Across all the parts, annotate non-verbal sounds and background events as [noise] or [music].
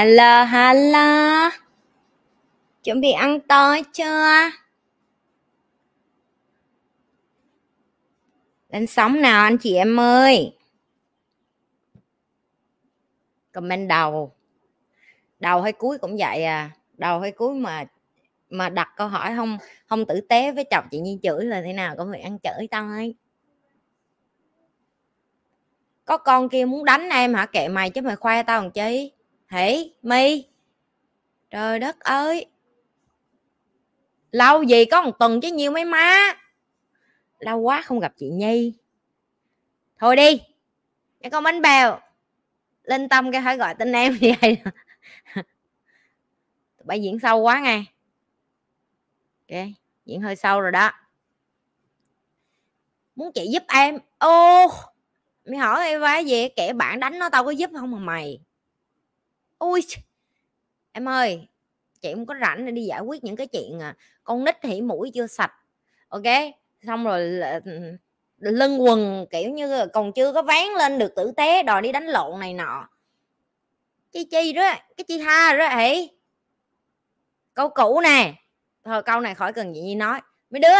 Hello, hello. Chuẩn bị ăn tối chưa? Lên sóng nào anh chị em ơi. Comment đầu. Đầu hay cuối cũng vậy à. Đầu hay cuối mà mà đặt câu hỏi không không tử tế với chồng chị Nhi chửi là thế nào cũng phải ăn chửi thôi có con kia muốn đánh em hả kệ mày chứ mày khoe tao làm chi hỉ mi. Trời đất ơi. Lâu gì có một tuần chứ nhiều mấy má. Lâu quá không gặp chị nhi. Thôi đi. Cái con bánh bèo. Linh tâm cái phải gọi tên em vậy [laughs] bài diễn sâu quá nghe. Ok, diễn hơi sâu rồi đó. Muốn chị giúp em. Ô, mày hỏi em vái gì? Kẻ bạn đánh nó tao có giúp không mà mày? Ui em ơi, chị không có rảnh để đi giải quyết những cái chuyện à con nít hỉ mũi chưa sạch. Ok, xong rồi lưng quần, kiểu như ờ, còn chưa có ván lên được tử tế, đòi đi đánh lộn này nọ. Chi chi đó, cái chi ha đó hỉ. Câu cũ nè. Thôi câu này khỏi cần chị nhi nói. Mấy đứa,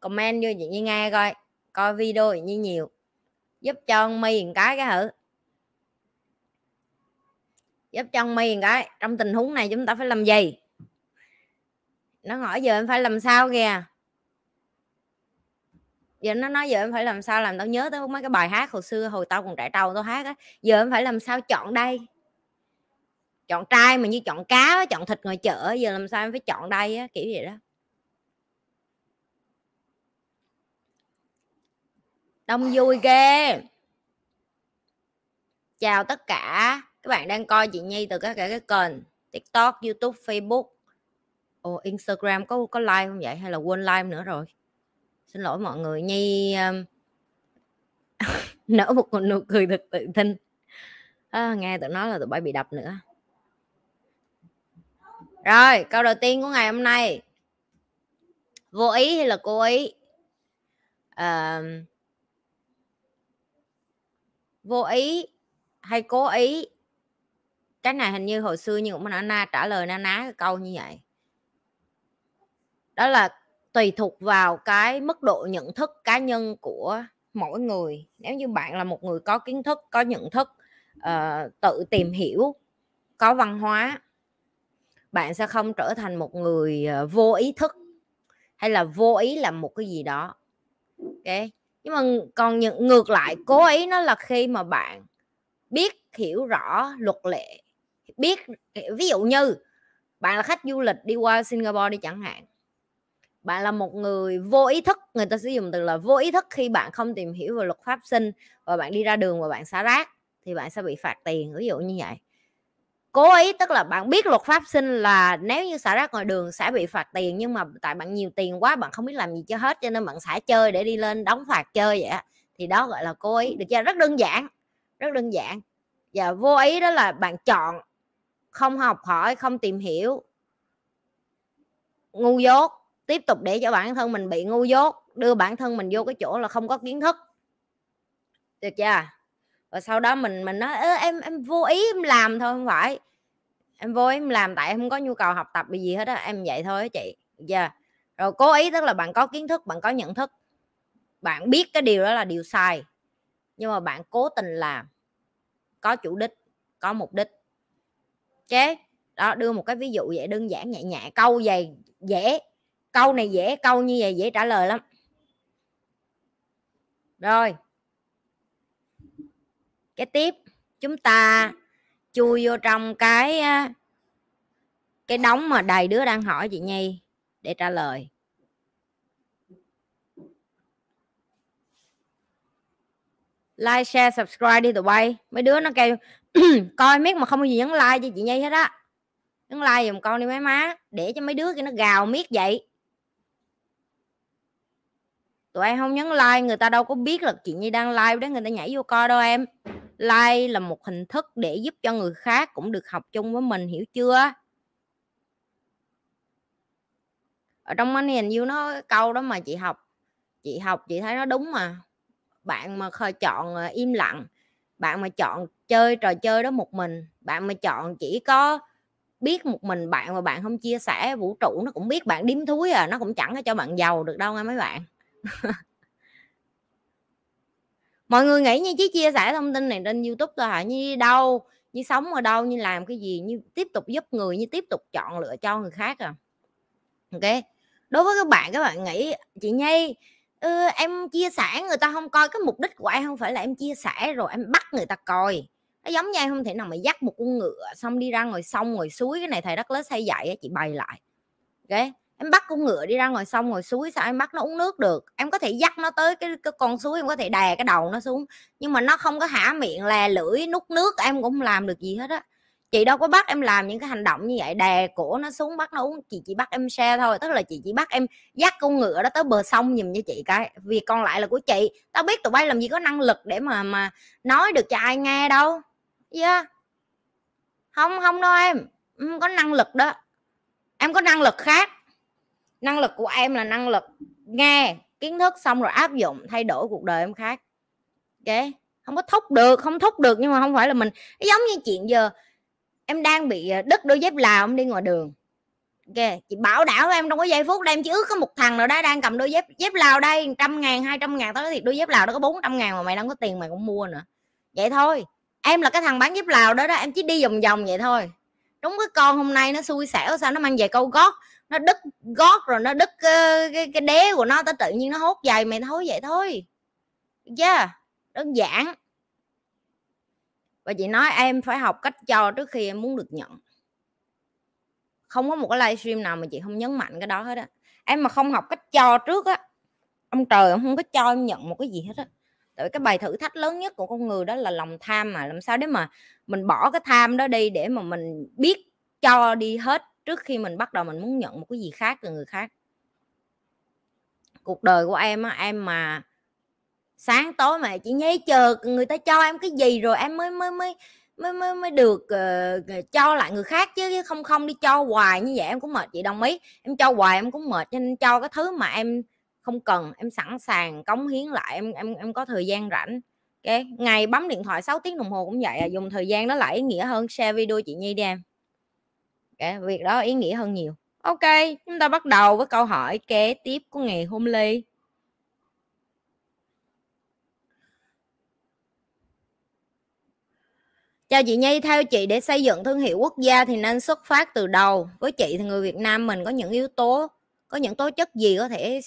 comment vô chị nhi nghe coi coi video chị nhi nhiều. Giúp cho mi một cái cái hử giúp cho mi cái, trong tình huống này chúng ta phải làm gì? Nó hỏi giờ em phải làm sao kìa. Giờ nó nói giờ em phải làm sao làm, tao nhớ tới mấy cái bài hát hồi xưa, hồi tao còn trẻ trâu tao hát á. Giờ em phải làm sao chọn đây? Chọn trai mà như chọn cá chọn thịt ngoài chợ giờ làm sao em phải chọn đây á, kiểu vậy đó. Đông vui ghê. Chào tất cả các bạn đang coi chị Nhi từ các cái kênh TikTok, YouTube, Facebook. Ồ, Instagram có có like không vậy hay là quên like nữa rồi? Xin lỗi mọi người, Nhi um... [laughs] nở một nụ cười thật tự tin. À, nghe tụi nó là tụi bay bị đập nữa. Rồi, câu đầu tiên của ngày hôm nay. Vô ý hay là cố ý? À, vô ý hay cố ý cái này hình như hồi xưa như cũng đã na trả lời na ná cái câu như vậy. Đó là tùy thuộc vào cái mức độ nhận thức cá nhân của mỗi người. Nếu như bạn là một người có kiến thức có nhận thức uh, tự tìm hiểu có văn hóa bạn sẽ không trở thành một người uh, vô ý thức hay là vô ý làm một cái gì đó. Ok? Nhưng mà còn những ngược lại cố ý nó là khi mà bạn biết hiểu rõ luật lệ biết, ví dụ như, bạn là khách du lịch đi qua Singapore đi chẳng hạn, bạn là một người vô ý thức, người ta sử dụng từ là vô ý thức khi bạn không tìm hiểu về luật pháp sinh và bạn đi ra đường và bạn xả rác thì bạn sẽ bị phạt tiền, ví dụ như vậy. Cố ý, tức là bạn biết luật pháp sinh là nếu như xả rác ngoài đường sẽ bị phạt tiền, nhưng mà tại bạn nhiều tiền quá, bạn không biết làm gì cho hết, cho nên bạn xả chơi để đi lên đóng phạt chơi vậy thì đó gọi là cố ý. Được chưa? Rất đơn giản, rất đơn giản. Và vô ý đó là bạn chọn không học hỏi, không tìm hiểu. Ngu dốt, tiếp tục để cho bản thân mình bị ngu dốt, đưa bản thân mình vô cái chỗ là không có kiến thức. Được chưa? Và sau đó mình mình nói em em vô ý em làm thôi, không phải. Em vô ý em làm tại em không có nhu cầu học tập gì hết á, em vậy thôi chị. Được chưa? Rồi cố ý tức là bạn có kiến thức, bạn có nhận thức. Bạn biết cái điều đó là điều sai, nhưng mà bạn cố tình làm. Có chủ đích, có mục đích ok đó, đưa một cái ví dụ vậy, đơn giản nhẹ nhẹ, câu dày dễ, câu này dễ, câu như vậy dễ trả lời lắm. Rồi. Cái tiếp, chúng ta chui vô trong cái cái đống mà đầy đứa đang hỏi chị nhi để trả lời. Like, share, subscribe đi tụi bay. Mấy đứa nó kêu [clears throat] coi miết mà không có gì nhấn like cho chị nhi hết á. Nhấn like dùm con đi mấy má, để cho mấy đứa kia nó gào miết vậy. Tụi em không nhấn like, người ta đâu có biết là chị nhi đang live để người ta nhảy vô coi đâu em. Like là một hình thức để giúp cho người khác cũng được học chung với mình, hiểu chưa? Ở trong anh hình you nó câu đó mà chị học. Chị học, chị thấy nó đúng mà. Bạn mà khơi chọn ờ, im lặng bạn mà chọn chơi trò chơi đó một mình, bạn mà chọn chỉ có biết một mình bạn mà bạn không chia sẻ vũ trụ, nó cũng biết bạn điếm thúi à nó cũng chẳng có cho bạn giàu được đâu nha mấy bạn. [laughs] Mọi người nghĩ như chỉ chia sẻ thông tin này trên youtube thôi hả? Như đâu? Như sống ở đâu? Như làm cái gì? Như tiếp tục giúp người? Như tiếp tục chọn lựa cho người khác à? Ok. Đối với các bạn các bạn nghĩ chị nhi ừ, em chia sẻ người ta không coi cái mục đích của em không phải là em chia sẻ rồi em bắt người ta coi. Nó giống như em không thể nào mà dắt một con ngựa xong đi ra ngoài sông ngồi suối cái này thầy đất lớn xây dạy chị bày lại. Ok em bắt con ngựa đi ra ngoài sông ngồi suối sao em bắt nó uống nước được? Em có thể dắt nó tới cái, cái con suối em có thể đè cái đầu nó xuống nhưng mà nó không có hả miệng lè lưỡi nút nước em cũng không làm được gì hết á chị đâu có bắt em làm những cái hành động như vậy, đè cổ nó xuống bắt nó uống, chị chỉ bắt em xe thôi, tức là chị chỉ bắt em dắt con ngựa đó tới bờ sông giùm cho chị cái, vì còn lại là của chị. Tao biết tụi bay làm gì có năng lực để mà mà nói được cho ai nghe đâu. Yeah. không không đâu em không có năng lực đó. Em có năng lực khác. Năng lực của em là năng lực nghe, kiến thức xong rồi áp dụng, thay đổi cuộc đời em khác. Ok? Không có thúc được, không thúc được nhưng mà không phải là mình. Giống như chuyện giờ em đang bị ờ, đứt đôi dép lào em đi ngoài đường. Ok, chị bảo đảm em trong có giây phút đây, em chỉ ước có một thằng nào đó đang cầm đôi dép dép lào đây, trăm ngàn, hai trăm ngàn, tao nói thiệt, đôi dép lào đó có bốn trăm ngàn mà mày đang có tiền mày cũng mua nữa. Vậy thôi, em là cái thằng bán dép lào đó đó, em chỉ đi vòng vòng vậy thôi. Đúng cái con hôm nay nó xui xẻo, sao nó mang về câu gót, nó đứt gót rồi nó đứt ờ, cái cái đế của nó, tới tự nhiên nó hốt giày mày thôi, vậy thôi. Chứ yeah. đơn giản và chị nói, em phải học cách cho trước khi em muốn được nhận. Không có một cái livestream nào mà chị không nhấn mạnh cái đó hết á. Em mà không học cách cho trước á, ông trời, ông không có cho em nhận một cái gì hết á. Tại cái bài thử thách lớn nhất của con người đó là lòng tham mà, làm sao để mà mình bỏ cái tham đó đi để mà mình biết cho đi hết trước khi mình bắt đầu mình muốn nhận một cái gì khác từ người khác. Cuộc đời của em á, em mà sáng tối mà chị nhấy chờ người ta cho em cái gì rồi em mới mới mới mới mới, mới được uh, cho lại người khác chứ không không đi cho hoài như vậy em cũng mệt chị đồng ý. Em cho hoài em cũng mệt cho nên cho cái thứ mà em không cần em sẵn sàng cống hiến lại em em em có thời gian rảnh. Ok ngày bấm điện thoại 6 tiếng đồng hồ cũng vậy à dùng thời gian đó lại ý nghĩa hơn share video chị nhi đi em. Okay, việc đó ý nghĩa hơn nhiều. Ok chúng ta bắt đầu với câu hỏi kế tiếp của ngày hôm nay. Chào chị Nhi, theo chị để xây dựng thương hiệu quốc gia thì nên xuất phát từ đầu. Với chị thì người Việt Nam mình có những yếu tố, có những tố chất gì có thể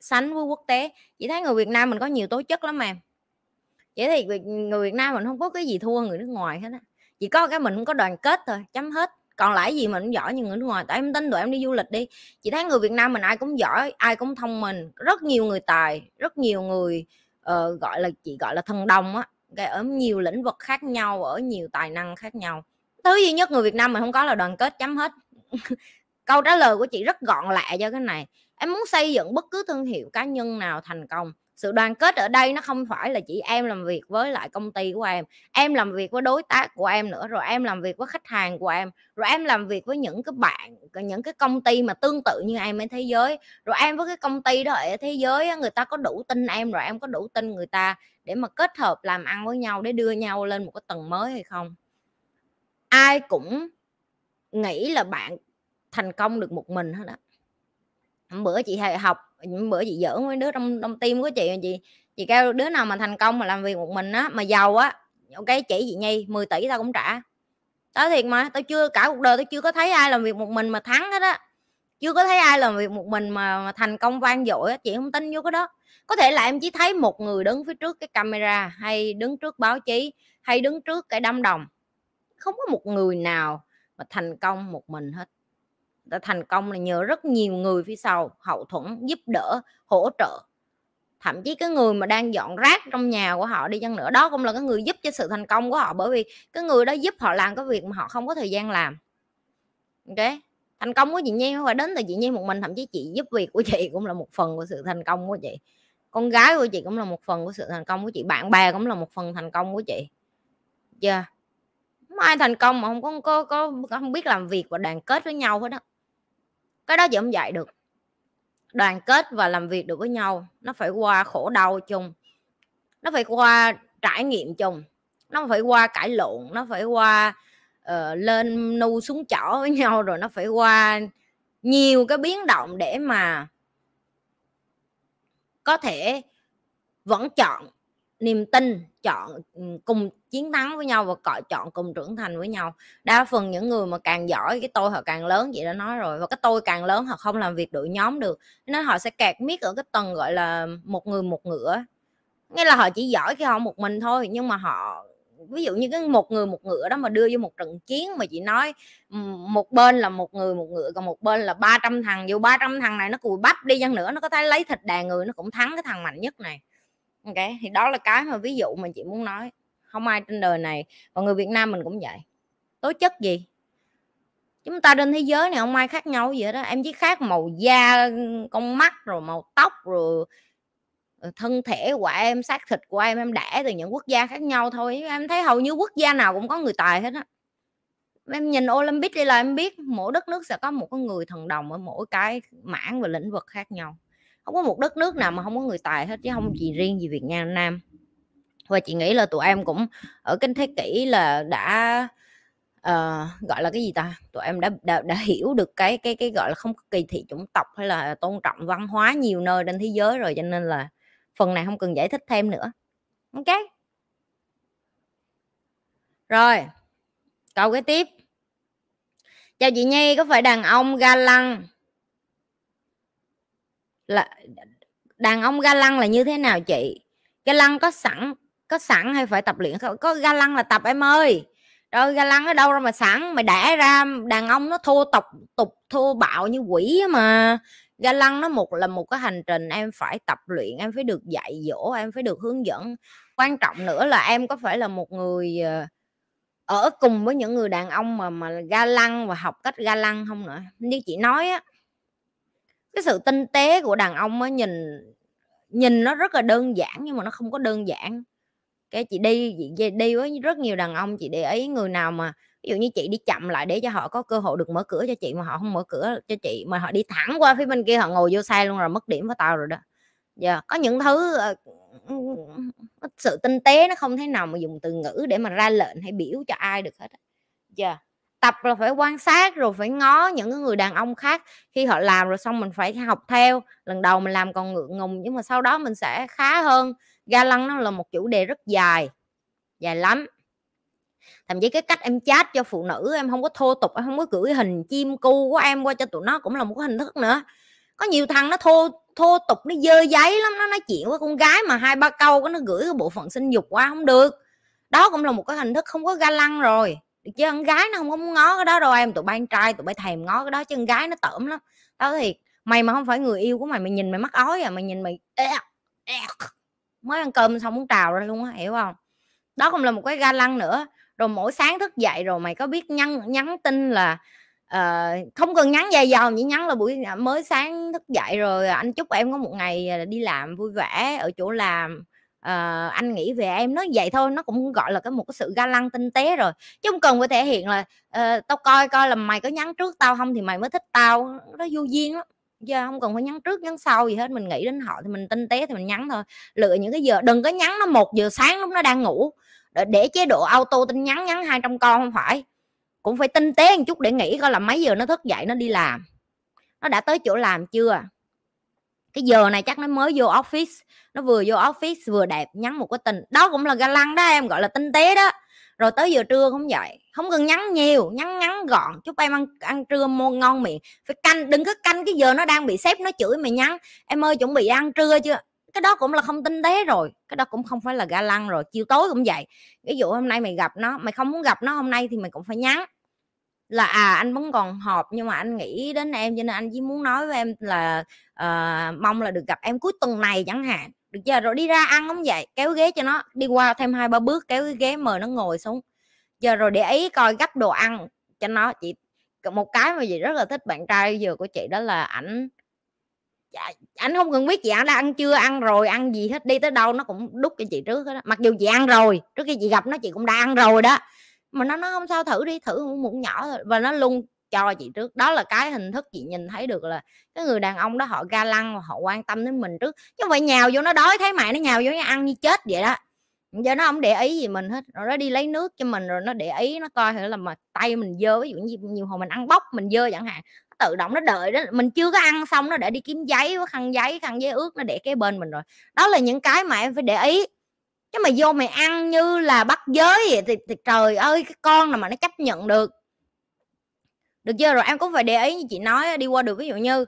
sánh với quốc tế. Chị thấy người Việt Nam mình có nhiều tố chất lắm em. Chỉ thì người Việt Nam mình không có cái gì thua người nước ngoài hết á. Chỉ có cái mình không có đoàn kết thôi, chấm hết. Còn lại gì mình cũng giỏi như người nước ngoài. Tại em tính tụi em đi du lịch đi. Chị thấy người Việt Nam mình ai cũng giỏi, ai cũng thông minh, rất nhiều người tài, rất nhiều người uh, gọi là chị gọi là thần đồng á ở nhiều lĩnh vực khác nhau, ở nhiều tài năng khác nhau. Thứ duy nhất người Việt Nam mình không có là đoàn kết chấm hết. [laughs] Câu trả lời của chị rất gọn lẹ cho cái này. Em muốn xây dựng bất cứ thương hiệu cá nhân nào thành công sự đoàn kết ở đây nó không phải là chỉ em làm việc với lại công ty của em em làm việc với đối tác của em nữa, rồi em làm việc với khách hàng của em, rồi em làm việc với những cái bạn những cái công ty mà tương tự như em ở thế giới. Rồi em với cái công ty đó ở thế giới người ta có đủ tin em, rồi em có đủ tin người ta để mà kết hợp làm ăn với nhau, để đưa nhau lên một cái tầng mới hay không? Ai cũng nghĩ là bạn thành công được một mình hết á bữa chị học những bữa chị giỡn với đứa trong trong tim của chị chị chị kêu đứa nào mà thành công mà làm việc một mình á mà giàu á ok chỉ chị nhi 10 tỷ tao cũng trả. Tao thiệt mà tao chưa cả cuộc đời tao chưa có thấy ai làm việc một mình mà thắng hết á. Chưa có thấy ai làm việc một mình mà, mà thành công vang dội á chị không tin vô cái đó. Có thể là em chỉ thấy một người đứng phía trước cái camera hay đứng trước báo chí hay đứng trước cái đám đồng không có một người nào mà thành công một mình hết thành công là nhờ rất nhiều người phía sau hậu thuẫn giúp đỡ hỗ trợ. Thậm chí cái người mà đang dọn rác trong nhà của họ đi chăng nữa đó cũng là cái người giúp cho sự thành công của họ bởi vì cái người đó giúp họ làm cái việc mà họ không có thời gian làm. Ok thành công của chị Nhi không phải đến từ chị Nhi một mình thậm chí chị giúp việc của chị [laughs] cũng là một phần của sự thành công của chị. Con gái của chị cũng là một phần của sự thành công của chị bạn bè cũng là một phần thành công của chị. Chưa? Yeah. không ai thành công mà không có, có có không biết làm việc và đoàn kết với nhau hết đó cái đó chị không dạy được. Đoàn kết và làm việc được với nhau nó phải qua khổ đau chung nó phải qua trải nghiệm chung nó phải qua cãi lộn nó phải qua uh, lên nu xuống chỏ [laughs] với nhau rồi nó phải qua nhiều cái biến động để mà có thể vẫn chọn niềm tin chọn cùng chiến thắng với nhau và cọ chọn cùng trưởng thành với nhau. Đa phần những người mà càng giỏi cái tôi họ càng lớn, chị đã nói rồi, và cái tôi càng lớn họ không làm việc đội nhóm được nên họ sẽ kẹt miết ở cái tầng, gọi là, một người một ngựa. Nghĩa là họ chỉ giỏi khi họ một mình thôi, nhưng mà họ, ví dụ như cái một người một ngựa đó mà đưa vô một trận chiến mà chị nói một bên là một người một ngựa, còn một bên là 300 thằng dù 300 thằng này nó cùi bắp đi chăng nữa, nó có thể lấy thịt đàn người, nó cũng thắng cái thằng mạnh nhất này. Ok thì đó là cái mà ví dụ mà chị muốn nói không ai trên đời này, và người Việt Nam mình cũng vậy. Tố chất gì? Chúng ta trên thế giới này không ai khác nhau gì đó em chỉ khác màu da, con mắt, rồi màu tóc, rồi ờ, thân thể của em, xác thịt của em. Em đẻ từ những quốc gia khác nhau thôi. Em thấy hầu như quốc gia nào cũng có người tài hết á. Em nhìn Olympic đi là em biết mỗi đất nước sẽ có một cái người thần đồng ở mỗi cái mảng và lĩnh vực khác nhau. Không có một đất nước nào mà không có người tài hết, chứ không chỉ riêng gì Việt Nam Nam và chị nghĩ là tụi em cũng ở cái thế kỷ là đã uh, gọi là cái gì ta? Tụi em đã, đã đã hiểu được cái cái cái gọi là không có kỳ thị chủng tộc hay là tôn trọng văn hóa nhiều nơi trên thế giới rồi cho nên là phần này không cần giải thích thêm nữa. Ok. Rồi câu cái tiếp. Chào chị nhi có phải đàn ông ga lăng là đàn ông ga lăng là như thế nào chị? Ga lăng có sẵn có sẵn hay phải tập luyện không? Có ga lăng là tập em ơi. Rồi ga lăng ở đâu ra mà sẵn? Mày đẻ ra, đàn ông nó thô tục tục, thô bạo như quỷ mà. Ga lăng nó một là một cái hành trình em phải tập luyện, em phải được dạy dỗ, em phải được hướng dẫn. Quan trọng nữa là em có phải là một người ờ, ở cùng với những người đàn ông mà mà ga lăng và học cách ga lăng không nữa? Như chị nói á, cái sự tinh tế của đàn ông á nhìn nhìn nó rất là đơn giản nhưng mà nó không có đơn giản cái chị đi chị đi với rất nhiều đàn ông chị để ý người nào mà ví dụ như chị đi chậm lại để cho họ có cơ hội được mở cửa cho chị mà họ không mở cửa cho chị mà họ đi thẳng qua phía bên kia họ ngồi vô xe luôn rồi mất điểm với tao rồi đó. Giờ yeah. có những thứ uh, sự tinh tế nó không thể nào mà dùng từ ngữ để mà ra lệnh hay biểu cho ai được hết giờ yeah tập là phải quan sát rồi phải ngó những người đàn ông khác khi họ làm rồi xong mình phải học theo. Lần đầu mình làm còn ngượng ngùng nhưng mà sau đó mình sẽ khá hơn ga lăng nó là một chủ đề rất dài dài lắm. Thậm chí cái cách em chat cho phụ nữ, em không có thô tục, em không có gửi hình chim cu của em qua cho tụi nó cũng là một cái hình thức nữa. Có nhiều thằng nó thô thô tục, nó dơ giấy lắm, nó nói chuyện với con gái mà hai ba câu nó gửi cái bộ phận sinh dục qua không được. Đó cũng là một cái hình thức không có ga lăng rồi. Chứ, con gái nó không có muốn ngó cái đó đâu, em tụi bay trai tụi bay thèm ngó cái đó chứ con gái nó tởm lắm. Tao thì mày mà không phải người yêu của mày mày nhìn mày mắc ói à mày nhìn mày mới ăn cơm xong muốn trào ra luôn á hiểu không? Đó cũng là một cái ga lăng nữa. Rồi mỗi sáng thức dậy rồi mày có biết nhắn nhắn tin là uh, không cần nhắn dài dòng chỉ nhắn là buổi à, mới sáng thức dậy rồi anh chúc em có một ngày à, đi làm vui vẻ ở chỗ làm uh, anh nghĩ về em. Nó vậy thôi nó cũng gọi là cái một cái sự ga lăng tinh tế rồi. Chứ không cần phải thể hiện là uh, tao coi coi là mày có nhắn trước tao không thì mày mới thích tao. Nó vô duyên lắm giờ không cần phải nhắn trước nhắn sau gì hết mình nghĩ đến họ thì mình tinh tế thì mình nhắn thôi. Lựa những cái giờ đừng có nhắn nó một giờ sáng lúc nó đang ngủ. Để, để chế độ auto tin nhắn nhắn hai trăm con không phải. Cũng phải tinh tế một chút để nghĩ coi là mấy giờ nó thức dậy nó đi làm. Nó đã tới chỗ làm chưa? Cái giờ này chắc nó mới vô office. Nó vừa vô office vừa đẹp nhắn một cái tình đó cũng là ga lăng đó em gọi là tinh tế đó rồi tới giờ trưa không vậy không cần nhắn nhiều nhắn ngắn gọn chúc em ăn ăn trưa mua ngon miệng. Phải canh đừng có canh cái giờ nó đang bị sếp nó chửi mày nhắn. Em ơi chuẩn bị ăn trưa chưa? Cái đó cũng là không tinh tế rồi cái đó cũng không phải là ga lăng rồi chiều tối cũng vậy. Ví dụ hôm nay mày gặp nó mày không muốn gặp nó hôm nay thì mày cũng phải nhắn. Là à anh vẫn còn họp nhưng mà anh nghĩ đến em cho nên anh chỉ muốn nói với em là uh, mong là được gặp em cuối tuần này chẳng hạn được chưa rồi đi ra ăn không vậy. Kéo ghế cho nó, đi qua thêm hai ba bước, kéo cái ghế mời nó ngồi xuống. Giờ rồi để ý coi gấp đồ ăn cho nó. Chị một cái mà gì rất là thích bạn trai giờ của chị đó là ảnh. Dạ, ảnh không cần biết chị ảnh đã ăn chưa, ăn rồi, ăn gì hết đi tới đâu, nó cũng đút cho chị trước đó mặc dù chị ăn rồi, trước khi chị gặp nó chị cũng đã ăn rồi đó. Mà nó nó không sao, thử đi, thử một muỗng nhỏ thôi. Và nó luôn cho chị trước. Đó là cái hình thức chị nhìn thấy được là cái người đàn ông đó họ ga lăng và họ quan tâm đến mình trước. Chứ không phải nhào vô nó đói thấy mày nó nhào vô nó ăn như chết vậy đó. Giờ nó không để ý gì mình hết rồi nó đi lấy nước cho mình rồi nó để ý nó coi thử là mà tay mình dơ ví dụ như nhiều hồi mình ăn bóc mình dơ chẳng hạn tự động nó đợi đó mình chưa có ăn xong nó để đi kiếm giấy khăn giấy khăn giấy ướt nó để cái bên mình rồi. Đó là những cái mà em phải để ý. Chứ mà vô mày ăn như là bắt giới vậy thì, thì trời ơi cái con nào mà nó chấp nhận được được chưa? Rồi em cũng phải để ý như chị nói đi qua được. Ví dụ như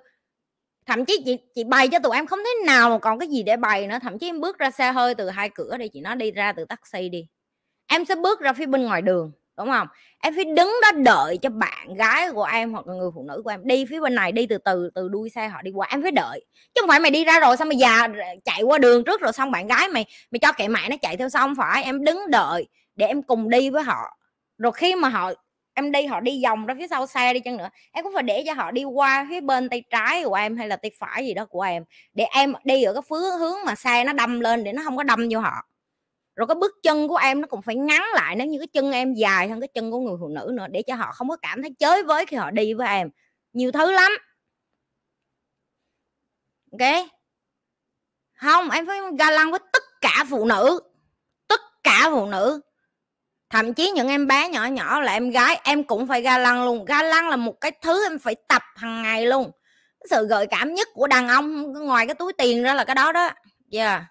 thậm chí chị chị bày cho tụi em không thế nào mà còn cái gì để bày nữa. Thậm chí em bước ra xe hơi từ hai cửa đi, chị nói đi ra từ taxi đi. Em sẽ bước ra phía bên ngoài đường, đúng không? Em phải đứng đó đợi cho bạn gái của em hoặc là người phụ nữ của em đi phía bên này, đi từ từ từ đuôi xe họ đi qua. Em phải đợi. Chứ không phải mày đi ra rồi xong mày già chạy qua đường trước rồi xong bạn gái mày mày cho kệ mẹ nó chạy theo xong, phải. Em đứng đợi để em cùng đi với họ. Rồi khi mà họ em đi họ đi vòng ra phía sau xe đi chăng nữa. Em cũng phải để cho họ đi qua phía bên tay trái của em hay là tay phải gì đó của em, để em đi ở cái phương hướng mà xe nó đâm lên để nó không có đâm vô họ. Rồi cái bước chân của em nó cũng phải ngắn lại, nếu như cái chân em dài hơn cái chân của người phụ nữ nữa, để cho họ không có cảm thấy chới với khi họ đi với em. Nhiều thứ lắm. Ok? Không, em phải ga lăng với tất cả phụ nữ. Tất cả phụ nữ thậm chí những em bé nhỏ nhỏ là em gái em cũng phải ga lăng luôn. Ga lăng là một cái thứ em phải tập hàng ngày luôn. Sự gợi cảm nhất của đàn ông ngoài cái túi tiền ra là cái đó đó. Yeah.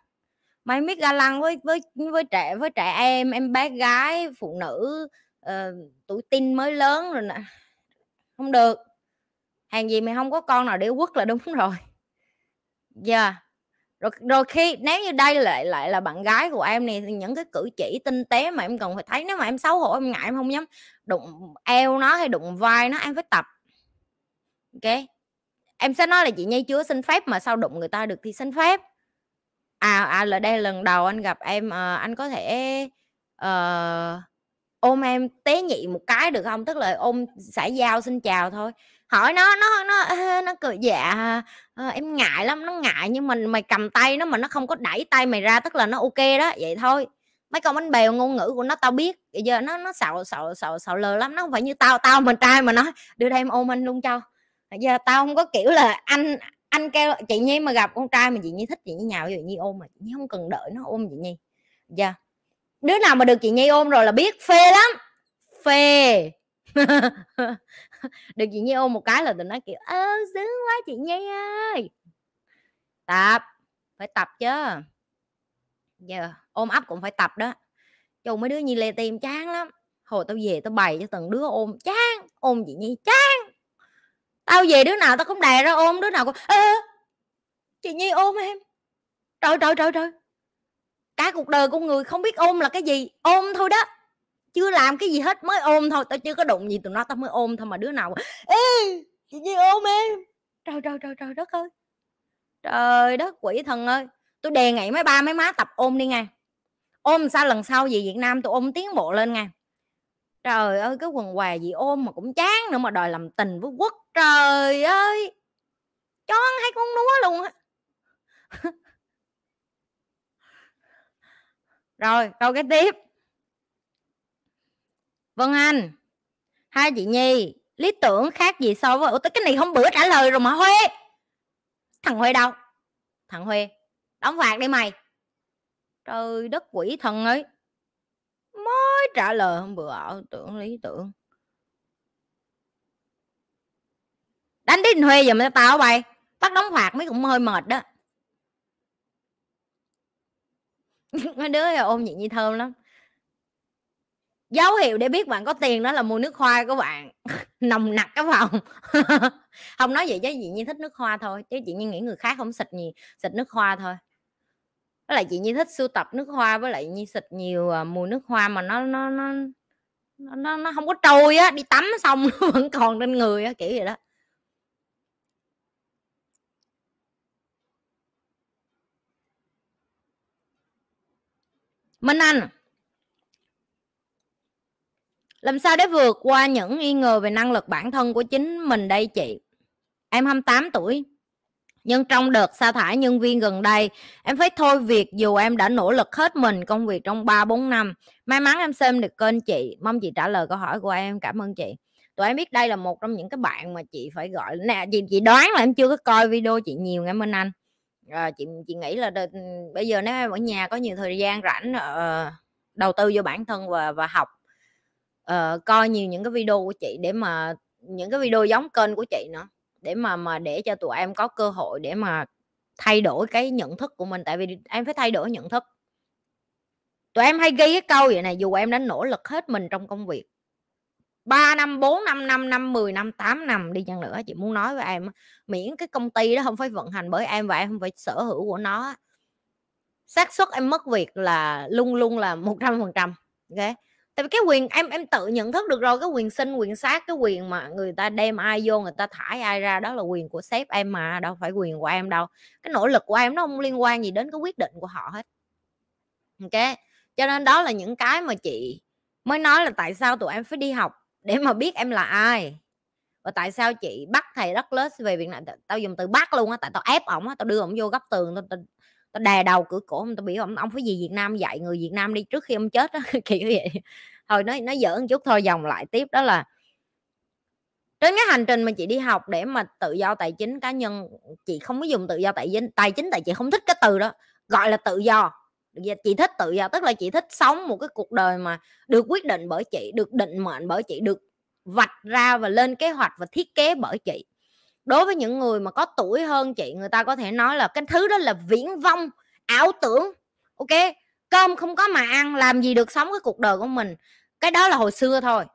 Mày biết ga lăng với với với trẻ với trẻ em em bé gái phụ nữ uh, tuổi tin mới lớn rồi nè. Không được. Hàng gì mày không có con nào để quất là đúng [laughs] rồi. Giờ yeah rồi rồi khi nếu như đây lại lại là bạn gái của em này thì những cái cử chỉ tinh tế mà em cần phải thấy nếu mà em xấu hổ em ngại em không dám đụng eo nó hay đụng vai nó em phải tập ok em sẽ nói là chị nhi chưa xin phép mà sao đụng người ta được thì xin phép À, à, là đây lần đầu anh gặp em, à, anh có thể, ờ, ôm em tế nhị một cái được không? Tức là ôm xã giao xin chào thôi. Hỏi nó nó nó, nó cười "Dạ, ờ, em ngại lắm." Nó ngại nhưng mình mày cầm tay nó mà nó không có đẩy tay mày ra tức là nó ok đó, vậy thôi. Mấy con bánh bèo ngôn ngữ của nó tao biết, bây giờ nó nó xạo xạo xạo xạo lờ lắm, nó không phải như tao, tao mình trai mà nói: "Đưa đây em ôm anh luôn cho." Bây giờ tao không có kiểu là anh anh kêu chị nhi mà gặp con trai mà chị nhi thích chị nhi nhào rồi nhi ôm mà chị nhi không cần đợi nó ôm chị nhi giờ yeah. đứa nào mà được chị nhi ôm rồi là biết phê lắm phê [laughs] được chị nhi ôm một cái là tụi nó, kiểu, ơ, sướng quá chị nhi ơi! Tập, phải tập chứ. Giờ yeah. ôm ấp cũng phải tập đó. Chồng mấy đứa nhi lê tim chán lắm. Hồi tao về tao bày cho từng đứa ôm, chán, ôm chị nhi chán. Tao về đứa nào tao cũng đè ra ôm, đứa nào cũng, ơ, chị nhi ôm em. Trời trời trời trời. Cả cuộc đời của người không biết ôm là cái gì, ôm thôi đó chưa làm cái gì hết mới ôm thôi tao chưa có đụng gì tụi nó tao mới ôm thôi mà đứa nào ê chị nhi ôm em trời trời trời trời đất ơi trời đất quỷ thần ơi tôi đề nghị mấy ba mấy má tập ôm đi nghe ôm sao lần sau về việt nam tôi ôm tiến bộ lên nghe Trời ơi, cái quần què gì ôm mà cũng chán nữa mà đòi làm tình với Quốc. Trời ơi! Chó hay con núa luôn á. [laughs] Rồi, câu cái tiếp. Vân Anh, hai chị Nhi, lý tưởng khác gì so với Ủa cái này hôm bữa trả lời rồi mà Huê. Thằng Huê đâu? Thằng Huê, đóng phạt đi mày. Trời đất quỷ thần ấy mới trả lời hôm bữa ảo tưởng lý tưởng đánh đến huê giờ mà tao bay bắt đóng phạt mấy cũng hơi mệt đó [laughs] mấy đứa ôm nhị nhi thơm lắm dấu hiệu để biết bạn có tiền đó là mua nước hoa của bạn. [laughs] Nồng nặc cái phòng. [laughs] Không nói vậy chứ chị như thích nước hoa thôi, chứ chị như nghĩ người khác không xịt gì xịt nước hoa thôi. Với lại chị Nhi thích sưu tập nước hoa, với lại Nhi xịt nhiều à, mùi nước hoa mà nó nó nó nó nó không có trôi á, đi tắm xong nó [laughs] vẫn còn trên người á, kiểu vậy đó. Minh Anh làm sao để vượt qua những nghi ngờ về năng lực bản thân của chính mình đây chị? Em 28 tuổi nhưng trong đợt sa thải nhân viên gần đây em phải thôi việc dù em đã nỗ lực hết mình công việc trong 3 4 năm. May mắn em xem được kênh chị mong chị trả lời câu hỏi của em. Cảm ơn chị. Tụi em biết đây là một trong những cái bạn mà chị phải gọi nè chị chị đoán là em chưa có coi video chị nhiều nghe minh anh. À, chị chị nghĩ là đợt, bây giờ nếu em ở nhà có nhiều thời gian rảnh, uh, đầu tư vô bản thân và và học, uh, coi nhiều những cái video của chị để mà những cái video giống kênh của chị nữa, để mà mà để cho tụi em có cơ hội để mà thay đổi cái nhận thức của mình, tại vì em phải thay đổi nhận thức. Tụi em hay ghi cái câu vậy này, dù em đã nỗ lực hết mình trong công việc 3 năm, 4 năm, 5 năm, 10 năm, 8 năm đi chăng nữa, chị muốn nói với em miễn cái công ty đó không phải vận hành bởi em và em không phải sở hữu của nó xác suất em mất việc là luôn luôn là 100%, trăm kê? Tại vì cái quyền em em tự nhận thức được rồi, cái quyền sinh, quyền sát, cái quyền mà người ta đem ai vô, người ta thải ai ra đó là quyền của sếp em mà, đâu phải quyền của em đâu. Cái nỗ lực của em nó không liên quan gì đến cái quyết định của họ hết. ok? Cho nên đó là những cái mà chị mới nói là tại sao tụi em phải đi học để mà biết em là ai. Và tại sao chị bắt thầy Douglas về việc này tao dùng từ bắt luôn á, tại tao ép ổng á, tao đưa ổng vô góc tường, tao tao tao đè đầu cửa cổ ổng, tao biểu ông "Ông phải gì Việt Nam dạy người Việt Nam đi trước khi ông chết đó [laughs] kiểu vậy. Thôi nói nói giỡn chút thôi, vòng lại tiếp đó là trên cái hành trình mà chị đi học để mà tự do tài chính cá nhân, chị không có dùng tự do tài chính tài chính tại chị không thích cái từ đó, gọi là tự do. Dạ, chị thích tự do, tức là chị thích sống một cái cuộc đời mà được quyết định bởi chị, được định mệnh bởi chị, được vạch ra và lên kế hoạch và thiết kế bởi chị. Đối với những người mà có tuổi hơn chị, người ta có thể nói là cái thứ đó là viễn vông, ảo tưởng, ok? Cơm không có mà ăn, làm gì được sống cái cuộc đời của mình. Cái đó là hồi xưa thôi,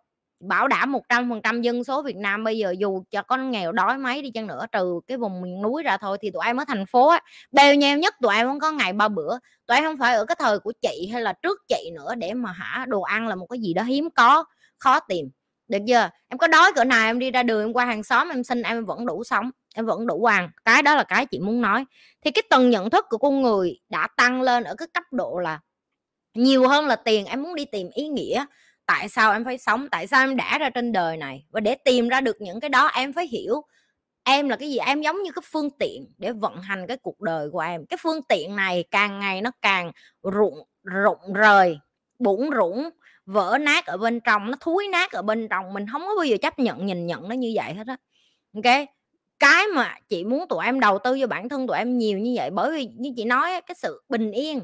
bảo đảm 100% dân số Việt Nam bây giờ dù cho có nghèo đói mấy đi chăng nữa, trừ cái vùng miền núi ra thôi, thì tụi em ở thành phố á, bèo nhèo nhất tụi em vẫn có ngày ba bữa. Tụi em không phải ở cái thời của chị hay là trước chị nữa để mà hả, đồ ăn là một cái gì đó hiếm có, khó tìm, được chưa? Em có đói cỡ nào em đi ra đường em qua hàng xóm em xin em vẫn đủ sống, em vẫn đủ ăn, cái đó là cái chị muốn nói. Thì cái tầng nhận thức của con người đã tăng lên ở cái cấp độ là nhiều hơn là tiền, em muốn đi tìm ý nghĩa, tại sao em phải sống, tại sao em đã ra trên đời này. Và để tìm ra được những cái đó em phải hiểu em là cái gì, em giống như cái phương tiện để vận hành cái cuộc đời của em. Cái phương tiện này càng ngày nó càng rụng rụng rời, bủn rủn, vỡ nát ở bên trong, nó thúi nát ở bên trong, mình không có bao giờ chấp nhận nhìn nhận nó như vậy hết á, ok? Cái mà chị muốn tụi em đầu tư cho bản thân tụi em nhiều như vậy bởi vì như chị nói cái sự bình yên.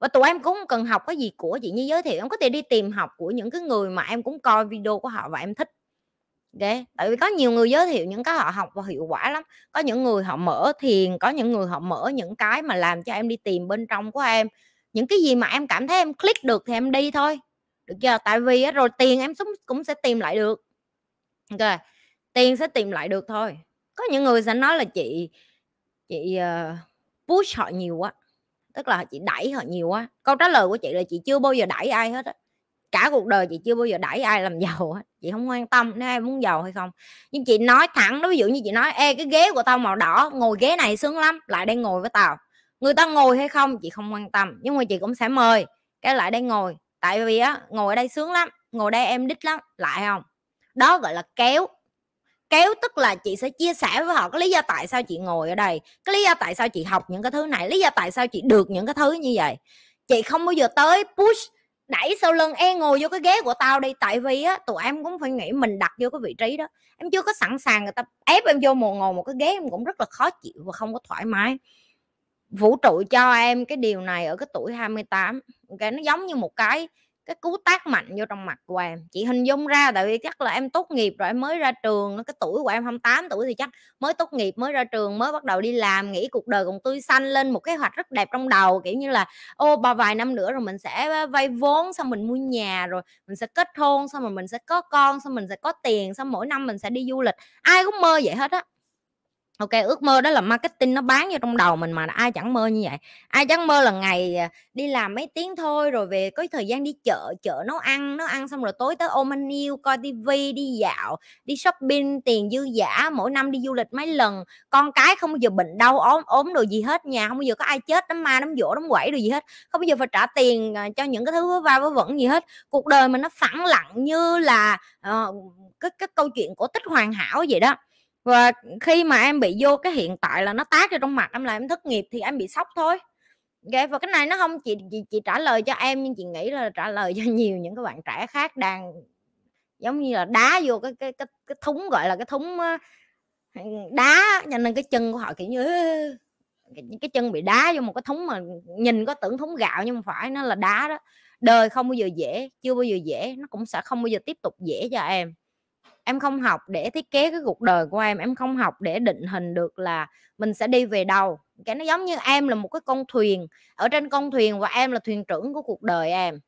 Và tụi em cũng cần học cái gì của chị như giới thiệu, em có thể đi tìm học của những cái người mà em cũng coi video của họ và em thích. ok tại vì có nhiều người giới thiệu những cái họ học và hiệu quả lắm, có những người họ mở thiền, có những người họ mở những cái mà làm cho em đi tìm bên trong của em. Những cái gì mà em cảm thấy em click được thì em đi thôi, được chưa? Tại vì á rồi tiền em cũng sẽ tìm lại được. ok tiền sẽ tìm lại được thôi. Có những người sẽ nói là chị chị, ờ, push họ nhiều quá, tức là chị đẩy họ nhiều quá. Câu trả lời của chị là chị chưa bao giờ đẩy ai hết á, cả cuộc đời chị chưa bao giờ đẩy ai làm giàu hết, chị không quan tâm nếu ai muốn giàu hay không. Nhưng chị nói thẳng đó, ví dụ như chị nói: "Ê, cái ghế của tao màu đỏ, ngồi ghế này sướng lắm, lại đây ngồi với tao." Người ta ngồi hay không chị không quan tâm, nhưng mà chị cũng sẽ mời, cái "Lại đây ngồi, tại vì á ngồi ở đây sướng lắm, ngồi đây em đít lắm, lại không Đó gọi là kéo. Kéo tức là chị sẽ chia sẻ với họ cái lý do tại sao chị ngồi ở đây, cái lý do tại sao chị học những cái thứ này, lý do tại sao chị được những cái thứ như vậy. Chị không bao giờ tới push, đẩy sau lưng: "Ê, ngồi vô cái ghế của tao đi." Tại vì á tụi em cũng phải nghĩ mình đặt vô cái vị trí đó, em chưa có sẵn sàng người ta ép em vô một ngồi một cái ghế em cũng rất là khó chịu và không có thoải mái. Vũ trụ cho em cái điều này ở cái tuổi 28, cái nó giống như một cái cái cú tác mạnh vô trong mặt của em. Chị hình dung ra tại vì chắc là em tốt nghiệp rồi em mới ra trường cái tuổi của em 28 tuổi thì chắc mới tốt nghiệp, mới ra trường, mới bắt đầu đi làm, nghĩ cuộc đời còn tươi xanh, lên một kế hoạch rất đẹp trong đầu, kiểu như là, ô, ba vài năm nữa rồi mình sẽ vay vốn, xong mình mua nhà, rồi mình sẽ kết hôn, xong rồi mình sẽ có con, xong mình sẽ có tiền, xong mỗi năm mình sẽ đi du lịch. Ai cũng mơ vậy hết á. OK ước mơ đó là marketing nó bán vô trong đầu mình mà ai chẳng mơ như vậy. Ai chẳng mơ là ngày, à, đi làm mấy tiếng thôi rồi về có thời gian đi chợ, chợ nấu ăn, nấu ăn xong rồi tối tới ôm anh yêu, coi tivi đi dạo, đi shopping, tiền dư dả, mỗi năm đi du lịch mấy lần, con cái không bao giờ bệnh đau ốm ốm đồ gì hết, nhà không bao giờ có ai chết đám ma đám dỗ đám quẩy đồ gì hết, không bao giờ phải trả tiền, à, cho những cái thứ vớ va vớ vẩn gì hết. Cuộc đời mình nó phẳng lặng như là, uh, cái cái câu chuyện cổ tích hoàn hảo vậy đó. Và khi mà em bị vô cái hiện tại là nó tác ra trong mặt em là em thất nghiệp thì em bị sốc thôi. okay. và cái này nó không chị chị chị trả lời cho em nhưng chị nghĩ là trả lời cho [laughs] nhiều những các bạn trẻ khác đang giống như là đá vô cái cái cái cái thúng, gọi là, cái thúng ờ, đá cho nên cái chân của họ, kiểu như, cái, cái chân bị đá vô một cái thúng mà nhìn có tưởng thúng gạo nhưng mà phải nó là đá đó đời không bao giờ dễ chưa bao giờ dễ nó cũng sẽ không bao giờ tiếp tục dễ cho em em không học để thiết kế cái cuộc đời của em em không học để định hình được là mình sẽ đi về đâu. Cái nó giống như em là một cái con thuyền, ở trên con thuyền và em là thuyền trưởng của cuộc đời em.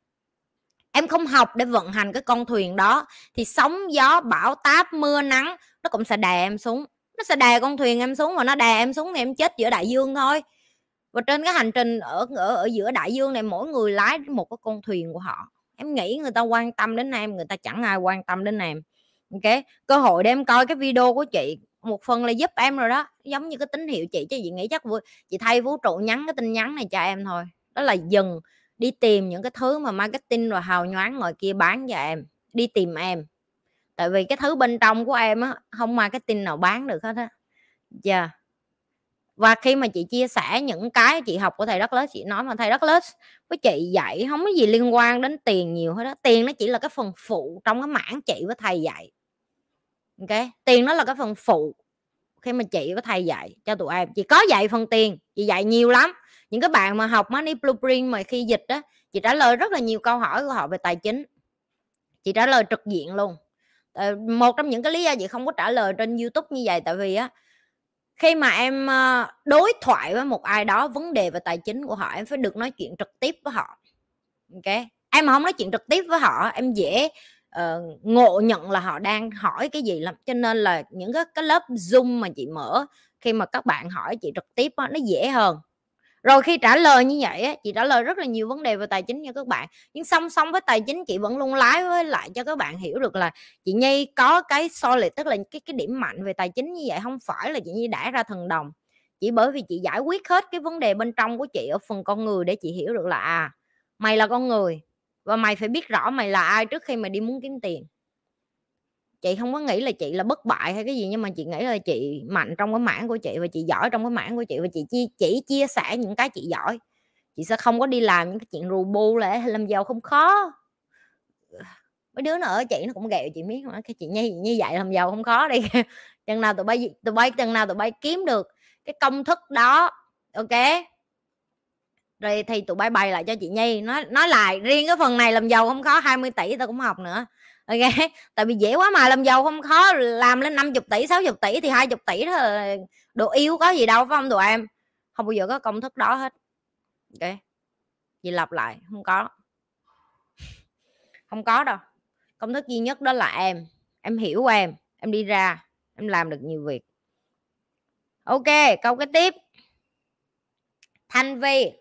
Em không học để vận hành cái con thuyền đó, thì sóng gió, bão, táp, mưa, nắng nó cũng sẽ đè em xuống. Nó sẽ đè con thuyền em xuống và nó đè em xuống thì em chết giữa đại dương thôi. Và trên cái hành trình ở ở ở giữa đại dương này, mỗi người lái một cái con thuyền của họ. Em nghĩ người ta quan tâm đến em, người ta chẳng ai quan tâm đến em ok cơ hội để em coi cái video của chị, một phần là giúp em rồi đó, giống như cái tín hiệu chị cho chị nghĩ chắc vui, chị thay vũ trụ nhắn cái tin nhắn này cho em thôi. Đó là dừng, đi tìm những cái thứ mà marketing rồi hào nhoáng ngoài kia bán cho em, đi tìm em. Tại vì cái thứ bên trong của em á, không marketing nào bán được hết á. Dạ. Yeah. và khi mà chị chia sẻ những cái chị học của thầy đất lớn chị nói mà thầy đất lớn với chị dạy không có gì liên quan đến tiền nhiều hết đó tiền nó chỉ là cái phần phụ trong cái mảng chị với thầy dạy ok? Tiền nó là cái phần phụ khi mà chị với thầy dạy cho tụi em. Chị có dạy phần tiền, chị dạy nhiều lắm. Những cái bạn mà học money blueprint mà khi dịch đó chị trả lời rất là nhiều câu hỏi của họ về tài chính. Chị trả lời trực diện luôn. Ờ, một trong những cái lý do chị không có trả lời trên youtube như vậy tại vì á, khi mà em ờ, đối thoại với một ai đó vấn đề về tài chính của họ, em phải được nói chuyện trực tiếp với họ. Ok? Em mà không nói chuyện trực tiếp với họ em dễ uh, ngộ nhận là họ đang hỏi cái gì lắm. Cho nên là những cái cái lớp zoom mà chị mở khi mà các bạn hỏi chị trực tiếp đó, nó dễ hơn. Rồi khi trả lời như vậy á, chị trả lời rất là nhiều vấn đề về tài chính cho các bạn. Nhưng song song với tài chính chị vẫn luôn lái với lại cho các bạn hiểu được là chị nhi có cái solid tức là cái cái điểm mạnh về tài chính như vậy không phải là chị nhi đã ra thần đồng. Chỉ bởi vì chị giải quyết hết cái vấn đề bên trong của chị ở phần con người để chị hiểu được là à mày là con người và mày phải biết rõ mày là ai trước khi mày đi muốn kiếm tiền. Chị không có nghĩ là chị là bất bại hay cái gì, nhưng mà chị nghĩ là chị mạnh trong cái mảng của chị và chị giỏi trong cái mảng của chị và chị chỉ chỉ chia sẻ những cái chị giỏi. Chị sẽ không có đi làm những cái chuyện rù bu là làm giàu không khó. Mấy đứa nó ở chị nó cũng ghẹo, chị biết mà, cái chị như như vậy làm giàu không khó đi. [laughs] Chừng nào tụi bay tụi bay, chừng nào tụi bay kiếm được cái công thức đó, ok? Rồi thì tụi bay bày lại cho chị nhi. Nói nói lại, riêng cái phần này làm giàu không khó 20 tỷ tao cũng học nữa. Ok? [laughs] Tại vì dễ quá mà, làm giàu không khó làm lên 50 tỷ 60 tỷ thì 20 tỷ đó là đồ yêu có gì đâu, phải không tụi em? Không bao giờ có công thức đó hết. Ok? Chị lặp lại, không có. Không có đâu. Công thức duy nhất đó là em. Em hiểu em. Em đi ra. Em làm được nhiều việc. Ok, câu cái tiếp. Thanh vi.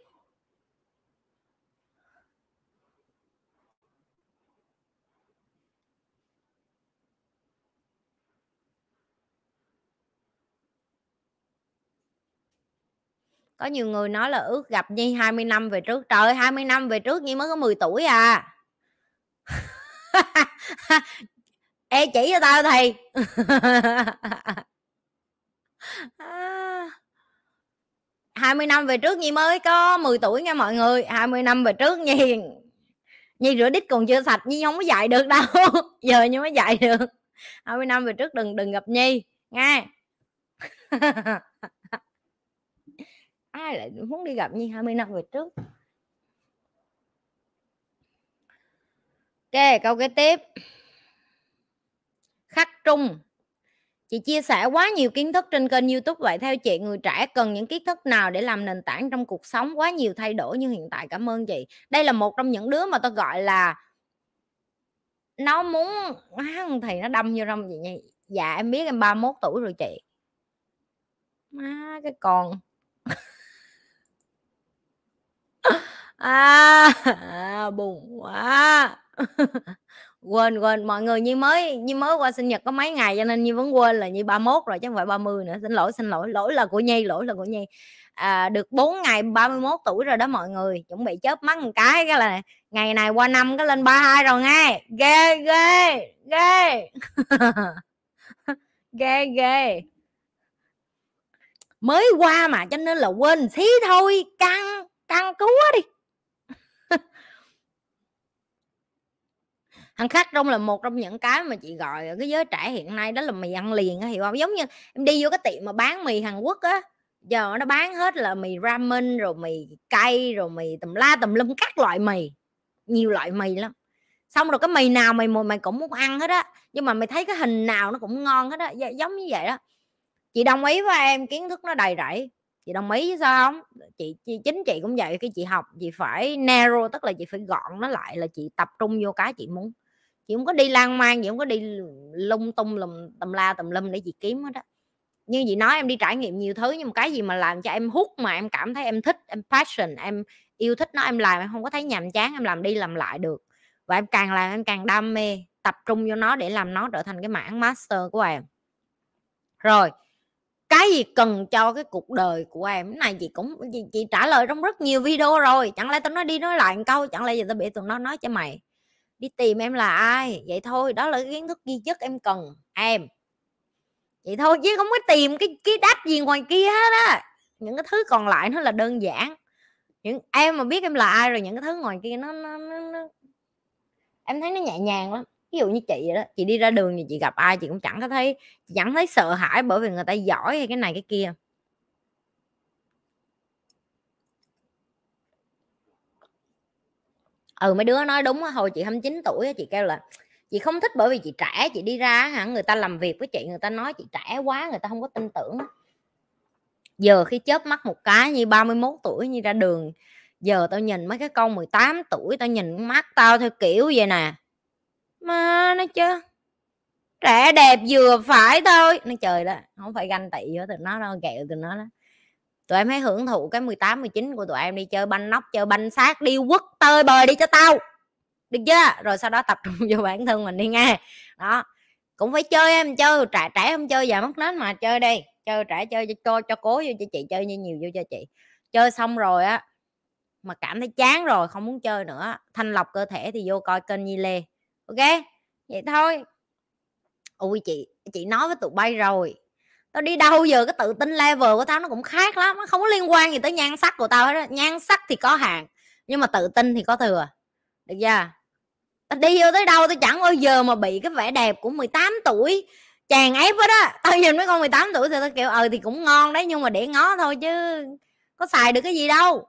Có nhiều người nói là, ước gặp Nhi 20 năm về trước. Trời 20 năm về trước Nhi mới có 10 tuổi à. Ê, chỉ cho tao thì hai mươi năm về trước Nhi mới có 10 à. [laughs] [laughs] tuổi nha mọi người. 20 năm về trước Nhi Nhi rửa đít còn chưa sạch, Nhi không có dạy được đâu. [laughs] Giờ Nhi mới dạy được. 20 năm về trước đừng đừng gặp Nhi. Nghe ai lại muốn đi gặp như 20 năm về trước? Ok, câu kế tiếp. Khắc trung. Chị chia sẻ quá nhiều kiến thức trên kênh youtube, vậy theo chị, người trẻ cần những kiến thức nào để làm nền tảng trong cuộc sống? Quá nhiều thay đổi như hiện tại, cảm ơn chị. Đây là một trong những đứa mà tôi gọi là nó muốn thì nó đâm vô trong gì nha. Dạ em biết em 31 tuổi rồi chị. Má, cái con. [laughs] à, à buồn quá. [laughs] Quên quên mọi người như mới như mới qua sinh nhật có mấy ngày cho nên như vẫn quên là như 31 rồi chứ không phải 30 nữa. Xin lỗi xin lỗi lỗi là của nhi lỗi là của nhi. À, được 4 ngày 31 tuổi rồi đó mọi người chuẩn bị chớp mắt một cái cái là ngày này qua năm cái lên 32 rồi nghe. Ghê ghê ghê. [laughs] Ghê ghê. Mới qua mà cho nên là quên xí thôi căng căng cứu đi. [laughs] Ăn khắc trong là một trong những cái mà chị gọi ở cái giới trẻ hiện nay, đó là mì ăn liền hiểu không giống như em đi vô cái tiệm mà bán mì Hàn Quốc á, giờ nó bán hết là mì ramen, rồi mì cay, rồi mì tùm la tùm lum, các loại mì, nhiều loại mì lắm. Xong rồi cái mì nào mày mày cũng muốn ăn hết á, nhưng mà mày thấy cái hình nào nó cũng ngon hết á giống như vậy đó. Chị đồng ý với em, kiến thức nó đầy rẫy chị đồng ý sao không? Chị, chị chính chị cũng vậy khi chị học chị phải narrow tức là chị phải gọn nó lại là chị tập trung vô cái chị muốn. Chị không có đi lan man chị không có đi lung tung lùm tầm la tầm lâm để chị kiếm hết đó như chị nói em đi trải nghiệm nhiều thứ nhưng mà cái gì mà làm cho em hút mà em cảm thấy em thích em passion em yêu thích nó em làm em không có thấy nhàm chán em làm đi làm lại được. Và em càng làm em càng đam mê tập trung vô nó để làm nó trở thành cái mảng master của em. Rồi cái gì cần cho cái cuộc đời của em? Cái này chị cũng chị, chị trả lời trong rất nhiều video rồi. Chẳng lẽ tao nói đi nói lại một câu? Chẳng lẽ giờ tao bị tụi nó nói cho mày? Đi tìm em là ai? Vậy thôi đó là cái kiến thức duy nhất em cần em. Vậy thôi chứ không có tìm cái cái đáp gì ngoài kia hết á. Những cái thứ còn lại nó là đơn giản. Những em mà biết em là ai rồi những cái thứ ngoài kia nó, nó, nó, nó em thấy nó nhẹ nhàng lắm ví dụ như chị vậy đó, chị đi ra đường thì chị gặp ai chị cũng chẳng có thấy, chị chẳng thấy sợ hãi bởi vì người ta giỏi hay cái này cái kia. Ừ mấy đứa nói đúng hồi chị 29 tuổi chị kêu là chị không thích bởi vì chị trẻ, chị đi ra hả, người ta làm việc với chị, người ta nói chị trẻ quá, người ta không có tin tưởng. Giờ khi chớp mắt một cái như 31 tuổi như ra đường, giờ tao nhìn mấy cái con 18 tuổi, tao nhìn mắt tao theo kiểu vậy nè mà nó chứ. Trẻ đẹp vừa phải thôi. Nó trời đó không phải ganh tị với tụi nó đâu kẹo tụi nó đó. Tụi em hãy hưởng thụ cái 18 19 của tụi em đi chơi banh nóc chơi banh xác đi quất tơi bời đi cho tao. Được chưa? Rồi sau đó tập trung [laughs] vô bản thân mình đi nghe. Đó cũng phải chơi em chơi trẻ trẻ không chơi giờ mất nết mà chơi đi. Chơi trẻ chơi cho cho, cho cố vô cho chị chơi như nhiều vô cho chị. Chơi xong rồi á mà cảm thấy chán rồi không muốn chơi nữa. Thanh lọc cơ thể thì vô coi kênh Nhi Lê ok, vậy thôi. Ui, chị chị nói với tụi bay rồi. Tao đi đâu giờ, cái tự tin level của tao nó cũng khác lắm, nó không có liên quan gì tới nhan sắc của tao hết nhan sắc thì có hạn, nhưng mà tự tin thì có thừa. Được chưa? Tao đi vô tới đâu, tao chẳng bao giờ mà bị cái vẻ đẹp của 18 tuổi chàng ép hết á. Tao nhìn mấy con 18 tuổi thì tao kiểu ờ thì cũng ngon đấy, nhưng mà để ngó thôi chứ có xài được cái gì đâu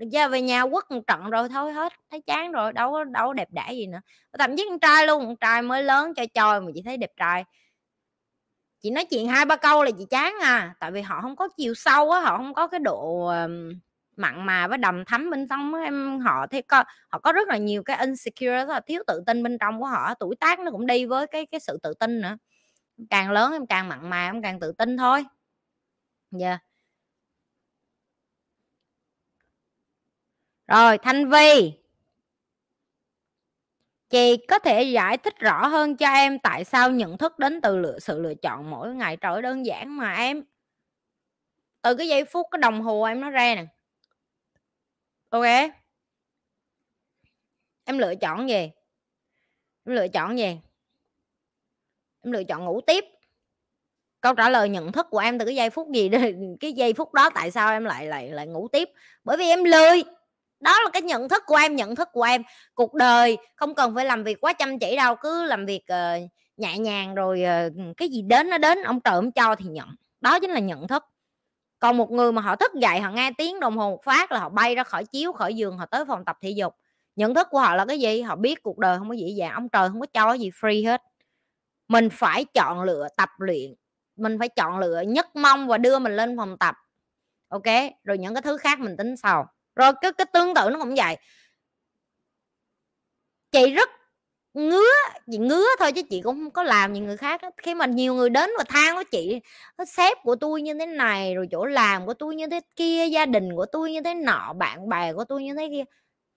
được về nhà quất một trận rồi thôi hết, thấy chán rồi, đâu có đâu có đẹp đẽ gì nữa. Thậm chí con trai luôn, con trai mới lớn cho choi mà chị thấy đẹp trai. Chị nói chuyện hai ba câu là chị chán à tại vì họ không có chiều sâu á, họ không có cái độ mặn mà với đầm thắm bên trong em, họ thấy có, họ có rất là nhiều cái insecure rất là thiếu tự tin bên trong của họ tuổi tác nó cũng đi với cái cái sự tự tin nữa. Càng lớn em càng mặn mà, em càng tự tin thôi. Dạ yeah. Rồi, thanh vi. Chị có thể giải thích rõ hơn cho em tại sao nhận thức đến từ lựa, sự lựa chọn mỗi ngày trời đơn giản mà em? Từ cái giây phút, cái đồng hồ em nó ra nè. Ok. Em lựa chọn gì em lựa chọn gì em lựa chọn ngủ tiếp. Câu trả lời nhận thức của em từ cái giây phút gì [laughs] cái giây phút đó tại sao em lại lại lại ngủ tiếp? Bởi vì em lười đó là cái nhận thức của em nhận thức của em. Cuộc đời không cần phải làm việc quá chăm chỉ đâu cứ làm việc uh, nhẹ nhàng rồi uh, cái gì đến nó đến ông trời ông cho thì nhận. Đó chính là nhận thức. Còn một người mà họ thức dậy họ nghe tiếng đồng hồ một phát là họ bay ra khỏi chiếu khỏi giường họ tới phòng tập thể dục. Nhận thức của họ là cái gì? Họ biết cuộc đời không có dễ dàng ông trời không có cho gì free hết. Mình phải chọn lựa tập luyện. Mình phải chọn lựa nhất mong và đưa mình lên phòng tập. Ok? Rồi những cái thứ khác mình tính sau rồi cái cái tương tự nó cũng vậy. Chị rất ngứa, chị ngứa thôi chứ chị cũng không có làm như người khác đó. khi mà nhiều người đến và than với chị sếp của tôi như thế này, rồi chỗ làm của tôi như thế kia, gia đình của tôi như thế nọ, bạn bè của tôi như thế kia.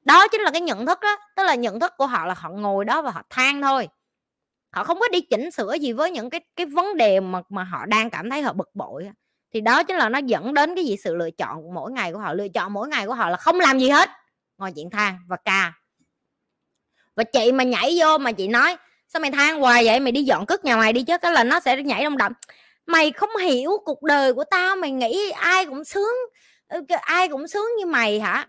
Đó chính là cái nhận thức đó. Tức là nhận thức của họ là họ ngồi đó và họ than thôi. Họ không có đi chỉnh sửa gì với những cái cái vấn đề mà mà họ đang cảm thấy họ bực bội thì đó chính là nó dẫn đến cái gì? Sự lựa chọn mỗi ngày của họ. Lựa chọn mỗi ngày của họ là không làm gì hết. Ngồi chuyện than và ca. Và chị mà nhảy vô mà chị nói sao mày than hoài vậy? Mày đi dọn cất nhà mày đi chứ. Cái là nó sẽ nhảy đông đậm mày không hiểu cuộc đời của tao mày nghĩ ai cũng sướng ừ, ai cũng sướng như mày hả?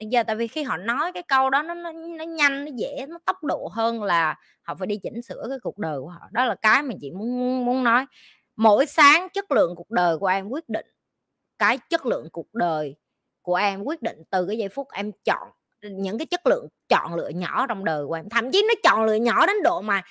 Giờ tại vì khi họ nói cái câu đó nó nó, nó nhanh nó dễ nó tốc độ hơn là họ phải đi chỉnh sửa cái cuộc đời của họ. Đó là cái mà chị muốn muốn nói mỗi sáng chất lượng cuộc đời của em quyết định, cái chất lượng cuộc đời của em quyết định từ cái giây phút em chọn, những cái chất lượng chọn lựa nhỏ trong đời của em. Thậm chí nó chọn lựa nhỏ đến độ mà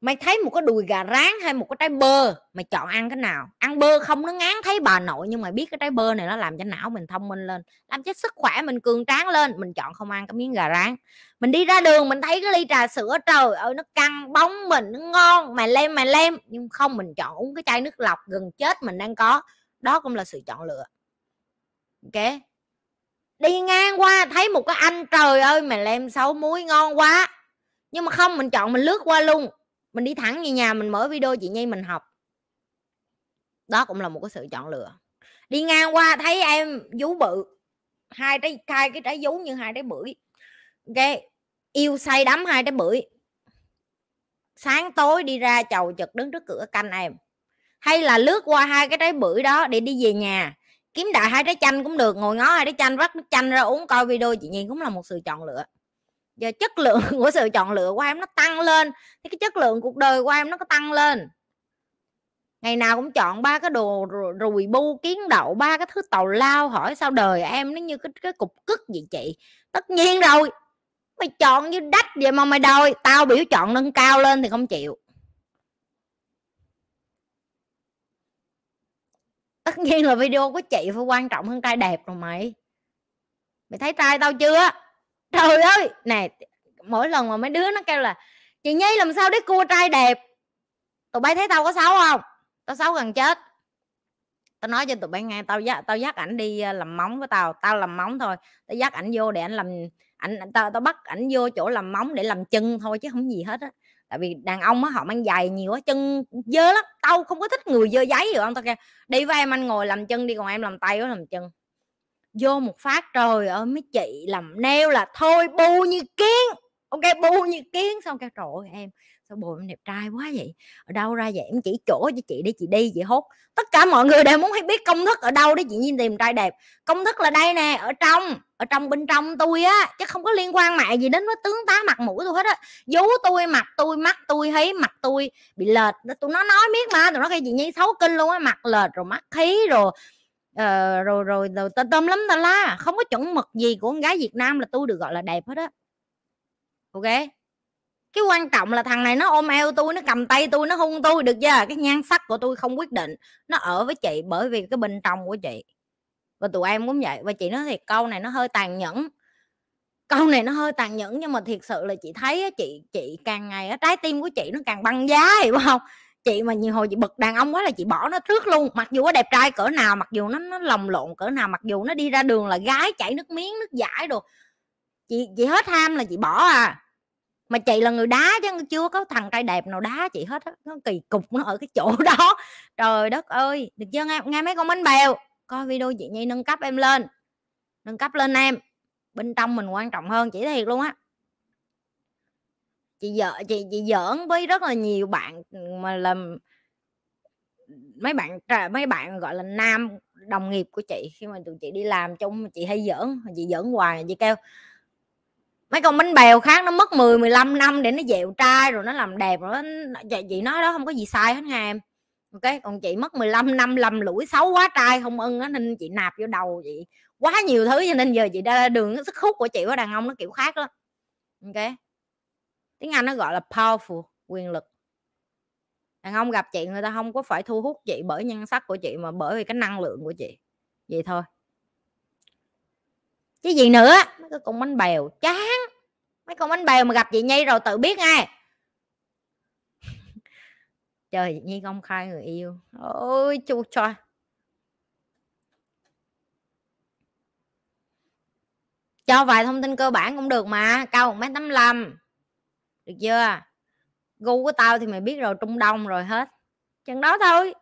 mày thấy một cái đùi gà rán hay một cái trái bơ, mày chọn ăn cái nào? Ăn bơ không, nó ngán thấy bà nội nhưng mà biết cái trái bơ này nó làm cho não mình thông minh lên, làm cho sức khỏe mình cường tráng lên. Mình chọn không ăn cái miếng gà rán. Mình đi ra đường mình thấy cái ly trà sữa, trời ơi, nó căng bóng mình, nó ngon, mày lem mày lem. Nhưng không, mình chọn uống cái chai nước lọc gần chết mình đang có. Đó cũng là sự chọn lựa. Ok? Đi ngang qua thấy một cái anh, trời ơi, mày lem xấu muối ngon quá. Nhưng mà không, mình chọn mình lướt qua luôn mình đi thẳng về nhà, mình mở video chị nhi mình học. Đó cũng là một cái sự chọn lựa. Đi ngang qua thấy em vú bự, hai trái, hai cái trái vú như hai trái bưởi. Ok, yêu say đắm hai trái bưởi. Sáng tối đi ra chầu chật đứng trước cửa canh em. Hay là lướt qua hai cái trái bưởi đó để đi về nhà. Kiếm đại hai trái chanh cũng được, ngồi ngó hai trái chanh, vắt nước chanh ra uống coi video chị nhi cũng là một sự chọn lựa và chất lượng [laughs] của sự chọn lựa của em nó tăng lên, thì cái chất lượng cuộc đời của em nó có tăng lên. Ngày nào cũng chọn ba cái đồ rùi bu, kiến đậu, ba cái thứ tàu lao hỏi sao đời em nó như cái cái cục cức vậy chị. Tất nhiên rồi, mày chọn như đách vậy mà mày đòi, tao biểu chọn nâng cao lên thì không chịu. Tất nhiên là video của chị phải quan trọng hơn trai đẹp rồi mày. Mày thấy trai tao chưa? Trời ơi! Nè, mỗi lần mà mấy đứa nó kêu là, chị nhi, làm sao để cua trai đẹp? Tụi bay thấy tao có xấu không? Tao xấu gần chết. Tao nói cho tụi bay nghe, tao dắt tao dắt ảnh đi ờ, làm móng với tao tao làm móng thôi. Tao dắt ảnh vô để ảnh làm, ảnh, tao tao bắt ảnh vô chỗ làm móng để làm chân thôi chứ không gì hết á. Tại vì đàn ông á, họ mang giày nhiều quá chân dơ lắm. Tao không có thích người dơ giấy rồi không? Tao kêu, đi với em, anh ngồi làm chân đi, còn em làm tay với làm chân vô một phát trời ơi, mấy chị làm neo là thôi bu như kiến ok, bu như kiến xong kêu, trời ơi, em, sao bồ em đẹp trai quá vậy? Ở đâu ra vậy? Em chỉ chỗ cho chị đi chị đi, chị hốt tất cả mọi người đều muốn hay biết công thức ở đâu để chị nhiên tìm trai đẹp. Công thức là đây nè, ở trong ở trong bên trong tôi á, chứ không có liên quan mẹ gì đến với tướng tá mặt mũi tôi hết á. Vú tôi mặt, tôi mắt, tôi thấy mặt, tôi bị lệch. Tụi nó nói biết mà, tụi nó cái chị nhi xấu kinh luôn á, mặt lệch rồi mắt khí rồi ờ, rồi rồi rồi tôm tôm lắm ta la. Không có chuẩn mực gì của con gái Việt Nam là tôi được gọi là đẹp hết á. Ok? Cái quan trọng là thằng này nó ôm eo tôi nó cầm tay tôi nó hung tôi được chưa? Cái nhan sắc của tôi không quyết định. Nó ở với chị bởi vì cái bên trong của chị. Và tụi em cũng vậy. Và chị nói thiệt câu này nó hơi tàn nhẫn. Câu này nó hơi tàn nhẫn nhưng mà thiệt sự là chị thấy chị chị càng ngày trái tim của chị nó càng băng giá hiểu không? Chị mà nhiều hồi chị bực đàn ông quá là chị bỏ nó trước luôn. Mặc dù có đẹp trai cỡ nào mặc dù nó nó lồng lộn cỡ nào mặc dù nó đi ra đường là gái chảy nước miếng nước giải đồ. Chị chị hết ham là chị bỏ à. Mà chị là người đá chứ chưa có thằng trai đẹp nào đá chị hết á. Nó kỳ cục nó ở cái chỗ [laughs] đó. Trời đất ơi được chưa? Nghe, nghe mấy con bánh bèo. Coi video chị nhi nâng cấp em lên. Nâng cấp lên em. Bên trong mình quan trọng hơn chỉ thiệt luôn á chị vợ chị chị giỡn với rất là nhiều bạn mà làm mấy bạn mấy bạn gọi là nam đồng nghiệp của chị. Khi mà tụi chị đi làm chung chị hay giỡn chị giỡn hoài chị kêu mấy con bánh bèo khác nó mất 10 15 năm để nó dẹo trai rồi nó làm đẹp rồi nó, chị nói đó không có gì sai hết nha em. Ok còn chị mất 15 năm lầm lũi xấu quá trai không ưng á nên chị nạp vô đầu chị quá nhiều thứ cho nên giờ chị ra đường sức hút của chị với đàn ông nó kiểu khác lắm. Ok tiếng anh nó gọi là powerful, quyền lực. Đàn ông gặp chị người ta không có phải thu hút chị bởi nhan sắc của chị mà bởi vì cái năng lượng của chị. Vậy thôi. Chứ gì nữa? Mấy cái con bánh bèo. Chán! Mấy con bánh bèo mà gặp chị nhi rồi tự biết ngay. [laughs] Trời nhi công khai người yêu. Ôi, chu cho cho vài thông tin cơ bản cũng được mà. Cao một mét tám được chưa? Gu của tao thì mày biết rồi trung đông rồi hết. Chừng đó thôi.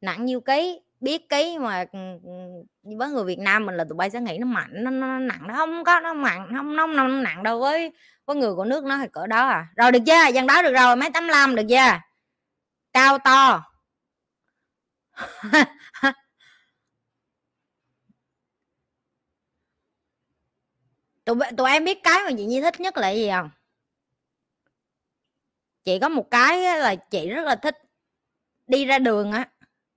Nặng nhiêu ký biết ký mà ừ, ừ, với người Việt Nam mình là tụi bay sẽ nghĩ nó mạnh nó, nó nặng. Nó không có nó mạnh không nó, nó nặng đâu với với người của nước nó thì cỡ đó à. Rồi được chưa? Dần đó được rồi mấy tám lăm được chưa? Cao to. [laughs] Tụi tụi em biết cái mà chị Nhi thích nhất là gì không? Chị có một cái là chị rất là thích đi ra đường á,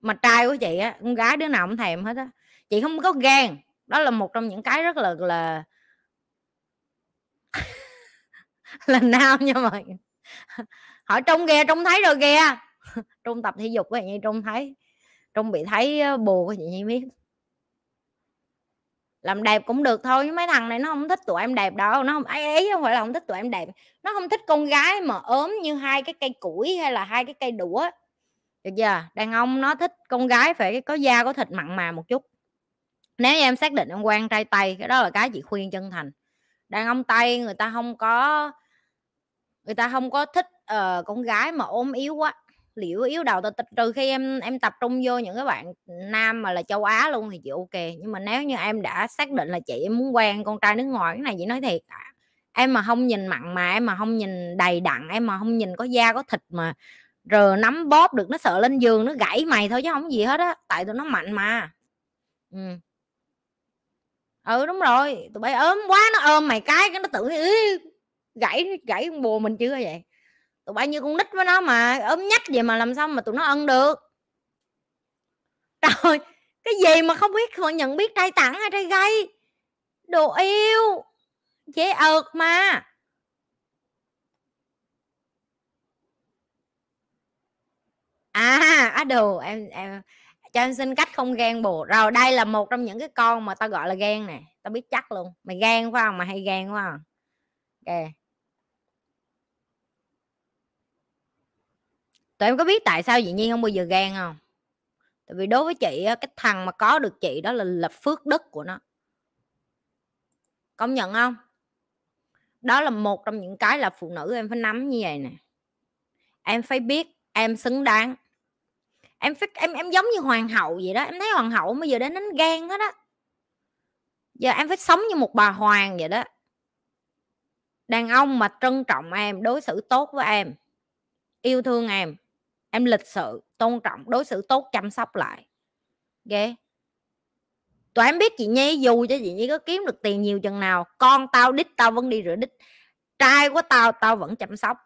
mà trai của chị á, con gái đứa nào cũng thèm hết á. Chị không có gan, đó là một trong những cái rất là là [laughs] là nào nha mọi hỏi trung ghe trung thấy rồi ghe trung tập thể dục của chị trung thấy trung bị thấy bù của chị nhi biết làm đẹp cũng được thôi nhưng mấy thằng này nó không thích tụi em đẹp đâu nó không ấy ấy không phải là không thích tụi em đẹp nó không thích con gái mà ốm như hai cái cây củi hay là hai cái cây đũa. Được chưa? Đàn ông nó thích con gái phải có da có thịt mặn mà một chút. Nếu như em xác định em quan trai tây cái đó là cái chị khuyên chân thành. Đàn ông tây người ta không có người ta không có thích uh, con gái mà ốm yếu quá liễu yếu đầu từ, từ khi em em tập trung vô những cái bạn nam mà là châu Á luôn thì chị ok nhưng mà nếu như em đã xác định là chị em muốn quen con trai nước ngoài cái này chị nói thiệt à, em mà không nhìn mặn mà em mà không nhìn đầy đặn em mà không nhìn có da có thịt mà rờ nắm bóp được nó sợ lên giường nó gãy mày thôi chứ không gì hết á tại tụi nó mạnh mà. Ừ ừ đúng rồi tụi bay ốm quá nó ôm mày cái cái nó tự gãy gãy bùa mình chưa? Vậy tụi bay như con nít với nó mà, ốm nhách vậy mà làm sao mà tụi nó ân được? Trời, cái gì mà không biết họ nhận biết trai tặng hay trai gay? Đồ yêu, dễ ợt mà. À á đồ, em em, cho em xin cách không ghen bồ rồi, đây là một trong những cái con mà tao gọi là ghen nè. Tao biết chắc luôn, mày ghen phải không? Mà hay ghen quá không? Ok. Tụi em có biết tại sao chị nhiên không bao giờ gan không? Tại vì đối với chị cái thằng mà có được chị đó là là phước đức của nó. Công nhận không? Đó là một trong những cái là phụ nữ em phải nắm như vậy nè. Em phải biết, em xứng đáng. Em phải, em em giống như hoàng hậu vậy đó. Em thấy hoàng hậu bây giờ đến đánh gan hết đó. Giờ em phải sống như một bà hoàng vậy đó. Đàn ông mà trân trọng em, đối xử tốt với em, yêu thương em em lịch sự, tôn trọng đối xử tốt, chăm sóc lại. Ghê tụi em biết chị nhi, dù cho chị nhi có kiếm được tiền nhiều chừng nào, con tao đít tao vẫn đi rửa đít trai của tao tao vẫn chăm sóc.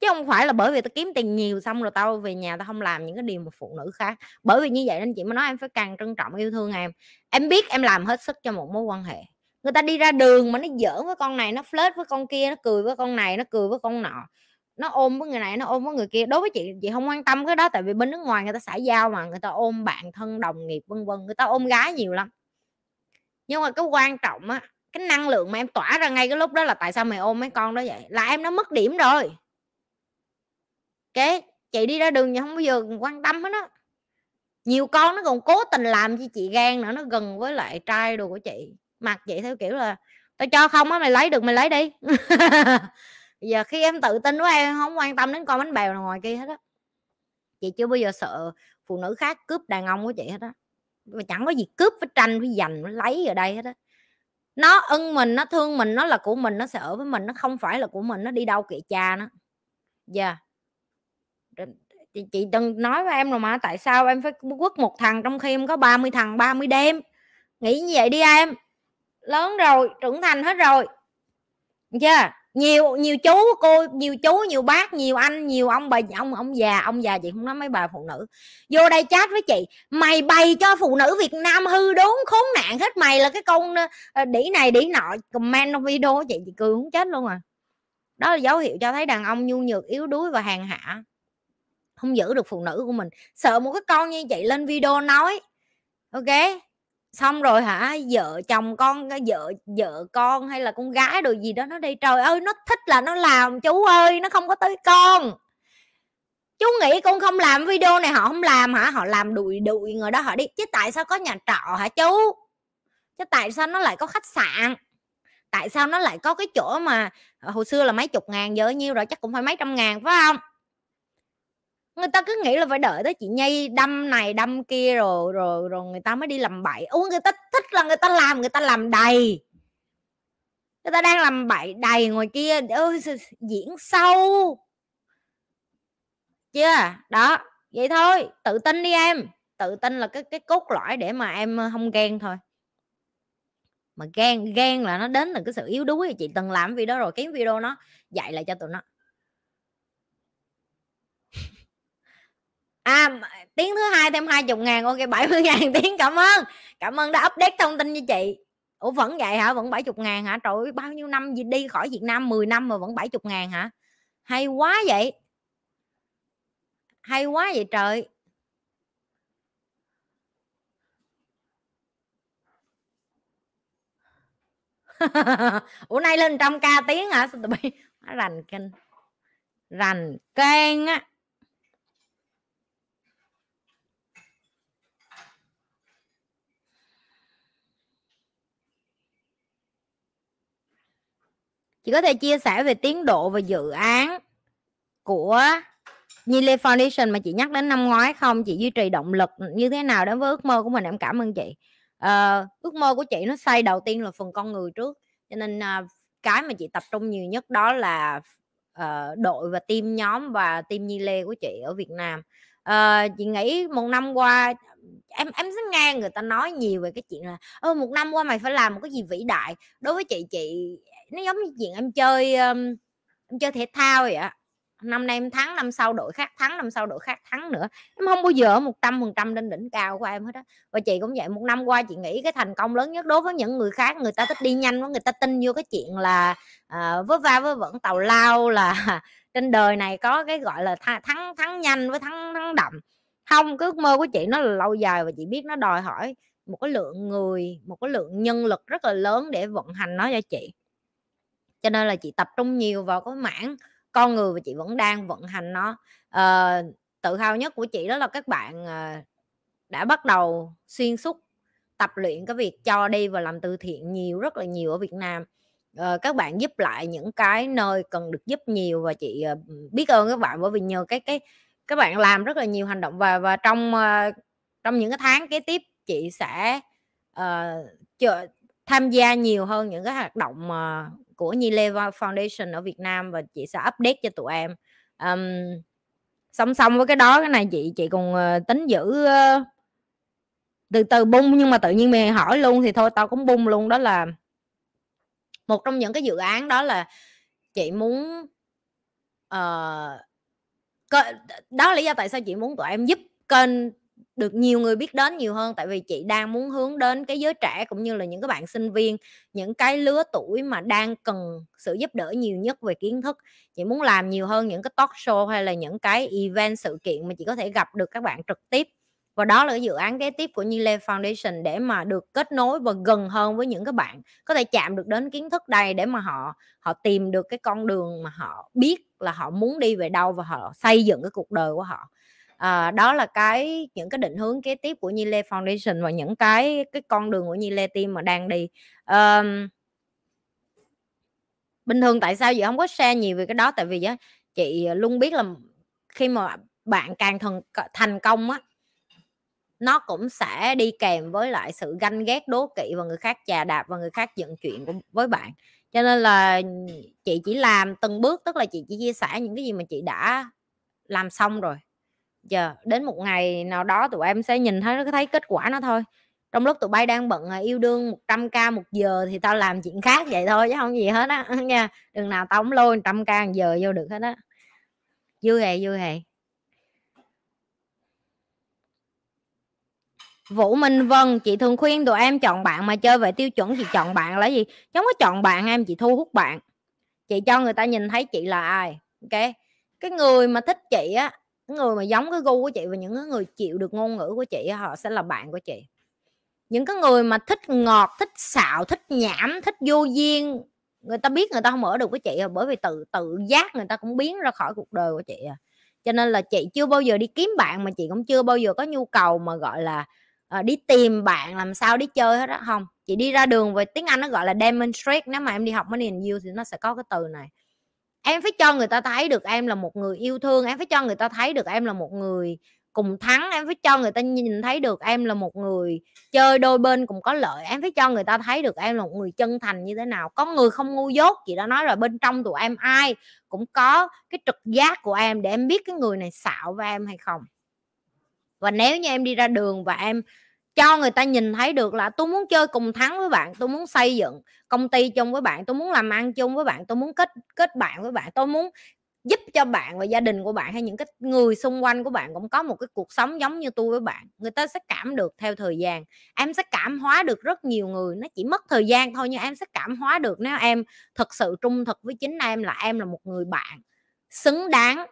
Chứ không phải là bởi vì tao kiếm tiền nhiều xong rồi tao về nhà tao không làm những cái điều mà phụ nữ khác. Bởi vì như vậy nên chị mới nói em phải càng trân trọng, yêu thương em. Em biết em làm hết sức cho một mối quan hệ. Người ta đi ra đường mà nó giỡn với con này, nó flirt với con kia, nó cười với con này, nó cười với con nọ nó ôm với người này, nó ôm với người kia. Đối với chị chị không quan tâm cái đó, tại vì bên nước ngoài người ta xã giao mà, người ta ôm bạn, thân, đồng nghiệp, vân vân, người ta ôm gái nhiều lắm. Nhưng mà cái quan trọng á, cái năng lượng mà em tỏa ra ngay cái lúc đó là tại sao mày ôm mấy con đó vậy? Là em nó mất điểm rồi. Cái chị đi ra đường nhưng không bao giờ quan tâm hết á. Nhiều con nó còn cố tình làm cho chị gan nữa, nó gần với lại trai đồ của chị. Mặc chị theo kiểu là, tao cho không á, mày lấy được, mày lấy đi. [laughs] giờ khi em tự tin quá em không quan tâm đến con bánh bèo nào ngoài kia hết á. Chị chưa bao giờ sợ phụ nữ khác cướp đàn ông của chị hết á. Mà chẳng có gì cướp với tranh với giành với lấy ở đây hết á. Nó ưng mình nó thương mình nó là của mình nó sẽ ở với mình nó không phải là của mình nó đi đâu kệ cha nó. Dạ. Yeah. chị, chị từng nói với em rồi mà tại sao em phải quất một thằng trong khi em có 30 thằng 30 đêm? Nghĩ như vậy đi em. Lớn rồi trưởng thành hết rồi. Chưa yeah nhiều nhiều chú cô, nhiều chú, nhiều bác, nhiều anh, nhiều ông bà, ông ông già ông già chị không nói mấy bà phụ nữ. Vô đây chat với chị, mày bày cho phụ nữ việt nam hư đốn khốn nạn hết mày là cái con ờ, ờ, đĩ này đĩ nọ. Comment trong video chị chị cười muốn chết luôn à. Đó là dấu hiệu cho thấy đàn ông nhu nhược, yếu đuối và hàng hạ. Không giữ được phụ nữ của mình. Sợ một cái con như chị lên video nói, ok? Xong rồi hả? Vợ chồng con vợ vợ con hay là con gái đồ gì đó, nó đi, trời ơi, nó thích là nó làm, chú ơi, nó không có tới con. Chú nghĩ con không làm video này, họ không làm hả? Họ làm đùi đùi người đó, họ đi. Chứ tại sao có nhà trọ hả chú? Chứ tại sao nó lại có khách sạn? Tại sao nó lại có cái chỗ mà, hồi xưa là mấy chục ngàn, giờ nhiêu rồi, chắc cũng phải mấy trăm ngàn, phải không? Người ta cứ nghĩ là phải đợi tới chị nhây đâm này đâm kia rồi rồi rồi người ta mới đi làm bậy. Ủa, người ta thích là người ta làm, người ta làm đầy. Người ta đang làm bậy đầy ngoài kia. Ôi diễn sâu. Chưa? Đó, vậy thôi. Tự tin đi em. Tự tin là cái cái cốt lõi để mà em ờ, không ghen thôi. Mà ghen ghen là nó đến từ cái sự yếu đuối. Chị từng làm video rồi kiếm video nó, dạy lại cho tụi nó. À tiếng thứ hai thêm hai chục ngàn, ok, bảy mươi ngàn [laughs] tiếng, cảm ơn. Cảm ơn đã update thông tin cho chị. Ủa, vẫn vậy hả? Vẫn bảy chục ngàn hả? Trời ơi, bao nhiêu năm gì đi khỏi việt nam 10 năm mà vẫn bảy chục ngàn hả? Hay quá vậy. Hay quá vậy trời. [laughs] Ủa, nay lên trăm ca tiếng hả? Sao tụi bay rành kinh. Rành can á. Chị có thể chia sẻ về tiến độ và dự án của Nhi Lê Foundation mà chị nhắc đến năm ngoái không? Chị duy trì động lực như thế nào đến với ước mơ của mình? Em cảm ơn chị. À, ước mơ của chị nó xây đầu tiên là phần con người trước. Cho nên à, cái mà chị tập trung nhiều nhất đó là uh, đội và team nhóm và team Nhi Lê của chị ở Việt Nam. Uh, chị nghĩ một năm qua em em sẽ nghe người ta nói nhiều về cái chuyện là ơ một năm qua mày phải làm một cái gì vĩ đại. Đối với chị chị nó giống như chuyện em chơi um, em chơi thể thao vậy ạ. Năm nay em thắng năm sau đội khác thắng năm sau đội khác thắng nữa. Em không bao giờ một trăm phần trăm lên đỉnh cao của em hết á. Và chị cũng vậy một năm qua chị nghĩ cái thành công lớn nhất đối với những người khác người ta thích đi nhanh quá người ta tin vô cái chuyện là ờ, uh, với va với vẫn tàu lao là [laughs] trên đời này có cái gọi là thắng thắng nhanh với thắng thắng đậm. Không cái ước mơ của chị nó là lâu dài và chị biết nó đòi hỏi một cái lượng người một cái lượng nhân lực rất là lớn để vận hành nó cho chị cho nên là chị tập trung nhiều vào cái mảng con người và chị vẫn đang vận hành nó. À, tự hào nhất của chị đó là các bạn ờ, đã bắt đầu xuyên suốt tập luyện cái việc cho đi và làm từ thiện nhiều rất là nhiều ở Việt Nam. À, các bạn giúp lại những cái nơi cần được giúp nhiều và chị biết ơn các bạn bởi vì nhờ cái cái các bạn làm rất là nhiều hành động và và trong trong những cái tháng kế tiếp chị sẽ uh, chờ, tham gia nhiều hơn những cái hoạt động uh, của Nhi Lê Foundation ở Việt Nam và chị sẽ update cho tụi em. Um, song song với cái đó cái này chị chị còn uh, tính giữ uh, từ từ bung nhưng mà tự nhiên mày hỏi luôn thì thôi tao cũng bung luôn. Đó là một trong những cái dự án đó là chị muốn uh, đó là lý do tại sao chị muốn tụi em giúp kênh được nhiều người biết đến nhiều hơn, tại vì chị đang muốn hướng đến cái giới trẻ cũng như là những cái bạn sinh viên, những cái lứa tuổi mà đang cần sự giúp đỡ nhiều nhất về kiến thức. Chị muốn làm nhiều hơn những cái talk show hay là những cái event sự kiện mà chị có thể gặp được các bạn trực tiếp. Và đó là dự án kế tiếp của Nhi Lê Foundation để mà được kết nối và gần hơn với những các bạn có thể chạm được đến kiến thức đây để mà họ họ tìm được cái con đường mà họ biết là họ muốn đi về đâu và họ xây dựng cái cuộc đời của họ à, đó là cái những cái định hướng kế tiếp của Nhi Lê Foundation và những cái cái con đường của Nhi Lê Team mà đang đi. À, bình thường tại sao chị không có share nhiều về cái đó? Tại vì á chị luôn biết là khi mà bạn càng thần, thành công á nó cũng sẽ đi kèm với lại sự ganh ghét đố kỵ và người khác chà đạp và người khác dựng chuyện với bạn. Cho nên là chị chỉ làm từng bước tức là chị chỉ chia sẻ những cái gì mà chị đã làm xong rồi giờ đến một ngày nào đó tụi em sẽ nhìn thấy nó thấy kết quả nó thôi. Trong lúc tụi bay đang bận à, yêu đương 100 k một giờ thì tao làm chuyện khác vậy thôi chứ không gì hết á, [laughs] nha. Đừng nào tao không lôi 100 k một giờ vô được hết á. Vui hề vui hề. Vũ Minh Vân chị thường khuyên tụi em chọn bạn mà chơi về tiêu chuẩn chị chọn bạn là gì? Giống có chọn bạn em, chị thu hút bạn. Chị cho người ta nhìn thấy chị là ai, ok? Cái người mà thích chị á người mà giống cái gu của chị và những người chịu được ngôn ngữ của chị họ sẽ là bạn của chị. Những cái người mà thích ngọt thích xạo thích nhảm thích vô duyên người ta biết người ta không ở được với chị à, bởi vì tự tự giác người ta cũng biến ra khỏi cuộc đời của chị à. Cho nên là chị chưa bao giờ đi kiếm bạn mà chị cũng chưa bao giờ có nhu cầu mà gọi là uh, đi tìm bạn làm sao đi chơi hết á không. Chị đi ra đường về tiếng anh nó gọi là demonstrate nếu mà em đi học mấy nền yêu thì nó sẽ có cái từ này em phải cho người ta thấy được em là một người yêu thương, em phải cho người ta thấy được em là một người cùng thắng, em phải cho người ta nhìn thấy được em là một người chơi đôi bên cùng có lợi, em phải cho người ta thấy được em là một người chân thành như thế nào. Có người không ngu dốt, chị đã nói rồi, bên trong tụi em ai cũng có cái trực giác của em để em biết cái người này xạo với em hay không. Và nếu như em đi ra đường và em cho người ta nhìn thấy được là tôi muốn chơi cùng thắng với bạn, tôi muốn xây dựng công ty chung với bạn, tôi muốn làm ăn chung với bạn, tôi muốn kết kết bạn với bạn, tôi muốn giúp cho bạn và gia đình của bạn hay những cái người xung quanh của bạn cũng có một cái cuộc sống giống như tôi với bạn. Người ta sẽ cảm được theo thời gian. Em sẽ cảm hóa được rất nhiều người, nó chỉ mất thời gian thôi nhưng em sẽ cảm hóa được nếu em thật sự trung thực với chính em là em là một người bạn xứng đáng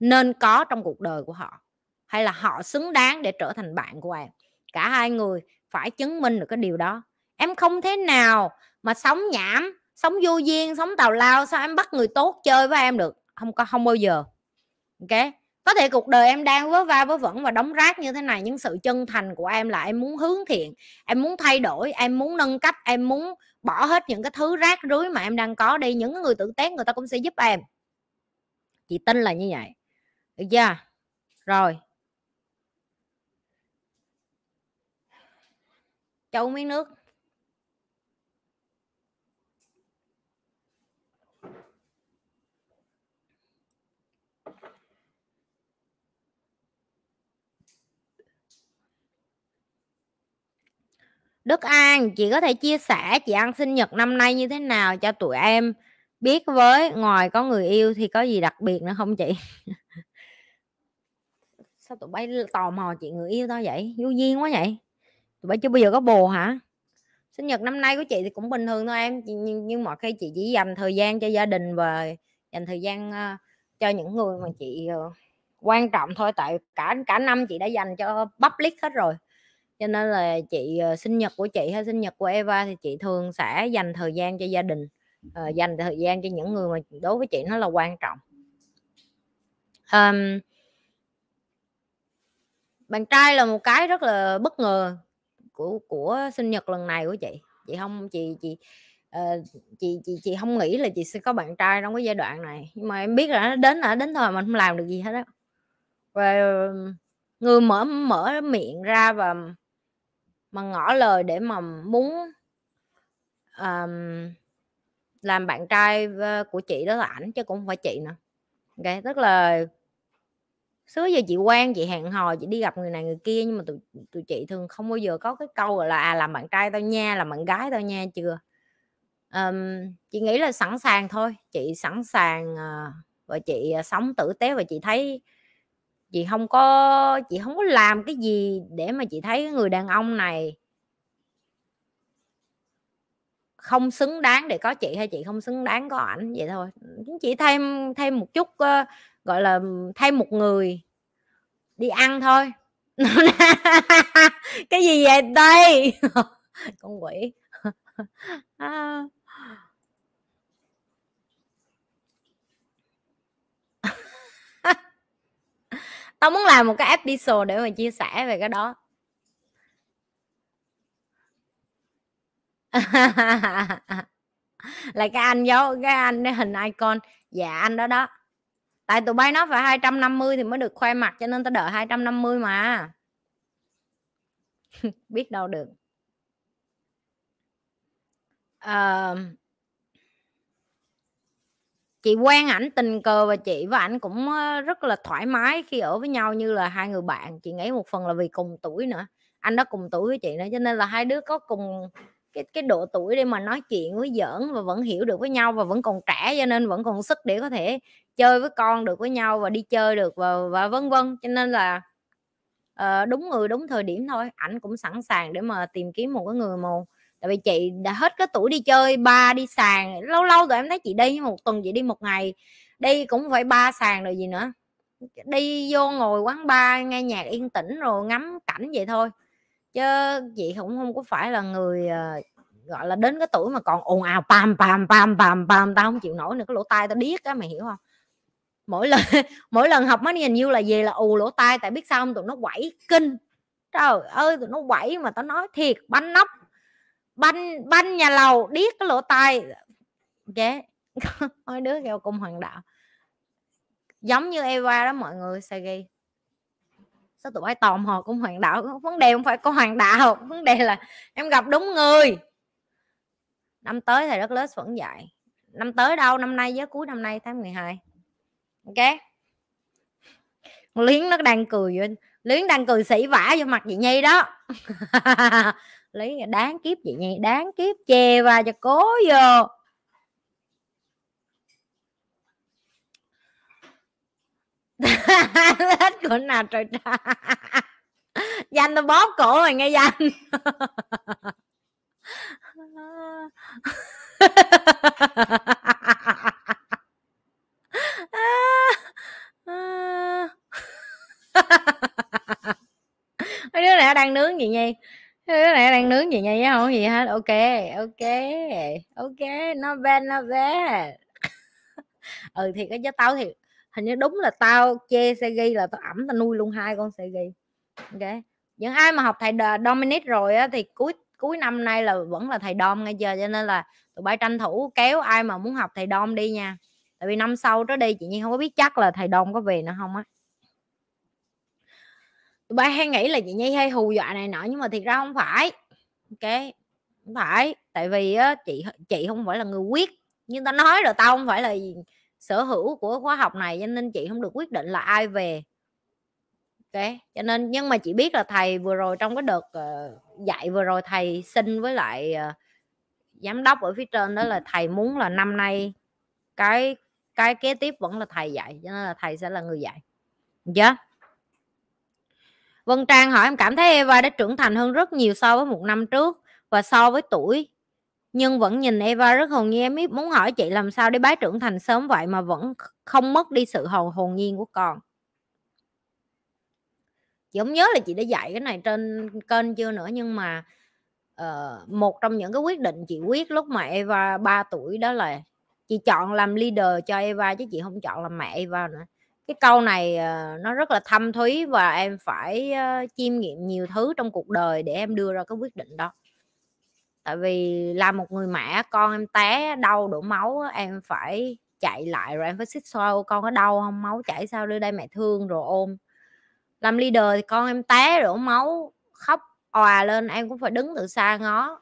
nên có trong cuộc đời của họ, hay là họ xứng đáng để trở thành bạn của em cả hai người phải chứng minh được cái điều đó. Em không thế nào mà sống nhảm, sống vô duyên, sống tào lao, sao em bắt người tốt chơi với em được? Không có, không bao giờ. Ok? Có thể cuộc đời em đang vớ va vớ vẩn và đóng rác như thế này, nhưng sự chân thành của em là em muốn hướng thiện, em muốn thay đổi, em muốn nâng cấp, em muốn bỏ hết những cái thứ rác rưới mà em đang có đi những người tử tế người ta cũng sẽ giúp em. Chị tin là như vậy. Được chưa? Rồi. Châu miếng nước Đức An, chị có thể chia sẻ chị ăn sinh nhật năm nay như thế nào cho tụi em biết với ngoài có người yêu thì có gì đặc biệt nữa không chị? [laughs] Sao tụi bay tò mò chị người yêu tao vậy? Vô duyên quá vậy. Tụi bay chưa bao giờ có bồ hả? Sinh nhật năm nay của chị thì cũng bình thường thôi em, nhưng nhưng mọi khi chị chỉ dành thời gian cho gia đình và dành thời gian uh, cho những người mà chị uh, quan trọng thôi tại cả cả năm chị đã dành cho public hết rồi. Cho nên là chị uh, sinh nhật của chị hay sinh nhật của Eva thì chị thường sẽ dành thời gian cho gia đình uh, dành thời gian cho những người mà đối với chị nó là quan trọng. Um, bạn trai là một cái rất là bất ngờ của của sinh nhật lần này của chị. Chị không chị chị uh, chị chị chị không nghĩ là chị sẽ có bạn trai trong cái giai đoạn này. Nhưng mà em biết là nó đến là đến thôi mình không làm được gì hết á. Và người mở mở miệng ra và mà ngỏ lời để mà muốn um, làm bạn trai ờ, của chị đó là ảnh chứ cũng không phải chị nữa. Ok tức là xưa giờ chị quen chị hẹn hò chị đi gặp người này người kia nhưng mà tụi tụi chị thường không bao giờ có cái câu gọi là à làm bạn trai tao nha làm bạn gái tao nha chưa. Um, chị nghĩ là sẵn sàng thôi. Chị sẵn sàng uh, và chị uh, sống tử tế và chị thấy chị không có chị không có làm cái gì để mà chị thấy người đàn ông này không xứng đáng để có chị hay chị không xứng đáng có ảnh vậy thôi. Chỉ thêm thêm một chút uh, gọi là thay một người đi ăn thôi. [laughs] Cái gì vậy? Đây. [laughs] Con quỷ. [laughs] À. tao muốn làm một cái episode để mà chia sẻ về cái đó. Là cái anh dấu cái anh, cái hình icon. Dạ anh đó đó tại tụi bay nó phải 250 thì mới được khoe mặt cho nên tao đợi 250 mà. [laughs] Biết đâu được. À, chị quen ảnh tình cờ và chị và ảnh cũng ờ, rất là thoải mái khi ở với nhau như là hai người bạn. Chị nghĩ một phần là vì cùng tuổi nữa. Anh đó cùng tuổi với chị nữa cho nên là hai đứa có cùng cái cái độ tuổi để mà nói chuyện với giỡn và vẫn hiểu được với nhau và vẫn còn trẻ cho nên vẫn còn sức để có thể chơi với con được với nhau và đi chơi được và và vân vân. Cho nên là uh, đúng người đúng thời điểm thôi ảnh cũng sẵn sàng để mà tìm kiếm một cái người mà tại vì chị đã hết cái tuổi đi chơi ba đi sàn lâu lâu rồi em thấy chị đi một tuần chị đi một ngày đi cũng phải ba sàn rồi gì nữa. Đi vô ngồi quán bar nghe nhạc yên tĩnh rồi ngắm cảnh vậy thôi chứ chị cũng không có phải là người uh, gọi là đến cái tuổi mà còn ồn ào pam pam pam pam pam tao không chịu nổi nữa cái lỗ tai tao điếc á mày hiểu không mỗi lần [laughs] mỗi lần học mới nhìn như là về là ù lỗ tai tại biết sao không tụi nó quẩy kinh trời ơi tụi nó quẩy mà tao nói thiệt banh nóc banh banh nhà lầu điếc cái lỗ tai. Chế dạ. [laughs] mấy đứa kêu cung hoàng đạo. Giống như Eva đó mọi người sẽ ghi sao tụi bay tò mò cũng hoàng đạo? Vấn đề không phải có hoàng đạo, vấn đề là em gặp đúng người. Năm tới thầy đất lớn vẫn dạy năm tới đâu? Năm nay với cuối năm nay, tháng 12 ok? Liến nó đang cười vô liếng đang cười sĩ vả vô mặt chị nhi đó. [laughs] Lý đáng kiếp chị nhi, đáng kiếp chè và cho cố vô. [laughs] hết của nào trời trời danh tôi bóp cổ rồi nghe danh. [laughs] Mấy đứa này đang nướng gì nhi? Mấy đứa này đang nướng gì nhi không gì hết. Ok ok ok. Nó bad nó bad [laughs] ừ thì cái giá tao thì hình như đúng là tao chê Segi là tao ẩm tao nuôi luôn hai con Segi ok. Những ai mà học thầy Dominic rồi á thì cuối cuối năm nay là vẫn là thầy Dom ngay giờ, cho nên là tụi bay tranh thủ kéo ai mà muốn học thầy Dom đi nha. Tại vì năm sau đó đi chị Nhi không có biết chắc là thầy Dom có về nữa không á. Tụi bay hay nghĩ là chị Nhi hay hù dọa này nọ, nhưng mà thiệt ra không phải. Ok. Không phải. Tại vì á, chị chị không phải là người quyết. Nhưng tao nói rồi, tao không phải là sở hữu của khóa học này cho nên chị không được quyết định là ai về ok cho nên nhưng mà chị biết là thầy vừa rồi trong cái đợt uh, dạy vừa rồi thầy xin với lại uh, giám đốc ở phía trên đó là thầy muốn là năm nay cái cái kế tiếp vẫn là thầy dạy cho nên là thầy sẽ là người dạy chưa yeah. Vân Trang hỏi em cảm thấy Eva đã trưởng thành hơn rất nhiều so với một năm trước và so với tuổi nhưng vẫn nhìn Eva rất hồn nhiên em muốn hỏi chị làm sao để bái trưởng thành sớm vậy mà vẫn không mất đi sự hồn hồn nhiên của con. Chị không nhớ là chị đã dạy cái này trên kênh chưa nữa nhưng mà uh, một trong những cái quyết định chị quyết lúc mà Eva 3 tuổi đó là chị chọn làm leader cho Eva chứ chị không chọn làm mẹ Eva nữa. Cái câu này uh, nó rất là thâm thúy và em phải uh, chiêm nghiệm nhiều thứ trong cuộc đời để em đưa ra cái quyết định đó tại vì là một người mẹ con em té đau đổ máu em phải chạy lại rồi em phải xích xoa con có đau không máu chảy sao? Đưa đây mẹ thương rồi ôm. Làm leader thì con em té đổ máu khóc òa lên em cũng phải đứng từ xa ngó.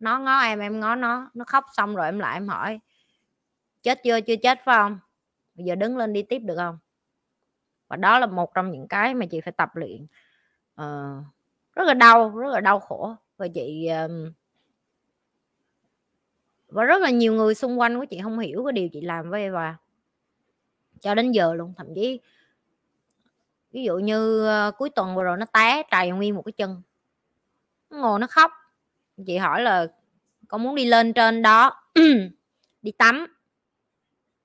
Nó ngó em em ngó nó nó khóc xong rồi em lại em hỏi chết chưa? Chưa chết phải không? Bây giờ đứng lên đi tiếp được không? Và đó là một trong những cái mà chị phải tập luyện. Uh, rất là đau rất là đau khổ và chị và rất là nhiều người xung quanh của chị không hiểu cái điều chị làm với Eva cho đến giờ luôn. Thậm chí ví dụ như uh, cuối tuần vừa rồi nó té trầy nguyên một cái chân. Nó ngồi nó khóc. Chị hỏi là con muốn đi lên trên đó [clears throat] đi tắm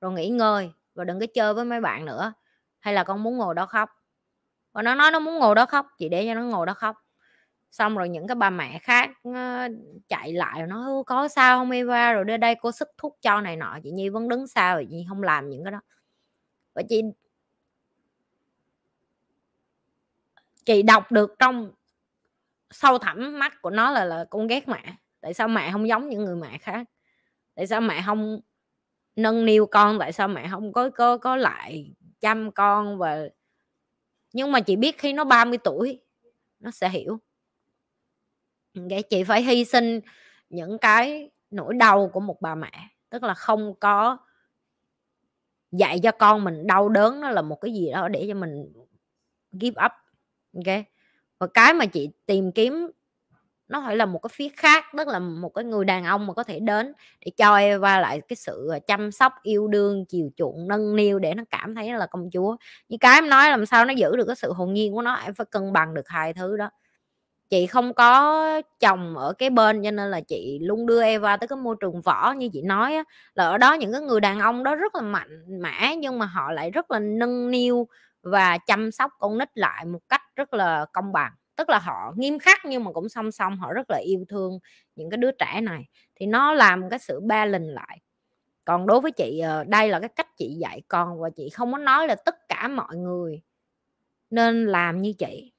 rồi nghỉ ngơi và đừng có chơi với mấy bạn nữa. Hay là con muốn ngồi đó khóc? Và nó nói nó muốn ngồi đó khóc. Chị để cho nó ngồi đó khóc xong rồi những cái bà mẹ khác ờ, chạy lại rồi nói có sao không Eva rồi đây đây cô sức thuốc cho này nọ, chị Nhi vẫn đứng sao rồi chị không làm những cái đó. Và chị chị đọc được trong sâu thẳm mắt của nó là là con ghét mẹ. Tại sao mẹ không giống những người mẹ khác? Tại sao mẹ không nâng niu con? Tại sao mẹ không có có có lại chăm con? Và nhưng mà chị biết khi nó 30 tuổi, nó sẽ hiểu cái chị phải hy sinh những cái nỗi đau của một bà mẹ, tức là không có dạy cho con mình đau đớn nó là một cái gì đó để cho mình give up, ok? Và cái mà chị tìm kiếm nó phải là một cái phía khác, tức là một cái người đàn ông mà có thể đến để cho Eva lại cái sự ờ, chăm sóc, yêu đương, chiều chuộng, nâng niu để nó cảm thấy là công chúa. Như cái em nói làm sao nó giữ được cái sự hồn nhiên của nó, em phải cân bằng được hai thứ đó chị không có chồng ở cái bên cho nên là chị luôn đưa Eva tới cái môi trường võ như chị nói á, là ở đó những cái người đàn ông đó rất là mạnh mẽ nhưng mà họ lại rất là nâng niu và chăm sóc con nít lại một cách rất là công bằng. Tức là họ nghiêm khắc nhưng mà cũng song song họ rất là yêu thương những cái đứa trẻ này. Thì nó làm cái sự ba lình lại. Còn đối với chị ờ, đây là cái cách chị dạy con và chị không có nói là tất cả mọi người nên làm như chị.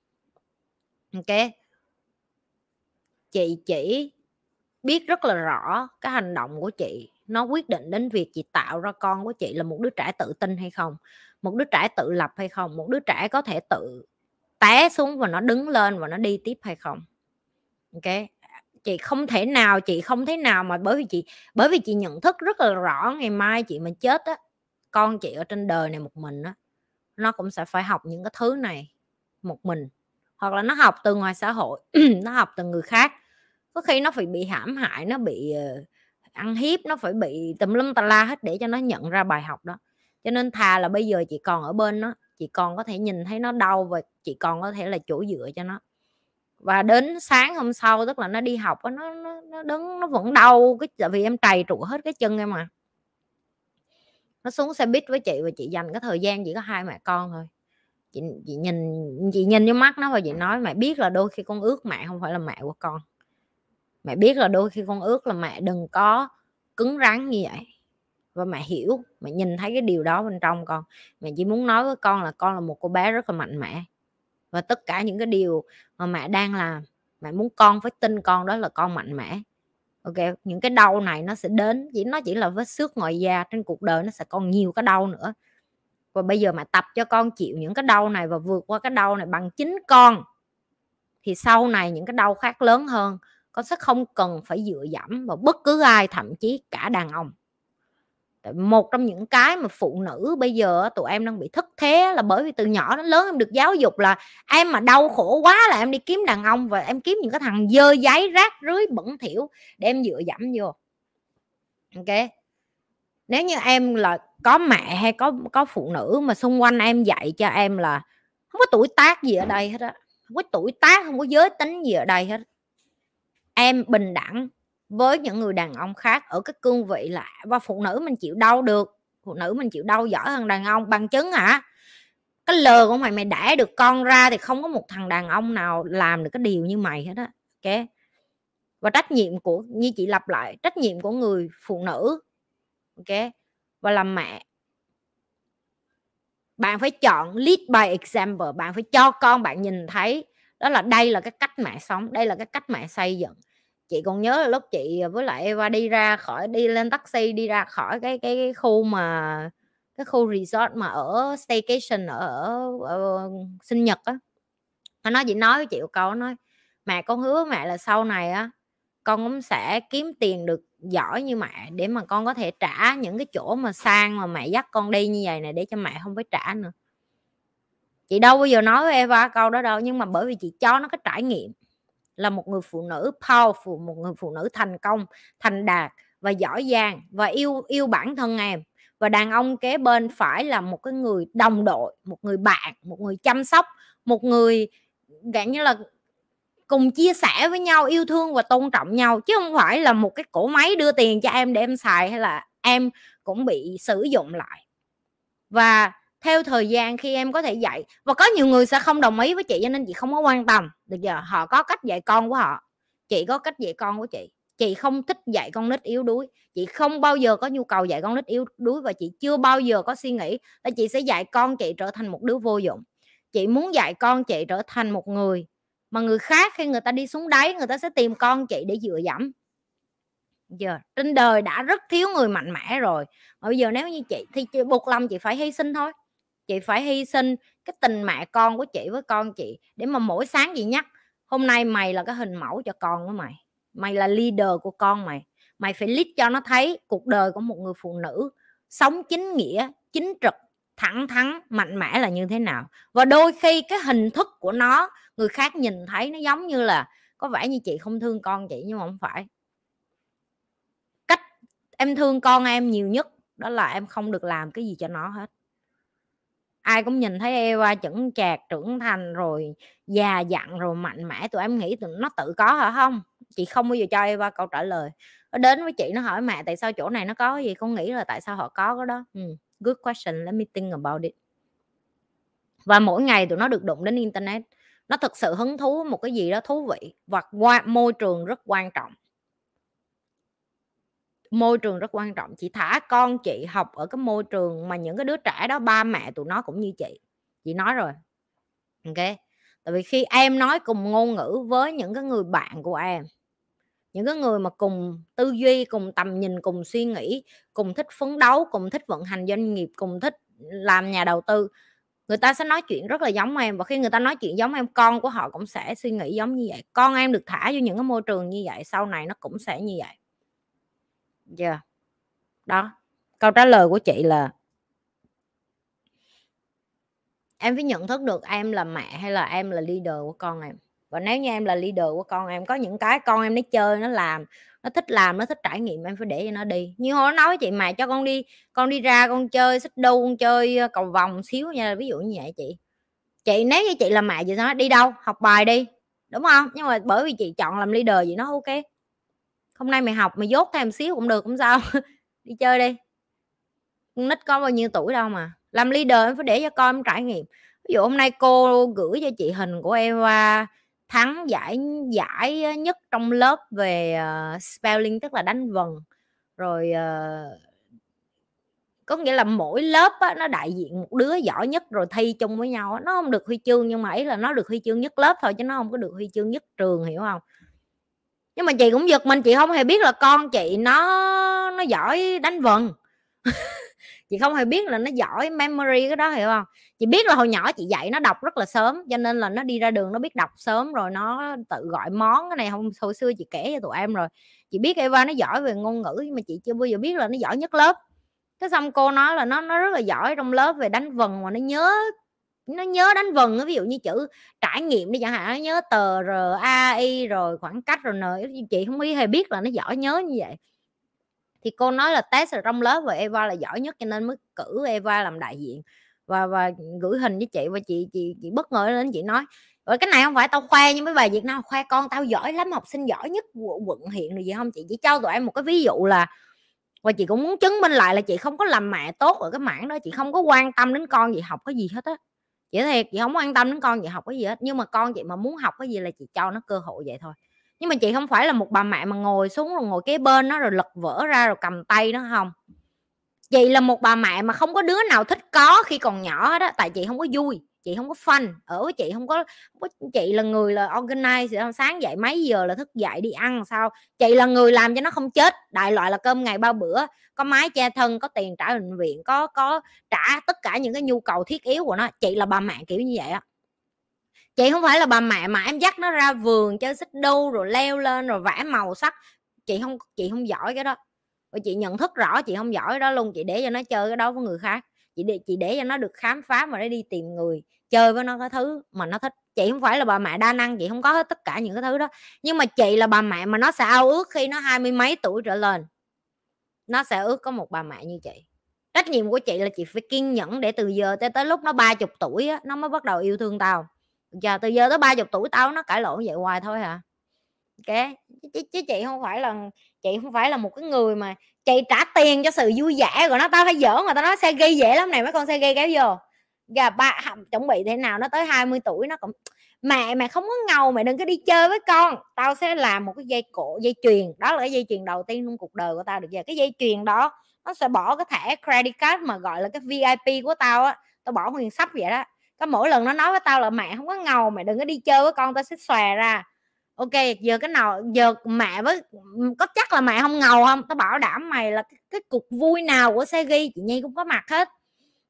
Ok? Chị chỉ biết rất là rõ cái hành động của chị, nó quyết định đến việc chị tạo ra con của chị là một đứa trẻ tự tin hay không, một đứa trẻ tự lập hay không, một đứa trẻ có thể tự té xuống và nó đứng lên và nó đi tiếp hay không. Ok? Chị không thể nào, chị không thể nào mà bởi vì chị, bởi vì chị nhận thức rất là rõ ngày mai chị mà chết á, con chị ở trên đời này một mình á, nó cũng sẽ phải học những cái thứ này một mình hoặc là nó học từ ngoài xã hội [clears throat] nó học từ người khác. Có khi nó phải bị hãm hại nó bị ờ, ăn hiếp nó phải bị tùm lum tà la hết để cho nó nhận ra bài học đó. Cho nên thà là bây giờ chị còn ở bên nó chị còn có thể nhìn thấy nó đau và chị còn có thể là chỗ dựa cho nó. Và đến sáng hôm sau tức là nó đi học nó nó, nó đứng nó vẫn đau cái tại vì em trầy trụ hết cái chân em mà. Nó xuống xe buýt với chị và chị dành cái thời gian chỉ có hai mẹ con thôi chị, chị nhìn chị nhìn vô mắt nó và chị nói mẹ biết là đôi khi con ước mẹ không phải là mẹ của con. Mẹ biết là đôi khi con ước là mẹ đừng có cứng rắn như vậy. Và mẹ hiểu mẹ nhìn thấy cái điều đó bên trong con. Mẹ chỉ muốn nói với con là con là một cô bé rất là mạnh mẽ. Và tất cả những cái điều mà mẹ đang làm mẹ muốn con phải tin con đó là con mạnh mẽ. Ok những cái đau này nó sẽ đến chỉ nó chỉ là vết xước ngoài da trên cuộc đời nó sẽ còn nhiều cái đau nữa và bây giờ mà tập cho con chịu những cái đau này và vượt qua cái đau này bằng chính con, thì sau này những cái đau khác lớn hơn, con sẽ không cần phải dựa dẫm vào bất cứ ai, thậm chí cả đàn ông. Một trong những cái mà phụ nữ bây giờ tụi em đang bị thất thế là bởi vì từ nhỏ đến lớn em được giáo dục là em mà đau khổ quá là em đi kiếm đàn ông và em kiếm những cái thằng dơ giấy, rác rưới, bẩn thỉu để em dựa dẫm vô. Ok? Nếu như em là có mẹ hay có có phụ nữ mà xung quanh em dạy cho em là không có tuổi tác gì ở đây hết á, không có tuổi tác, không có giới tính gì ở đây hết. Em bình đẳng với những người đàn ông khác ở cái cương vị là, và phụ nữ mình chịu đau được, phụ nữ mình chịu đau giỏi hơn đàn ông, bằng chứng hả? Cái lờ của mày mày đẻ được con ra thì không có một thằng đàn ông nào làm được cái điều như mày hết á, ok? Và trách nhiệm của, như chị lặp lại, trách nhiệm của người phụ nữ, ok? Và làm mẹ. Bạn phải chọn lead by example bạn phải cho con bạn nhìn thấy. Đó là đây là cái cách mẹ sống đây là cái cách mẹ xây dựng. Chị còn nhớ là lúc chị với lại Eva đi ra khỏi đi lên taxi đi ra khỏi cái cái, cái khu mà cái khu resort mà ở staycation ở, ở, ở ờ, sinh nhật á. Nó nói chị nói với chị một câu nói mẹ con hứa mẹ là sau này á con cũng sẽ kiếm tiền được giỏi như mẹ để mà con có thể trả những cái chỗ mà sang mà mẹ dắt con đi như vậy này để cho mẹ không phải trả nữa. Chị đâu bao giờ nói với Eva câu đó đâu, nhưng mà bởi vì chị cho nó cái trải nghiệm là một người phụ nữ powerful, một người phụ nữ thành công, thành đạt và giỏi giang và yêu yêu bản thân em. Và đàn ông kế bên phải là một cái người đồng đội, một người bạn, một người chăm sóc, một người dạng như là cùng chia sẻ với nhau, yêu thương và tôn trọng nhau, chứ không phải là một cái cổ máy đưa tiền cho em để em xài hay là em cũng bị sử dụng lại. Và theo thời gian khi em có thể dạy, và có nhiều người sẽ không đồng ý với chị, cho nên chị không có quan tâm. Được giờ họ có cách dạy con của họ. Chị có cách dạy con của chị. Chị không thích dạy con nít yếu đuối. Chị không bao giờ có nhu cầu dạy con nít yếu đuối và chị chưa bao giờ có suy nghĩ là chị sẽ dạy con chị trở thành một đứa vô dụng. Chị muốn dạy con chị trở thành một người mà người khác khi người ta đi xuống đáy, người ta sẽ tìm con chị để dựa dẫm. Giờ trên đời đã rất thiếu người mạnh mẽ rồi. Mà bây giờ nếu như chị, thì chị buộc lòng chị phải hy sinh thôi. Chị phải hy sinh cái tình mẹ con của chị với con chị để mà mỗi sáng chị nhắc, hôm nay mày là cái hình mẫu cho con của mày. Mày là leader của con mày. Mày phải lead cho nó thấy cuộc đời của một người phụ nữ sống chính nghĩa, chính trực, thẳng thắn, mạnh mẽ là như thế nào. Và đôi khi cái hình thức của nó người khác nhìn thấy nó giống như là, có vẻ như chị không thương con chị nhưng mà không phải. Cách em thương con em nhiều nhất, đó là em không được làm cái gì cho nó hết. Ai cũng nhìn thấy Eva chững chạc trưởng thành rồi già dặn rồi mạnh mẽ, tụi em nghĩ tụi nó tự có hả? Không, chị không bao giờ cho Eva câu trả lời. Nó đến với chị, nó hỏi, mẹ, tại sao chỗ này nó có gì? Con nghĩ là tại sao họ có cái đó. Ừ. good question, let me think about it. Và mỗi ngày tụi nó được đụng đến internet nó thực sự hứng thú một cái gì đó thú vị và qua, môi trường rất quan trọng. Môi trường rất quan trọng. Chị thả, con chị học ở cái môi trường mà những cái đứa trẻ đó, ba mẹ tụi nó cũng như chị. Chị nói rồi. Ok? Tại vì khi em nói cùng ngôn ngữ với những cái người bạn của em, những cái người mà cùng tư duy, cùng tầm nhìn, cùng suy nghĩ, cùng thích phấn đấu, cùng thích vận hành doanh nghiệp, cùng thích làm nhà đầu tư người ta sẽ nói chuyện rất là giống em và khi người ta nói chuyện giống em, con của họ cũng sẽ suy nghĩ giống như vậy. Con em được thả vô những cái môi trường như vậy, sau này nó cũng sẽ như vậy. Yeah. đó. Câu trả lời của chị là em phải nhận thức được em là mẹ hay là em là leader của con em. Và nếu như em là leader của con em, có những cái con em nó chơi, nó làm nó thích làm, nó thích trải nghiệm, em phải để cho nó đi. Như hồi nói với chị mà, cho con đi con đi ra, con chơi xích đu, con chơi ờ, cầu vòng xíu nha. Ví dụ như vậy chị. Chị nếu như chị là mẹ chị nói, đi đâu, học bài đi. Đúng không? Nhưng mà bởi vì chị chọn làm leader vậy nó ok. Hôm nay mày học, mày dốt thêm xíu cũng được cũng sao. [laughs] Đi chơi đi. Con nít có bao nhiêu tuổi đâu mà. Làm leader em phải để cho con em trải nghiệm. Ví dụ hôm nay cô gửi cho chị hình của Eva thắng giải giải nhất trong lớp về uh, spelling tức là đánh vần. Rồi uh, có nghĩa là mỗi lớp á, nó đại diện một đứa giỏi nhất rồi thi chung với nhau nó không được huy chương nhưng mà ý là nó được huy chương nhất lớp thôi chứ nó không có được huy chương nhất trường hiểu không? Nhưng mà chị cũng giật mình chị không hề biết là con chị nó nó giỏi đánh vần. [laughs] Chị không hề biết là nó giỏi memory cái đó hiểu không? Chị biết là hồi nhỏ chị dạy nó đọc rất là sớm, cho nên là nó đi ra đường nó biết đọc sớm rồi nó tự gọi món cái này không hồi xưa chị kể cho tụi em rồi. Chị biết Eva nó giỏi về ngôn ngữ nhưng mà chị chưa bao giờ biết là nó giỏi nhất lớp. Cái xong cô nói là nó nó rất là giỏi trong lớp về đánh vần mà nó nhớ nó nhớ đánh vần ví dụ như chữ trải nghiệm đi chẳng hạn, nó nhớ tờ r, a, i rồi khoảng cách rồi n, chị không hề biết là nó giỏi nhớ như vậy. Thì cô nói là test ở trong lớp và Eva là giỏi nhất cho nên mới cử Eva làm đại diện và và gửi hình với chị và chị chị chị bất ngờ lên chị nói rồi cái này không phải tao khoe nhưng mấy bài Việt Nam khoe con tao giỏi lắm, học sinh giỏi nhất quận huyện rồi gì không? Chị chỉ cho tụi em một cái ví dụ là, và chị cũng muốn chứng minh lại là chị không có làm mẹ tốt ở cái mảng đó, chị không có quan tâm đến con gì học cái gì hết á. Chị thiệt, chị không quan tâm đến con gì học cái gì hết, nhưng mà con chị mà muốn học cái gì là chị cho nó cơ hội vậy thôi. Nhưng mà chị không phải là một bà mẹ mà ngồi xuống rồi ngồi kế bên nó rồi lật vỡ ra rồi cầm tay nó không chị là một bà mẹ mà không có đứa nào thích có khi còn nhỏ hết á tại chị không có vui chị không có fun ở với chị không có, không có chị là người là organize sáng dậy mấy giờ là thức dậy đi ăn sao. Chị là người làm cho nó không chết đại loại là cơm ngày ba bữa có mái che thân có tiền trả bệnh viện có có trả tất cả những cái nhu cầu thiết yếu của nó. Chị là bà mẹ kiểu như vậy á. Chị không phải là bà mẹ mà em dắt nó ra vườn chơi xích đu rồi leo lên rồi vẽ màu sắc. Chị không chị không giỏi cái đó và chị nhận thức rõ chị không giỏi đó luôn chị để cho nó chơi cái đó với người khác. Chị để chị để cho nó được khám phá mà nó đi tìm người chơi với nó cái thứ mà nó thích. Chị không phải là bà mẹ đa năng chị không có hết tất cả những cái thứ đó. Nhưng mà chị là bà mẹ mà nó sẽ ao ước khi nó hai mươi mấy tuổi trở lên nó sẽ ước có một bà mẹ như chị. Trách nhiệm của chị là chị phải kiên nhẫn để từ giờ tới tới lúc nó ba chục tuổi á, nó mới bắt đầu yêu thương tao. Giờ từ giờ tới ba chục tuổi tao nó cãi lộn vậy hoài thôi hả? Ok chứ, chứ chị không phải là chị không phải là một cái người mà chị trả tiền cho sự vui vẻ rồi nó tao phải giỡn mà tao nói xe gây dễ lắm này mấy con xe gây kéo vô. Gà ba chuẩn bị thế nào nó tới 20 tuổi nó cũng mẹ mẹ không có ngầu mẹ đừng có đi chơi với con. Tao sẽ làm một cái dây cổ dây chuyền đó là cái dây chuyền đầu tiên trong cuộc đời của tao được giờ cái dây chuyền đó nó sẽ bỏ cái thẻ credit card mà gọi là cái VIP của tao á tao bỏ nguyên sắp vậy đó. Có mỗi lần nó nói với tao là mẹ không có ngầu mẹ đừng có đi chơi với con tao sẽ xòe ra ok giờ cái nào giờ mẹ với có chắc là mẹ không ngầu không? Tao bảo đảm mày là cái, cái cục vui nào của xe ghi chị nhi cũng có mặt hết.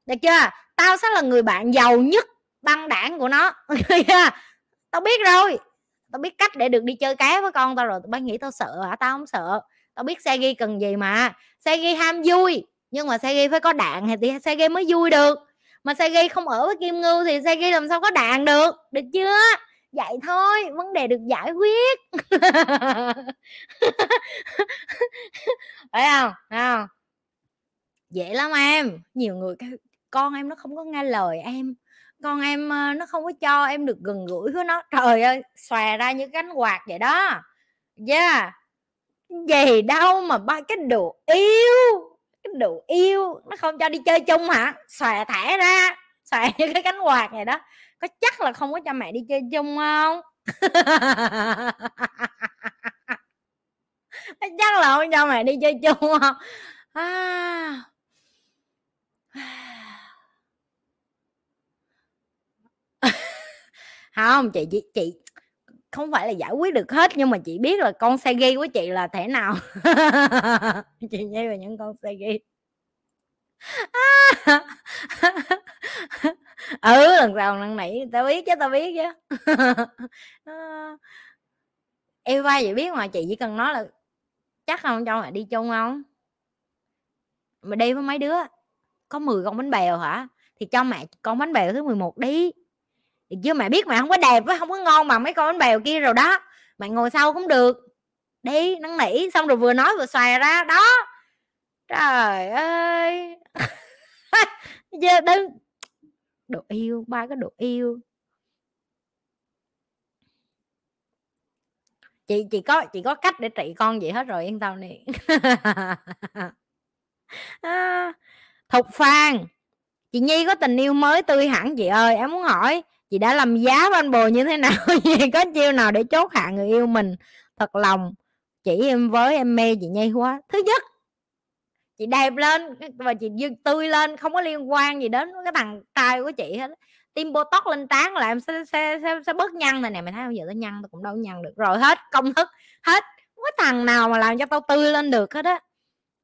Được chưa? Tao sẽ là người bạn giàu nhất băng đảng của nó. [laughs] Tao biết rồi. Tao biết cách để được đi chơi cá với con tao rồi. Tao nghĩ tao sợ hả? Tao không sợ. Tao biết xe ghi cần gì mà. Xe ghi ham vui nhưng mà xe ghi phải có đạn thì xe ghi mới vui được. Mà xe ghi không ở với kim ngưu thì xe ghi làm sao có đạn được? Được chưa? Vậy thôi, vấn đề được giải quyết. [laughs] Phải không? Không? Dễ lắm em. Nhiều người con em nó không có nghe lời em. Con em ờ, nó không có cho em được gần gũi với nó. Trời ơi, xòe ra như cánh quạt vậy đó. Yeah. Gì đâu mà ba, cái đồ yêu cái đồ yêu nó không cho đi chơi chung hả? Xòe thẻ ra, xòe [laughs] như cái cánh quạt này đó có chắc là không có cho mẹ đi chơi chung không? [laughs] Chắc là không cho mẹ đi chơi chung không? À. [sighs] Không chị chị chị không phải là giải quyết được hết nhưng mà chị biết là con xe ghi của chị là thể nào. [laughs] Chị nhây vào những con xe ghi [laughs] ừ lần sau lần nãy tao biết chứ, tao biết chứ. [laughs] Ờ. Em vai vậy biết mà chị chỉ cần nói là chắc không cho mày đi chung không? Mà đi với mấy đứa, có 10 con bánh bèo hả? Thì cho mẹ con bánh bèo thứ 11 đi. Thì chứ mẹ biết mẹ không có đẹp với không có ngon bằng mấy con bánh bèo kia rồi đó. Mẹ ngồi sau cũng được. Đi, năn nỉ, xong rồi vừa nói vừa xòe ra, đó. Trời ơi. [laughs] Giờ đừng độ yêu ba cái độ yêu. Chị chị có chị có cách để trị con vậy hết rồi yên tâm đi. [laughs] À, thục phan chị nhi có tình yêu mới tươi hẳn chị ơi em muốn hỏi chị đã làm giá với anh bồ như thế nào? [laughs] Vậy có chiêu nào để chốt hạ người yêu mình? Thật lòng chỉ em với em mê chị nhi quá. Thứ nhất chị đẹp lên và chị tươi lên không có liên quan gì đến cái thằng trai của chị hết. Tim botox lên tán là em sẽ sẽ sẽ, sẽ bớt nhăn này nè. Mày thấy không? Giờ tao nhăn tao cũng đâu nhăn được. Rồi hết công thức hết. Không có thằng nào mà làm cho tao tươi lên được hết á.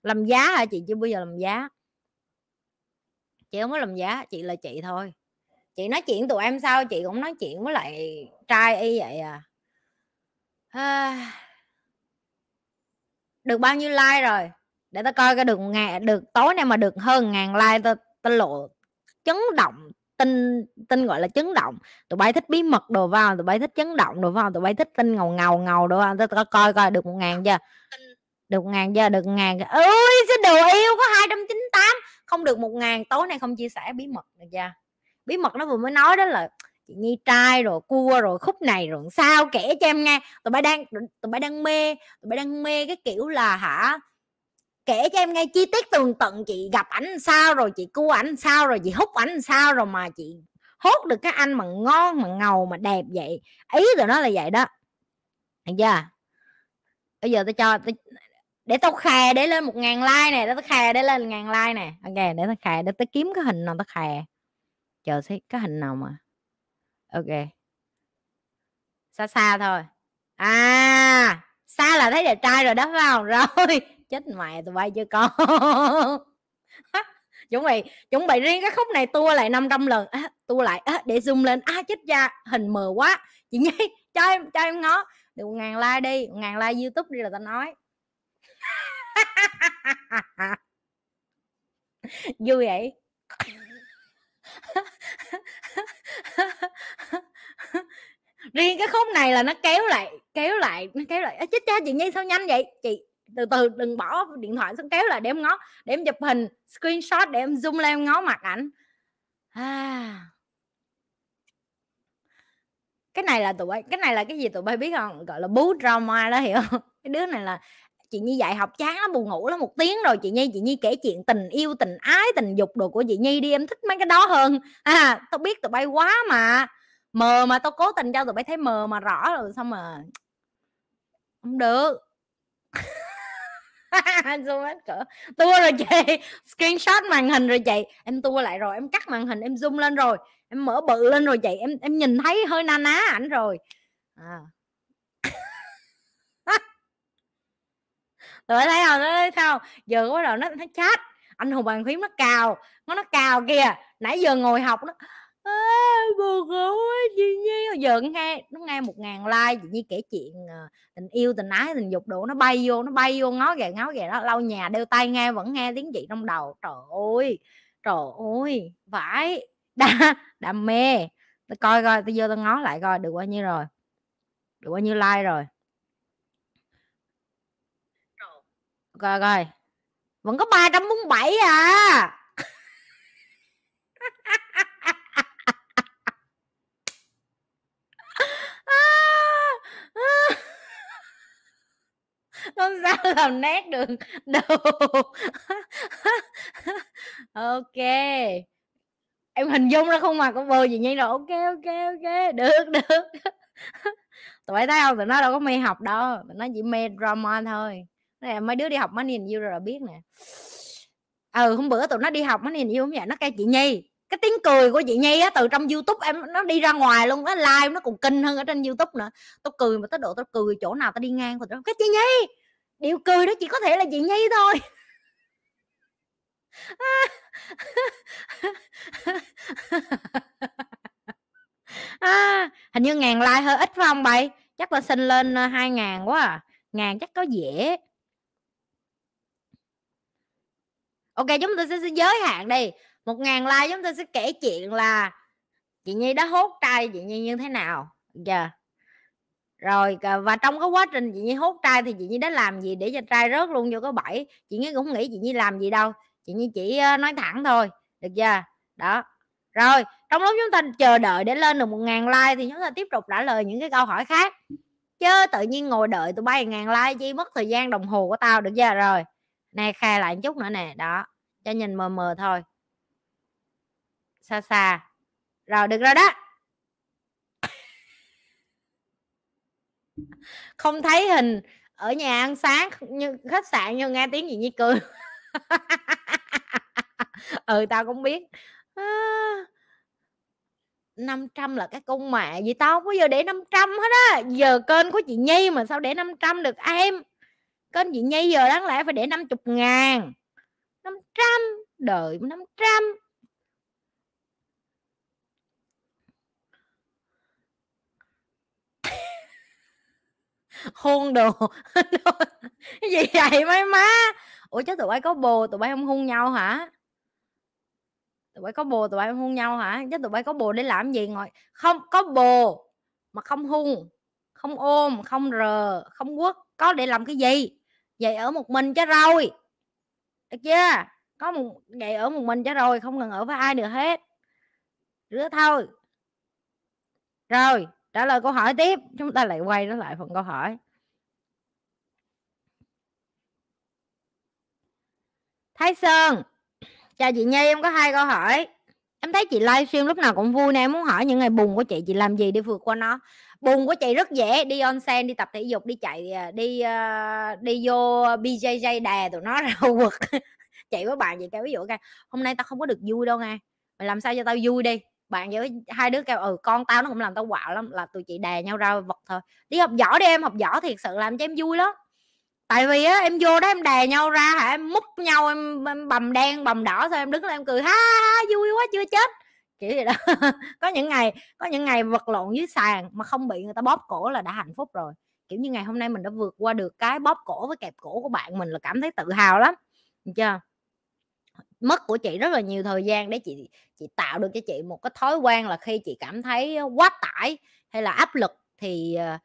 Làm giá hả chị? Chưa bao giờ làm giá. Chị không có làm giá chị là chị thôi. Chị nói chuyện tụi em sao? Chị cũng nói chuyện với lại trai y vậy à, à. [sighs] Được bao nhiêu like rồi? Để tao coi cái được ngàn được tối nay mà được hơn ngàn like tao tao lộ chấn động tin tin gọi là chấn động. Tụi bay thích bí mật đồ vào tụi bay thích chấn động đồ vào tụi bay thích tin ngầu ngầu ngầu đồ vào. Tao coi coi được một ngàn chưa? Được ngàn chưa? Được ngàn ơi sẽ đồ yêu có hai trăm chín tám. Không được một ngàn tối nay không chia sẻ bí mật được chưa? Bí mật nó vừa mới nói đó là chị nhi trai rồi cua rồi khúc này rồi sao kể cho em nghe. Tụi bay đang tụi bay đang mê tụi bay đang mê cái kiểu là hả kể cho em nghe chi tiết tường tận chị gặp ảnh sao rồi chị cua ảnh sao rồi chị hút ảnh sao rồi mà chị hốt được cái anh mà ngon mà ngầu mà đẹp vậy. Ý tụi nó là vậy đó. Được chưa? Bây giờ tôi cho tôi, để tao khè để lên một ngàn like này để tao khè để lên ngàn like này ok để tao khè để tao kiếm cái hình nào tao khè. Chờ xem cái hình nào mà. Ok. Xa xa thôi. À xa là thấy đẹp trai rồi đó phải không? [laughs] Rồi chết mẹ tụi bay chưa con [laughs] chuẩn bị chuẩn bị riêng cái khúc này tua lại 500 lần. À, tua lại à, để zoom lên. À chết cha hình mờ quá. Chị nhi [laughs] cho em cho em ngó. Được ngàn like đi ngàn like youtube đi là tao nói. [laughs] Vui vậy. Riêng cái khúc này là nó kéo lại kéo lại nó kéo lại. Chết cha chị nhi sao nhanh vậy? Chị từ từ, đừng bỏ điện thoại xuống kéo lại để em ngó, để em chụp hình, screenshot để em zoom lên em ngó mặt ảnh. À. cái này là tụi bay cái này là cái gì tụi bay biết không? Gọi là bú drama đó, hiểu không? [laughs] Cái đứa này là, chị nhi dạy học chán lắm, buồn ngủ lắm, một tiếng rồi chị nhi chị nhi kể chuyện tình yêu, tình ái, tình dục đồ của chị nhi đi, em thích mấy cái đó hơn. [laughs] À tao biết tụi bay quá mà. Mờ mà tao cố tình cho tụi bay thấy mờ mà rõ rồi, xong mà, không được. [laughs] [laughs] zoom hết cỡ tua rồi chị. Screenshot màn hình rồi chị. Em tua lại rồi, em cắt màn hình, em zoom lên rồi. Em mở bự lên rồi chị. Em em nhìn thấy hơi na ná ảnh rồi. À. [laughs] tụi thấy không? Thấy sao giờ có đầu nó nó chat anh hùng bàn phím nó cào. Nó nó cào kìa. Nãy giờ ngồi học nó à, buồn ngủ chị nhi giờ nghe nó nghe một ngàn like chị nhi kể chuyện uh, tình yêu tình ái tình dục đủ nó bay vô nó bay vô ngó gà ngó gà đó lau nhà đeo tay nghe vẫn nghe tiếng chị trong đầu. Trời ơi trời ơi vãi [laughs] đam đam mê. Tôi coi coi tôi vô tôi ngó lại coi được bao nhiêu rồi được bao nhiêu like rồi. Coi coi vẫn có 347 à. [laughs] không [laughs] sao làm nét được đâu ok. Em hình dung ra không mà, con bồ gì nhi rồi ok ok ok. Được [laughs] được. [laughs] Tụi bay thấy không? Tụi nó đâu có mê học đâu. Tụi nó chỉ mê drama thôi. Này mấy đứa đi học mấy nhìn yêu rồi là biết nè. Ừ hôm bữa tụi nó đi học mấy nhìn yêu không vậy? Nó kêu chị nhi. Cái tiếng cười của chị nhi á, từ trong youtube em, nó đi ra ngoài luôn á. Live nó còn kinh hơn ở trên youtube nữa. Tôi cười mà tới độ tôi cười chỗ nào tao đi ngang. Rồi cái chị nhi điệu cười đó chỉ có thể là chị nhi thôi. À, hình như ngàn like hơi ít phải không bay chắc là xin lên ờ, hai ngàn quá à. Ngàn chắc có dễ. Ok chúng ta sẽ, sẽ giới hạn đi. Một ngàn like chúng ta sẽ kể chuyện là chị nhi đã hốt trai chị nhi như thế nào. Giờ yeah rồi và trong cái quá trình chị nhi hút trai thì chị nhi đã làm gì để cho trai rớt luôn vô cái bẫy? Chị nhi cũng nghĩ chị nhi làm gì đâu, chị nhi chỉ nói thẳng thôi, được chưa? Đó. Rồi, trong lúc chúng ta chờ đợi để lên được một ngàn like thì chúng ta tiếp tục trả lời những cái câu hỏi khác. Chứ tự nhiên ngồi đợi tụi bay ngàn like chi mất thời gian đồng hồ của tao, được chưa? Rồi, nè, khai lại một chút nữa nè, đó, cho nhìn mờ mờ thôi. Xa xa rồi, được rồi đó. Không thấy hình ở nhà ăn sáng như khách sạn nhưng nghe tiếng gì như cười. [laughs] Ừ tao cũng biết. À, 500 là cái con mẹ gì tao không bao giờ để 500 hết á. Giờ kênh của chị Nhi mà sao để 500 được em? Kênh chị Nhi giờ đáng lẽ phải để 50 ngàn. 500 đợi 500 hôn đồ. Cái gì vậy mấy má. Ủa chứ tụi bay có bồ, tụi bay không hôn nhau hả? Tụi bay có bồ, tụi bay không hôn nhau hả? Chứ tụi bay có bồ để làm gì ngồi? Không, có bồ mà không hôn không ôm, không rờ, không quất, có để làm cái gì? Vậy ở một mình cho rồi được chưa? Có một vậy ở một mình cho rồi, không cần ở với ai được hết. Rửa thôi. Rồi trả lời câu hỏi tiếp chúng ta lại quay trở lại phần câu hỏi. Thái Sơn chào chị Nhi em có hai câu hỏi. Em thấy chị livestream lúc nào cũng vui nè em muốn hỏi những ngày buồn của chị chị làm gì để vượt qua nó? Buồn của chị rất dễ đi on sen đi tập thể dục đi chạy à, đi uh, đi vô BJJ đè tụi nó [laughs] ra quật. Chị với bạn vậy kêu ví dụ cái hôm nay tao không có được vui đâu nghe mày làm sao cho tao vui đi? Bạn với hai đứa kêu ừ con tao nó cũng làm tao quạo lắm là tụi chị đè nhau ra vật thôi. Đi học giỏi đi em học võ thiệt sự làm cho em vui lắm. Tại vì á em vô đó em đè nhau ra hả em múc nhau em, em bầm đen bầm đỏ sao em đứng lên em cười ha, ha vui quá chưa chết. Kiểu vậy đó. [laughs] Có những ngày có những ngày vật lộn dưới sàn mà không bị người ta bóp cổ là đã hạnh phúc rồi. Kiểu như ngày hôm nay mình đã vượt qua được cái bóp cổ với kẹp cổ của bạn mình là cảm thấy tự hào lắm. Được chưa? Mất của chị rất là nhiều thời gian để chị chị tạo được cho chị một cái thói quen là khi chị cảm thấy quá tải hay là áp lực thì ờ,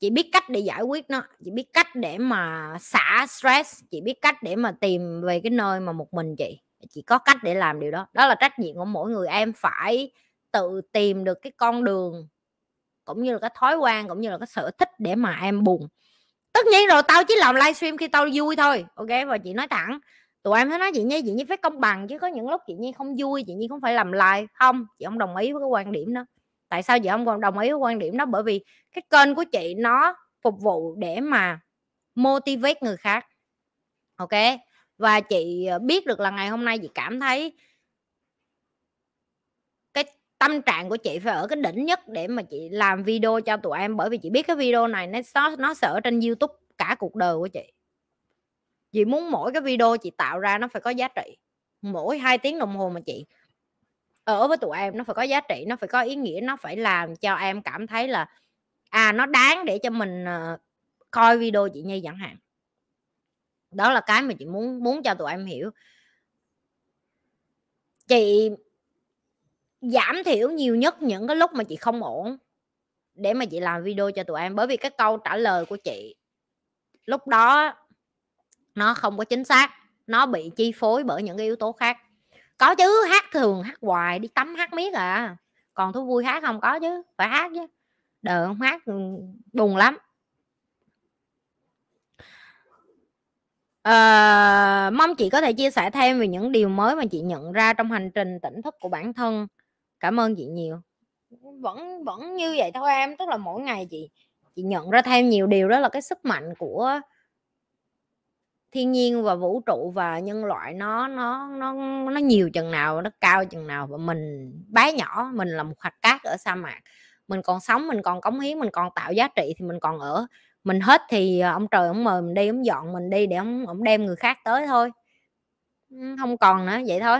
chị biết cách để giải quyết nó, chị biết cách để mà xả stress, chị biết cách để mà tìm về cái nơi mà một mình chị chị có cách để làm điều đó. Đó là trách nhiệm của mỗi người, em phải tự tìm được cái con đường cũng như là cái thói quen, cũng như là cái sở thích để mà em buồn. Tất nhiên rồi, tao chỉ làm livestream khi tao vui thôi, ok? Và chị nói thẳng tụi em thấy nói chị nhi chị nhi phải công bằng chứ có những lúc chị nhi không vui, chị nhi không phải làm lại không, chị không đồng ý với cái quan điểm đó. Tại sao chị không còn đồng ý với quan điểm đó? Bởi vì cái kênh của chị nó phục vụ để mà motivate người khác, ok? Và chị ờ, biết được là ngày hôm nay chị cảm thấy cái tâm trạng của chị phải ở cái đỉnh nhất để mà chị làm video cho tụi em. Bởi vì chị biết cái video này nó nó sẽ ở trên youtube cả cuộc đời của chị chị muốn mỗi cái video chị tạo ra nó phải có giá trị. Mỗi hai tiếng đồng hồ mà chị ở với tụi em nó phải có giá trị nó phải có ý nghĩa nó phải làm cho em cảm thấy là à nó đáng để cho mình uh, coi video chị nhi chẳng hạn. Đó là cái mà chị muốn muốn cho tụi em hiểu. Chị giảm thiểu nhiều nhất những cái lúc mà chị không ổn để mà chị làm video cho tụi em. Bởi vì cái câu trả lời của chị lúc đó nó không có chính xác nó bị chi phối bởi những cái yếu tố khác. Có chứ hát thường hát hoài đi tắm hát miết à. Còn thú vui hát không có chứ phải hát chứ. Đợi không hát buồn lắm. À, mong chị có thể chia sẻ thêm về những điều mới mà chị nhận ra trong hành trình tỉnh thức của bản thân. Cảm ơn chị nhiều. Vẫn vẫn như vậy thôi em tức là mỗi ngày chị chị nhận ra thêm nhiều điều đó là cái sức mạnh của thiên nhiên và vũ trụ và nhân loại nó nó nó nó nhiều chừng nào, nó cao chừng nào và mình bé nhỏ, mình là một hạt cát ở sa mạc. Mình còn sống, mình còn cống hiến, mình còn tạo giá trị thì mình còn ở. Mình hết thì ờ, ông trời ông mời mình đi, ông dọn mình đi để ông ông đem người khác tới thôi. Không còn nữa, vậy thôi.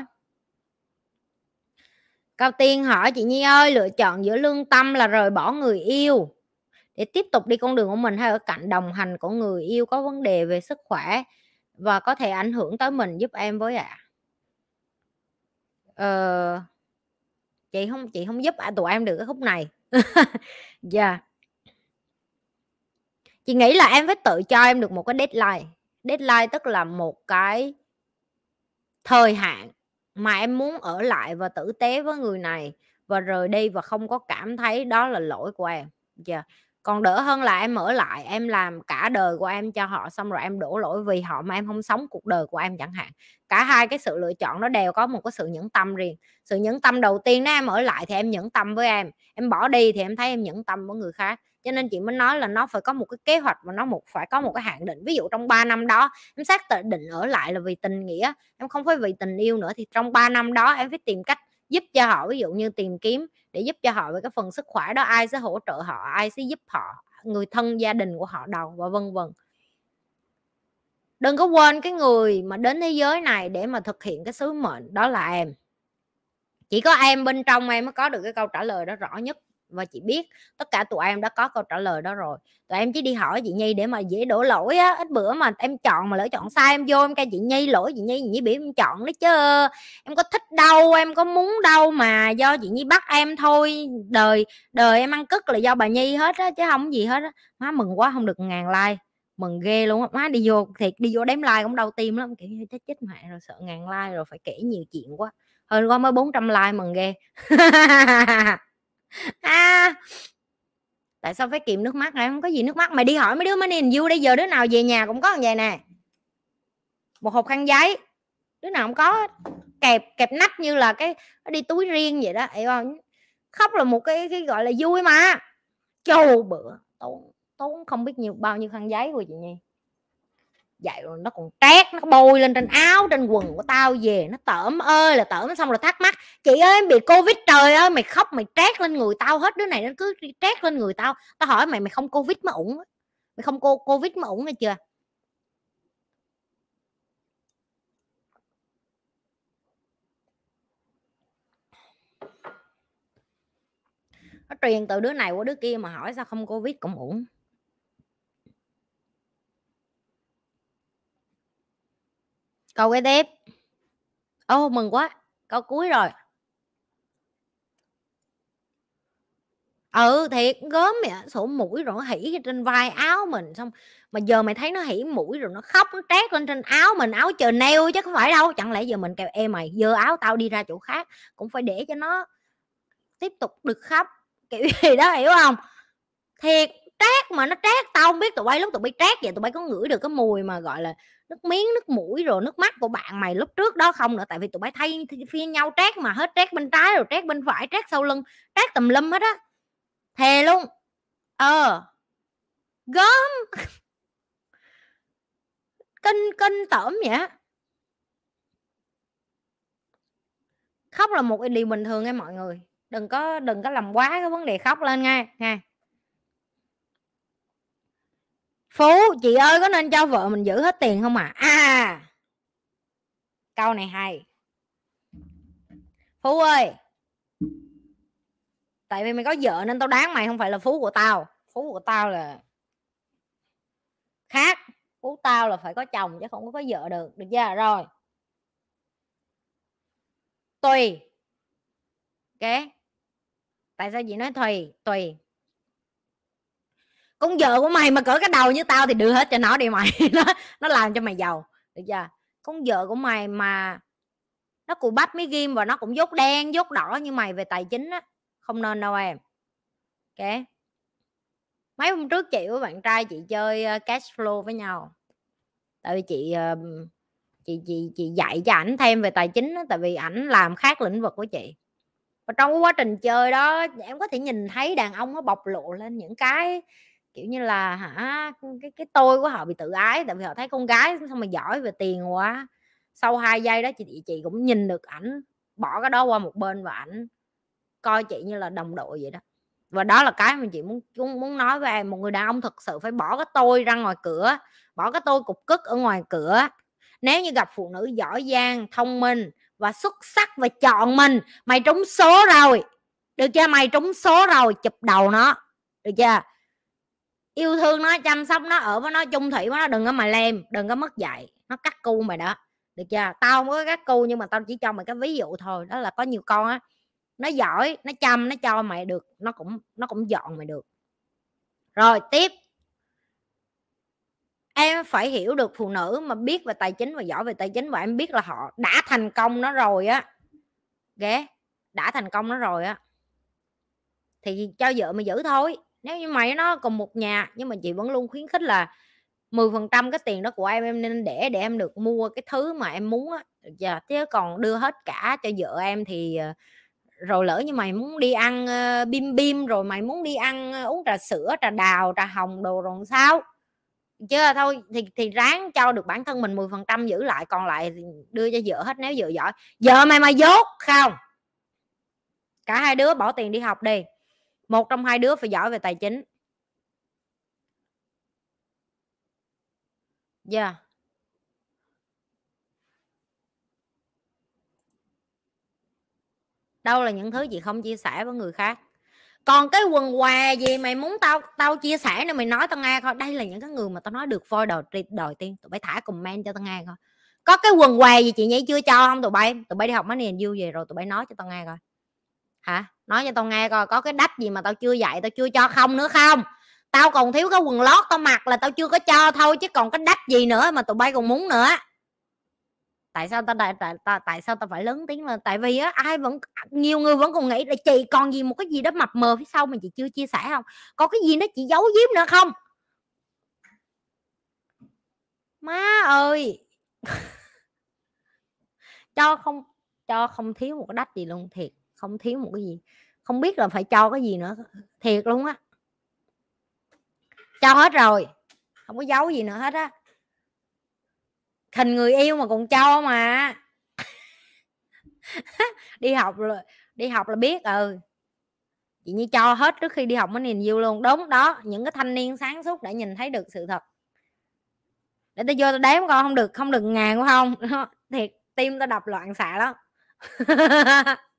Cao tiên hỏi, chị nhi ơi, lựa chọn giữa lương tâm là rời bỏ người yêu để tiếp tục đi con đường của mình hay ở cạnh đồng hành của người yêu có vấn đề về sức khỏe? Và có thể ảnh hưởng tới mình giúp em với ạ à. ờ, chị không chị không giúp à, tụi em được cái khúc này [laughs] dạ yeah. chị nghĩ là em phải tự cho em được một cái deadline deadline tức là một cái thời hạn mà em muốn ở lại và tử tế với người này và rời đi và không có cảm thấy đó là lỗi của em dạ yeah còn đỡ hơn là em ở lại, em làm cả đời của em cho họ, xong rồi em đổ lỗi vì họ mà em không sống cuộc đời của em chẳng hạn. Cả hai cái sự lựa chọn nó đều có một cái sự nhẫn tâm riêng. Sự nhẫn tâm đầu tiên nếu em ở lại thì em nhẫn tâm với em em bỏ đi thì em thấy em nhẫn tâm với người khác. Cho nên chị mới nói là nó phải có một cái kế hoạch và nó một, phải có một cái hạn định. Ví dụ trong 3 năm đó, em xác định ở lại là vì tình nghĩa, em không phải vì tình yêu nữa, thì trong 3 năm đó em phải tìm cách giúp cho họ, ví dụ như tìm kiếm để giúp cho họ về cái phần sức khỏe đó, ai sẽ hỗ trợ họ, ai sẽ giúp họ, người thân gia đình của họ đầu, và vân vân. Đừng có quên cái người mà đến thế giới này để mà thực hiện cái sứ mệnh đó là em. Chỉ có em bên trong em mới có được cái câu trả lời đó rõ nhất và chị biết tất cả tụi em đã có câu trả lời đó rồi. Tụi em chỉ đi hỏi chị nhi để mà dễ đổ lỗi á. Ít bữa mà em chọn mà lỡ chọn sai em vô em kêu chị nhi lỗi chị nhi chị nhi bị em chọn đấy chứ. Em có thích đâu em có muốn đâu mà do chị nhi bắt em thôi. Đời đời em ăn cất là do bà nhi hết á, chứ không gì hết á. Má mừng quá không được ngàn like. Mừng ghê luôn á. Má đi vô, thiệt, đi vô đếm like cũng đau tim lắm. Kiểu chết chết mẹ rồi, sợ ngàn like rồi, phải kể nhiều chuyện quá. Hơn quá mới 400 like mừng ghê. [laughs] à tại sao phải kìm nước mắt này không có gì nước mắt. Mày đi hỏi mấy đứa mới nhìn vui đây. Giờ đứa nào về nhà cũng có vậy nè. Một hộp khăn giấy. Đứa nào không có. Kẹp kẹp nách như là cái đi túi riêng vậy đó. Hiểu không khóc là một cái cái gọi là vui mà. Châu bữa. Tốn tốn không biết nhiều, bao nhiêu khăn giấy của chị nhi dậy rồi nó còn trét, nó bôi lên trên áo, trên quần của tao về, nó tởm ơi, là tởm xong rồi thắc mắc, chị ơi, em bị covid trời ơi, mày khóc, mày trét lên người tao hết, đứa này nó cứ trét lên người tao. Tao hỏi, mày mày không covid mà ủng mày không cô, covid mà ủng nghe chưa? Nó truyền từ đứa này qua đứa kia mà hỏi sao không covid cũng ủng. Câu cái tiếp. Ô, mừng quá, câu cuối rồi. Ừ thiệt, gớm mẹ sổ mũi rồi nó hỉ trên vai áo mình, xong mà giờ mày thấy nó hỉ mũi rồi nó khóc, nó trét lên trên áo mình, áo chờ neo chứ không phải đâu, chẳng lẽ giờ mình kêu em mày, dơ áo tao đi ra chỗ khác, cũng phải để cho nó tiếp tục được khóc. Kiểu [laughs] gì đó, hiểu không? Thiệt, trét mà nó trét, tao không biết tụi bay lúc tụi bay trét vậy, tụi bay có ngửi được cái mùi mà, gọi là nước miếng, nước mũi rồi nước mắt của bạn mày lúc trước đó không nữa, tại vì tụi bay thay phiên nhau trét mà, hết trét bên trái rồi trét bên phải, trét sau lưng, trét tùm lum hết á. Thề luôn. Ờ. Gớm. [laughs] Kinh kinh tởm vậy khóc là một điều bình thường nha mọi người. Đừng có đừng có làm quá cái vấn đề khóc lên nha nha phú, chị ơi, có nên cho vợ mình giữ hết tiền không à à câu này hay. Phú ơi, tại vì mày có vợ nên tao đáng mày, không phải là phú của tao. Phú của tao là khác. Phú tao là phải có chồng chứ không có vợ được được chưa? Rồi. Tùy. Ok. Tại sao chị nói tùy? Tùy con vợ của mày mà cỡ cái đầu như tao thì đưa hết cho nó đi mày. [laughs] Nó nó làm cho mày giàu được chưa? Con vợ của mày mà nó cù bắp mấy ghim và nó cũng dốt đen dốt đỏ như mày về tài chính á không nên đâu em. Ok. Mấy hôm trước chị với bạn trai chị chơi ờ, cash flow với nhau. Tại vì chị ờ, chị chị chị dạy cho ảnh thêm về tài chính đó, tại vì ảnh làm khác lĩnh vực của chị. Và trong quá trình chơi đó em có thể nhìn thấy đàn ông nó bộc lộ lên những cái kiểu như là hả cái cái tôi của họ bị tự ái tại vì họ thấy con gái xong mà giỏi về tiền quá. Sau hai giây đó chị chị cũng nhìn được ảnh bỏ cái đó qua một bên và ảnh coi chị như là đồng đội vậy đó. Và đó là cái mà chị muốn muốn, muốn nói với em một người đàn ông thực sự phải bỏ cái tôi ra ngoài cửa bỏ cái tôi cục cức ở ngoài cửa. Nếu như gặp phụ nữ giỏi giang thông minh và xuất sắc và chọn mình mày trúng số rồi. Được chưa? Mày trúng số rồi chụp đầu nó. Được chưa? Yêu thương nó, chăm sóc nó, ở với nó, chung thủy với nó, đừng có mà lem, đừng có mất dạy. Nó cắt cu mày đó. Được chưa? Tao không có cắt cu nhưng mà tao chỉ cho mày cái ví dụ thôi, đó là có nhiều con á, nó giỏi, nó chăm, nó cho mày được, nó cũng nó cũng dọn mày được. Rồi, tiếp. Em phải hiểu được phụ nữ mà biết về tài chính và giỏi về tài chính và em biết là họ đã thành công nó rồi á. Ghé đã thành công nó rồi á. Thì cho vợ mày giữ thôi nếu như mày nó còn một nhà nhưng mà chị vẫn luôn khuyến khích là 10% cái tiền đó của em em nên để để em được mua cái thứ mà em muốn á. Dạ chứ còn đưa hết cả cho vợ em thì ờ, rồi lỡ như mày muốn đi ăn uh, bim bim rồi mày muốn đi ăn uh, uống trà sữa trà đào trà hồng đồ rồi sao? Chứ thôi thì thì ráng cho được bản thân mình 10% giữ lại còn lại đưa cho vợ hết nếu vợ giỏi. Vợ mày mà dốt không? Cả hai đứa bỏ tiền đi học đi một trong hai đứa phải giỏi về tài chính. Yeah đâu là những thứ chị không chia sẻ với người khác. Còn cái quần què gì mày muốn tao tao chia sẻ nữa mày nói tao nghe coi. Đây là những cái người mà tao nói được voi đầu đầu tiên. Tụi bay thả comment cho tao nghe coi. Có cái quần què gì chị nhảy chưa cho không? Tụi bay tụi bay đi học mấy nền vui về rồi tụi bay nói cho tao nghe coi. Hả? Nói cho tao nghe coi có cái đách gì mà tao chưa dạy tao chưa cho không nữa không? Tao còn thiếu cái quần lót tao mặc là tao chưa có cho thôi chứ còn cái đách gì nữa mà tụi bay còn muốn nữa? Tại sao tao tại tại, tại, tại sao tao phải lớn tiếng lên? Tại vì á ai vẫn nhiều người vẫn còn nghĩ là chị còn gì một cái gì đó mập mờ phía sau mà chị chưa chia sẻ không? Có cái gì đó chị giấu giếm nữa không? Má ơi! [laughs] Cho không cho không thiếu một cái đách gì luôn thiệt không thiếu một cái gì. Không biết là phải cho cái gì nữa, thiệt luôn á. Cho hết rồi, không có giấu gì nữa hết á. Thình người yêu mà còn cho mà. [laughs] Đi học rồi đi học là biết ừ. Chị như cho hết trước khi đi học mới nhìn yêu luôn. Đúng, đó, những cái thanh niên sáng suốt đã nhìn thấy được sự thật. Để tao vô tao đếm con không được không được ngàn của không. [laughs] Thiệt, tim tao đập loạn xạ lắm. [laughs]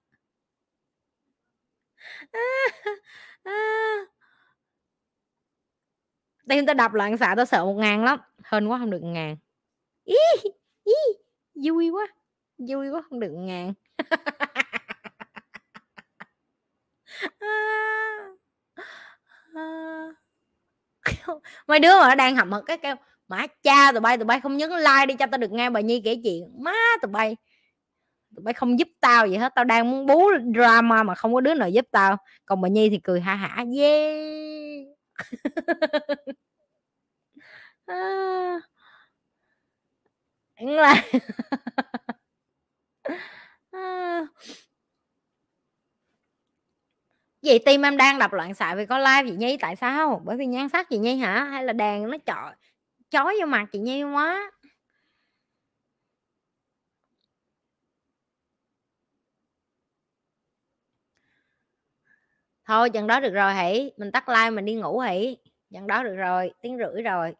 tim [laughs] à. tao đập loạn xạ tao sợ một ngàn lắm. Hơn quá không được ngàn. Ý, ý, vui quá vui quá không được ngàn. [laughs] Mấy đứa mà đang học một cái kêu má cha tụi bay tụi bay không nhấn like đi cho tao được nghe bà nhi kể chuyện. Má tụi bay tụi bay không giúp tao gì hết, tao đang muốn bú drama mà không có đứa nào giúp tao. Còn bà nhi thì cười ha hả, yeah. À [laughs] là vậy tim em đang đập loạn xạ vì có live chị nhi, tại sao? Bởi vì nhan sắc chị nhi hả? Hay là đèn nó chọi, chói vô mặt chị nhi quá? Thôi chừng đó được rồi hãy mình tắt like mình đi ngủ hãy chừng đó được rồi tiếng rưỡi rồi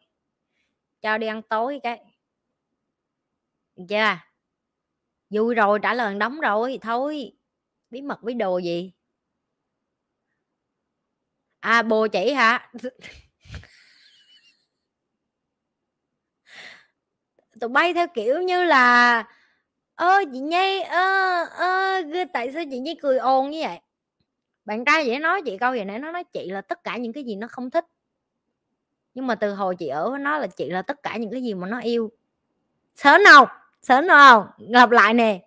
cho đi ăn tối cái chưa? Vui rồi, trả lời đóng rồi, thôi. Bí mật bí đồ gì? À, bồ chỉ hả? [laughs] Tụi bay theo kiểu như là ơ chị Nhi ơ ơ tại sao chị Nhi cười ồn như vậy? Bạn trai dễ nói chị câu vậy nãy nó nói chị là tất cả những cái gì nó không thích. Nhưng mà từ hồi chị ở với nó là chị là tất cả những cái gì mà nó yêu. Sớm không? sớm không gặp lại nè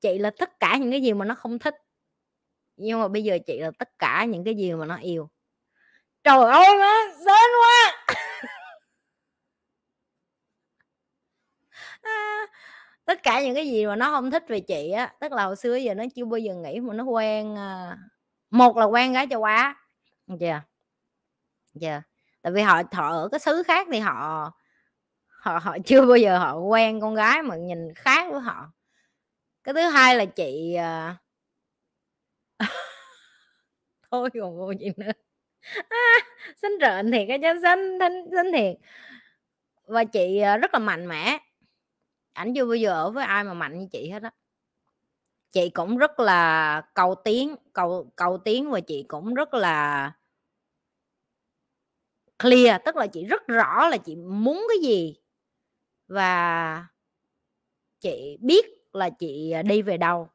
chị là tất cả những cái gì mà nó không thích nhưng mà bây giờ chị là tất cả những cái gì mà nó yêu trời ơi má sớm quá [laughs] à, tất cả những cái gì mà nó không thích về chị á tức là hồi xưa giờ nó chưa bao giờ nghĩ mà nó quen à, một là quen gái châu á. Chưa chưa tại vì họ họ ở cái xứ khác thì họ họ họ [laughs] chưa bao giờ họ quen con gái mà nhìn khác với họ. Cái thứ hai là chị à, [laughs] thôi còn cô gì nữa. À, xinh rợn thiệt cái chứ xinh xinh xinh thiệt. Và chị à, rất là mạnh mẽ. Ảnh chưa bao giờ ở với ai mà mạnh như chị hết á chị cũng rất là cầu tiến, cầu cầu tiến và chị cũng rất là clear, tức là chị rất rõ là chị muốn cái gì. Và chị biết là chị à, đi về đâu.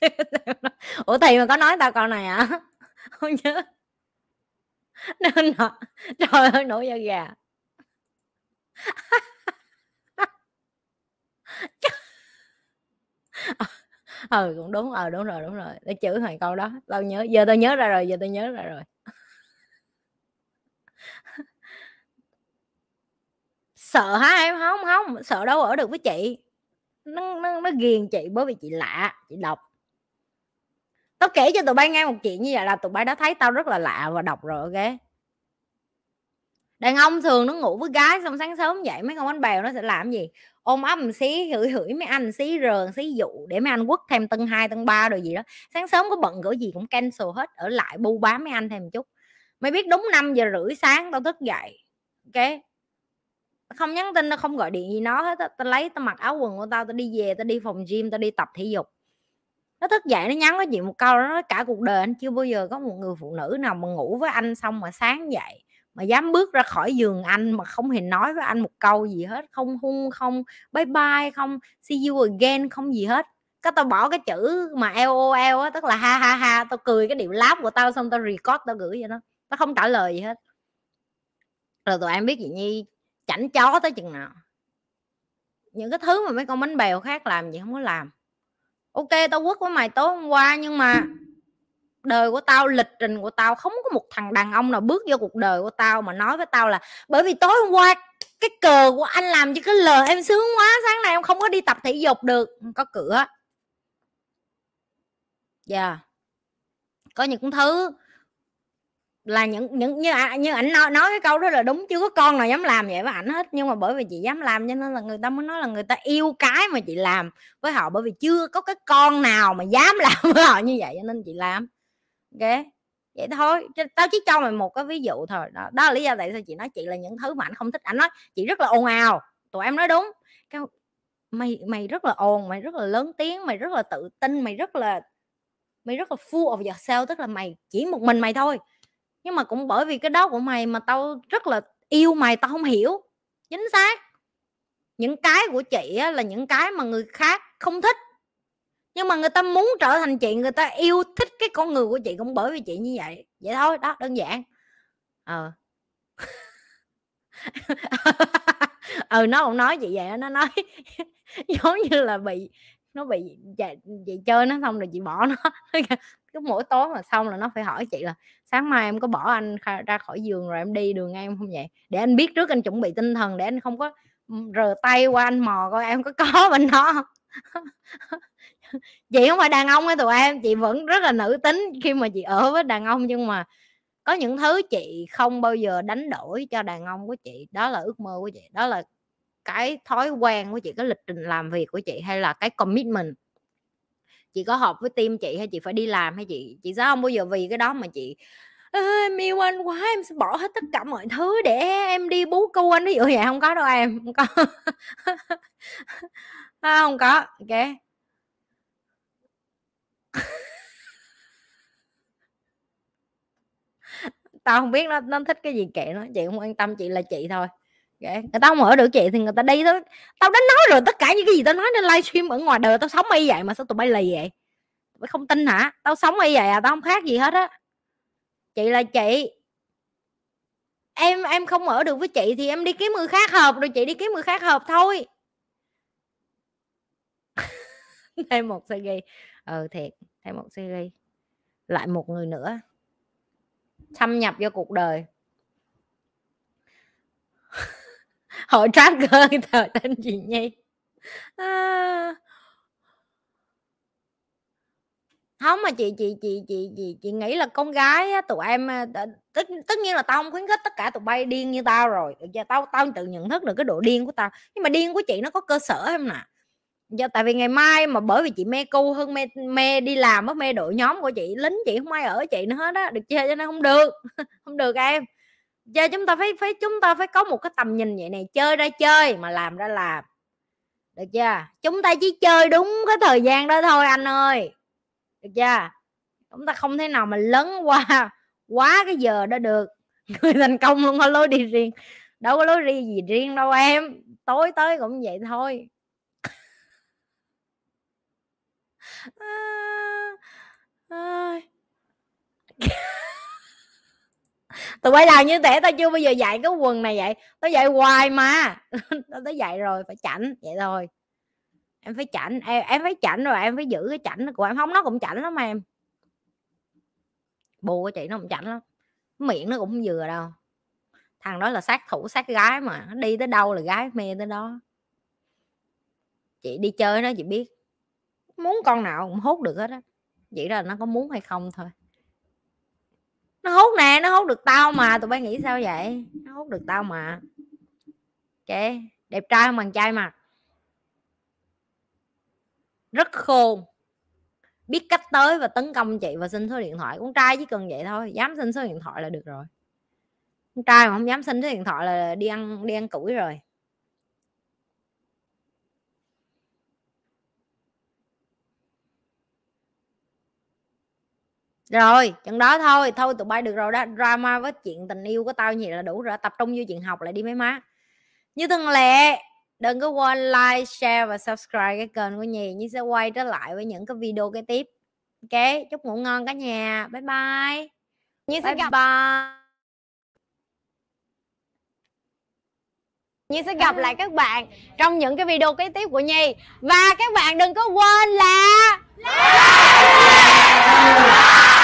[laughs] Ủa thì mà có nói tao câu này à [laughs] không nhớ. Nên là, trời ơi, nổi da gà. [laughs] ừ [laughs] cũng đúng ờ đúng rồi đúng rồi để chữ thằng câu đó, tao nhớ, giờ tao nhớ ra rồi, giờ tao nhớ ra rồi. [laughs] Sợ hả em? Không không, sợ đâu ở được với chị. Nó nó nó ghiền chị bởi vì chị lạ, chị độc. Tao kể cho tụi bay nghe một chuyện như vậy là tụi bay đã thấy tao rất là lạ và độc rồi, ok? Đàn ông thường nó ngủ với gái xong sáng sớm dậy mấy con bánh bèo nó sẽ làm gì? Ôm ấp một xí, hửi hửi mấy anh xí, rờn xí dụ để mấy anh quất thêm tân hai tân ba rồi gì đó. Sáng sớm có bận cỡ gì cũng cancel hết, ở lại bu bám mấy anh thêm một chút. Mày biết đúng 5 giờ rưỡi sáng tao thức dậy, ok? Không nhắn tin nó không gọi điện gì nó hết tao lấy tao mặc áo quần của tao tao đi về, tao đi phòng gym, tao đi tập thể dục. Nó thức dậy, nó nhắn với chị một câu, nó nói, cả cuộc đời anh chưa bao giờ có một người phụ nữ nào mà ngủ với anh xong mà sáng dậy mà dám bước ra khỏi giường anh mà không hề nói với anh một câu gì hết, không hung, không bye bye, không see you again, không gì hết. Cái tao bỏ cái chữ mà lol á, tức là ha ha ha, tao cười cái điệu láp của tao xong tao record, tao gửi cho nó tao không trả lời gì hết. Rồi tụi em biết gì nhi? Chảnh chó tới chừng nào. Những cái thứ mà mấy con bánh bèo khác làm gì không có làm. Ok, tao quất với mày tối hôm qua nhưng mà đời của tao, lịch trình của tao, không có một thằng đàn ông nào bước vô cuộc đời của tao mà nói với tao là, bởi vì tối hôm qua, cái cờ của anh làm cho cái lời em sướng quá, sáng nay em không có đi tập thể dục được. Có cửa. Dạ. Yeah. có những thứ là những những, như à, như ảnh nói nói cái câu đó là đúng, chưa có con nào dám làm vậy với ảnh hết. Nhưng mà bởi vì chị dám làm cho nên là người ta mới nói là người ta yêu cái mà chị làm với họ, bởi vì chưa có cái con nào mà dám [laughs] làm với họ như vậy cho nên chị làm ok vậy thôi tao chỉ cho mày một cái ví dụ thôi. Đó, đó là lý do tại sao chị nói chị là những thứ mà anh không thích. Anh nói chị rất là ồn ào. Tụi em nói đúng. Cái mày mày rất là ồn mày rất là lớn tiếng mày rất là tự tin mày rất là mày rất là full of yourself tức là mày chỉ một mình mày thôi. Nhưng mà cũng bởi vì cái đó của mày mà tao rất là yêu mày tao không hiểu. Chính xác. Những cái của chị á, là những cái mà người khác không thích nhưng mà người ta muốn trở thành chị người ta yêu thích cái con người của chị cũng bởi vì chị như vậy. Vậy thôi đó đơn giản. Ờ. [laughs] Ừ nó cũng nói chị vậy nó nói [laughs] giống như là bị nó bị chị, chơi nó xong rồi chị bỏ nó. [laughs] Cứ mỗi tối mà xong là nó phải hỏi chị là sáng mai em có bỏ anh ra khỏi giường rồi em đi đường em không vậy? Để anh biết trước anh chuẩn bị tinh thần để anh không có ừ, rờ tay qua anh mò coi em có có bên đó [laughs] chị không phải đàn ông ấy tụi em, chị vẫn rất là nữ tính khi mà chị ở với đàn ông, nhưng mà có những thứ chị không bao giờ đánh đổi cho đàn ông của chị. Đó là ước mơ của chị, đó là cái thói quen của chị, cái lịch trình làm việc của chị, hay là cái commitment. Chị có hợp với team chị hay chị phải đi làm hay chị chị sẽ không bao giờ vì cái đó mà chị em yêu anh quá, em sẽ bỏ hết tất cả mọi thứ để em đi bú câu anh. Ví dụ vậy, không có đâu em, không có. [laughs] Không có, ok tao không biết nó nó thích cái gì, kệ nó, chị không quan tâm, chị là chị thôi. Okay. người ta không ở được chị thì người ta đi thôi. Tao đã nói rồi, tất cả những cái gì tao nói trên livestream ở ngoài đời tao sống y vậy mà sao tụi bay lì vậy? Tụi không tin hả? Tao sống y vậy à tao không khác gì hết á. Chị là chị. Em em không ở được với chị thì em đi kiếm người khác hợp, rồi chị đi kiếm người khác hợp thôi. [laughs] Thêm một series ừ thiệt thêm một series. Lại một người nữa. Xâm nhập vô cuộc đời. Hội tracker thờ tên gì nhi à... không mà chị chị chị chị chị chị nghĩ là con gái á, tụi em à, tất tất nhiên là tao không khuyến khích tất cả tụi bay điên như tao rồi. Giờ tao tao tự nhận thức được cái độ điên của tao. Nhưng mà điên của chị nó có cơ sở không nè? Do tại vì ngày mai mà bởi vì chị mê cu hơn mê mê đi làm mất mê đội nhóm của chị, lính chị, không ai ở chị nữa hết á, được chưa cho nên không được [laughs] không được em. Giờ chúng ta phải phải, chúng ta phải có một cái tầm nhìn vậy này chơi ra chơi mà làm ra làm. Được chưa? Chúng ta chỉ chơi đúng cái thời gian đó thôi anh ơi. Được chưa? Chúng ta không thể nào mà lấn qua, quá cái giờ đó được. [laughs] Người thành công luôn, có lối đi riêng. Đâu có lối đi gì riêng đâu em. Tối tới cũng vậy thôi. [laughs] tụi bay làm như thế tao chưa bao giờ dạy cái quần này vậy. Tao dạy hoài mà. [laughs] Tao tới dạy rồi phải chảnh vậy thôi. Em phải chảnh em, em phải chảnh rồi em phải giữ cái chảnh của em. Không nó cũng chảnh lắm em. Bù của chị nó cũng chảnh lắm. Miệng nó cũng vừa đâu. Thằng đó là sát thủ sát gái mà. Đi tới đâu là gái mê tới đó. Chị đi chơi nó chị biết muốn con nào cũng hút được hết á. Chỉ là nó có muốn hay không thôi. Nó hút nè, nó hút được tao mà, tụi bay nghĩ sao vậy? Nó hút được tao mà. Ok, đẹp trai không bằng trai mặt. Rất khôn. Biết cách tới và tấn công chị và xin số điện thoại. Con trai chỉ cần vậy thôi, dám xin số điện thoại là được rồi. Con trai mà không dám xin số điện thoại là đi ăn đi ăn củi rồi. Rồi chừng đó thôi thôi tụi bay được rồi đó. Drama với chuyện tình yêu của tao gì là đủ rồi tập trung vô chuyện học lại đi mấy má. Như thường lệ đừng có quên like share và subscribe cái kênh của nhì. Như sẽ quay trở lại với những cái video kế tiếp. Ok chúc ngủ ngon cả nhà. Bye bye. Như bye sẽ gặp. bye. Nhi sẽ gặp lại các bạn trong những cái video kế tiếp của Nhi Và các bạn đừng có quên là Deus!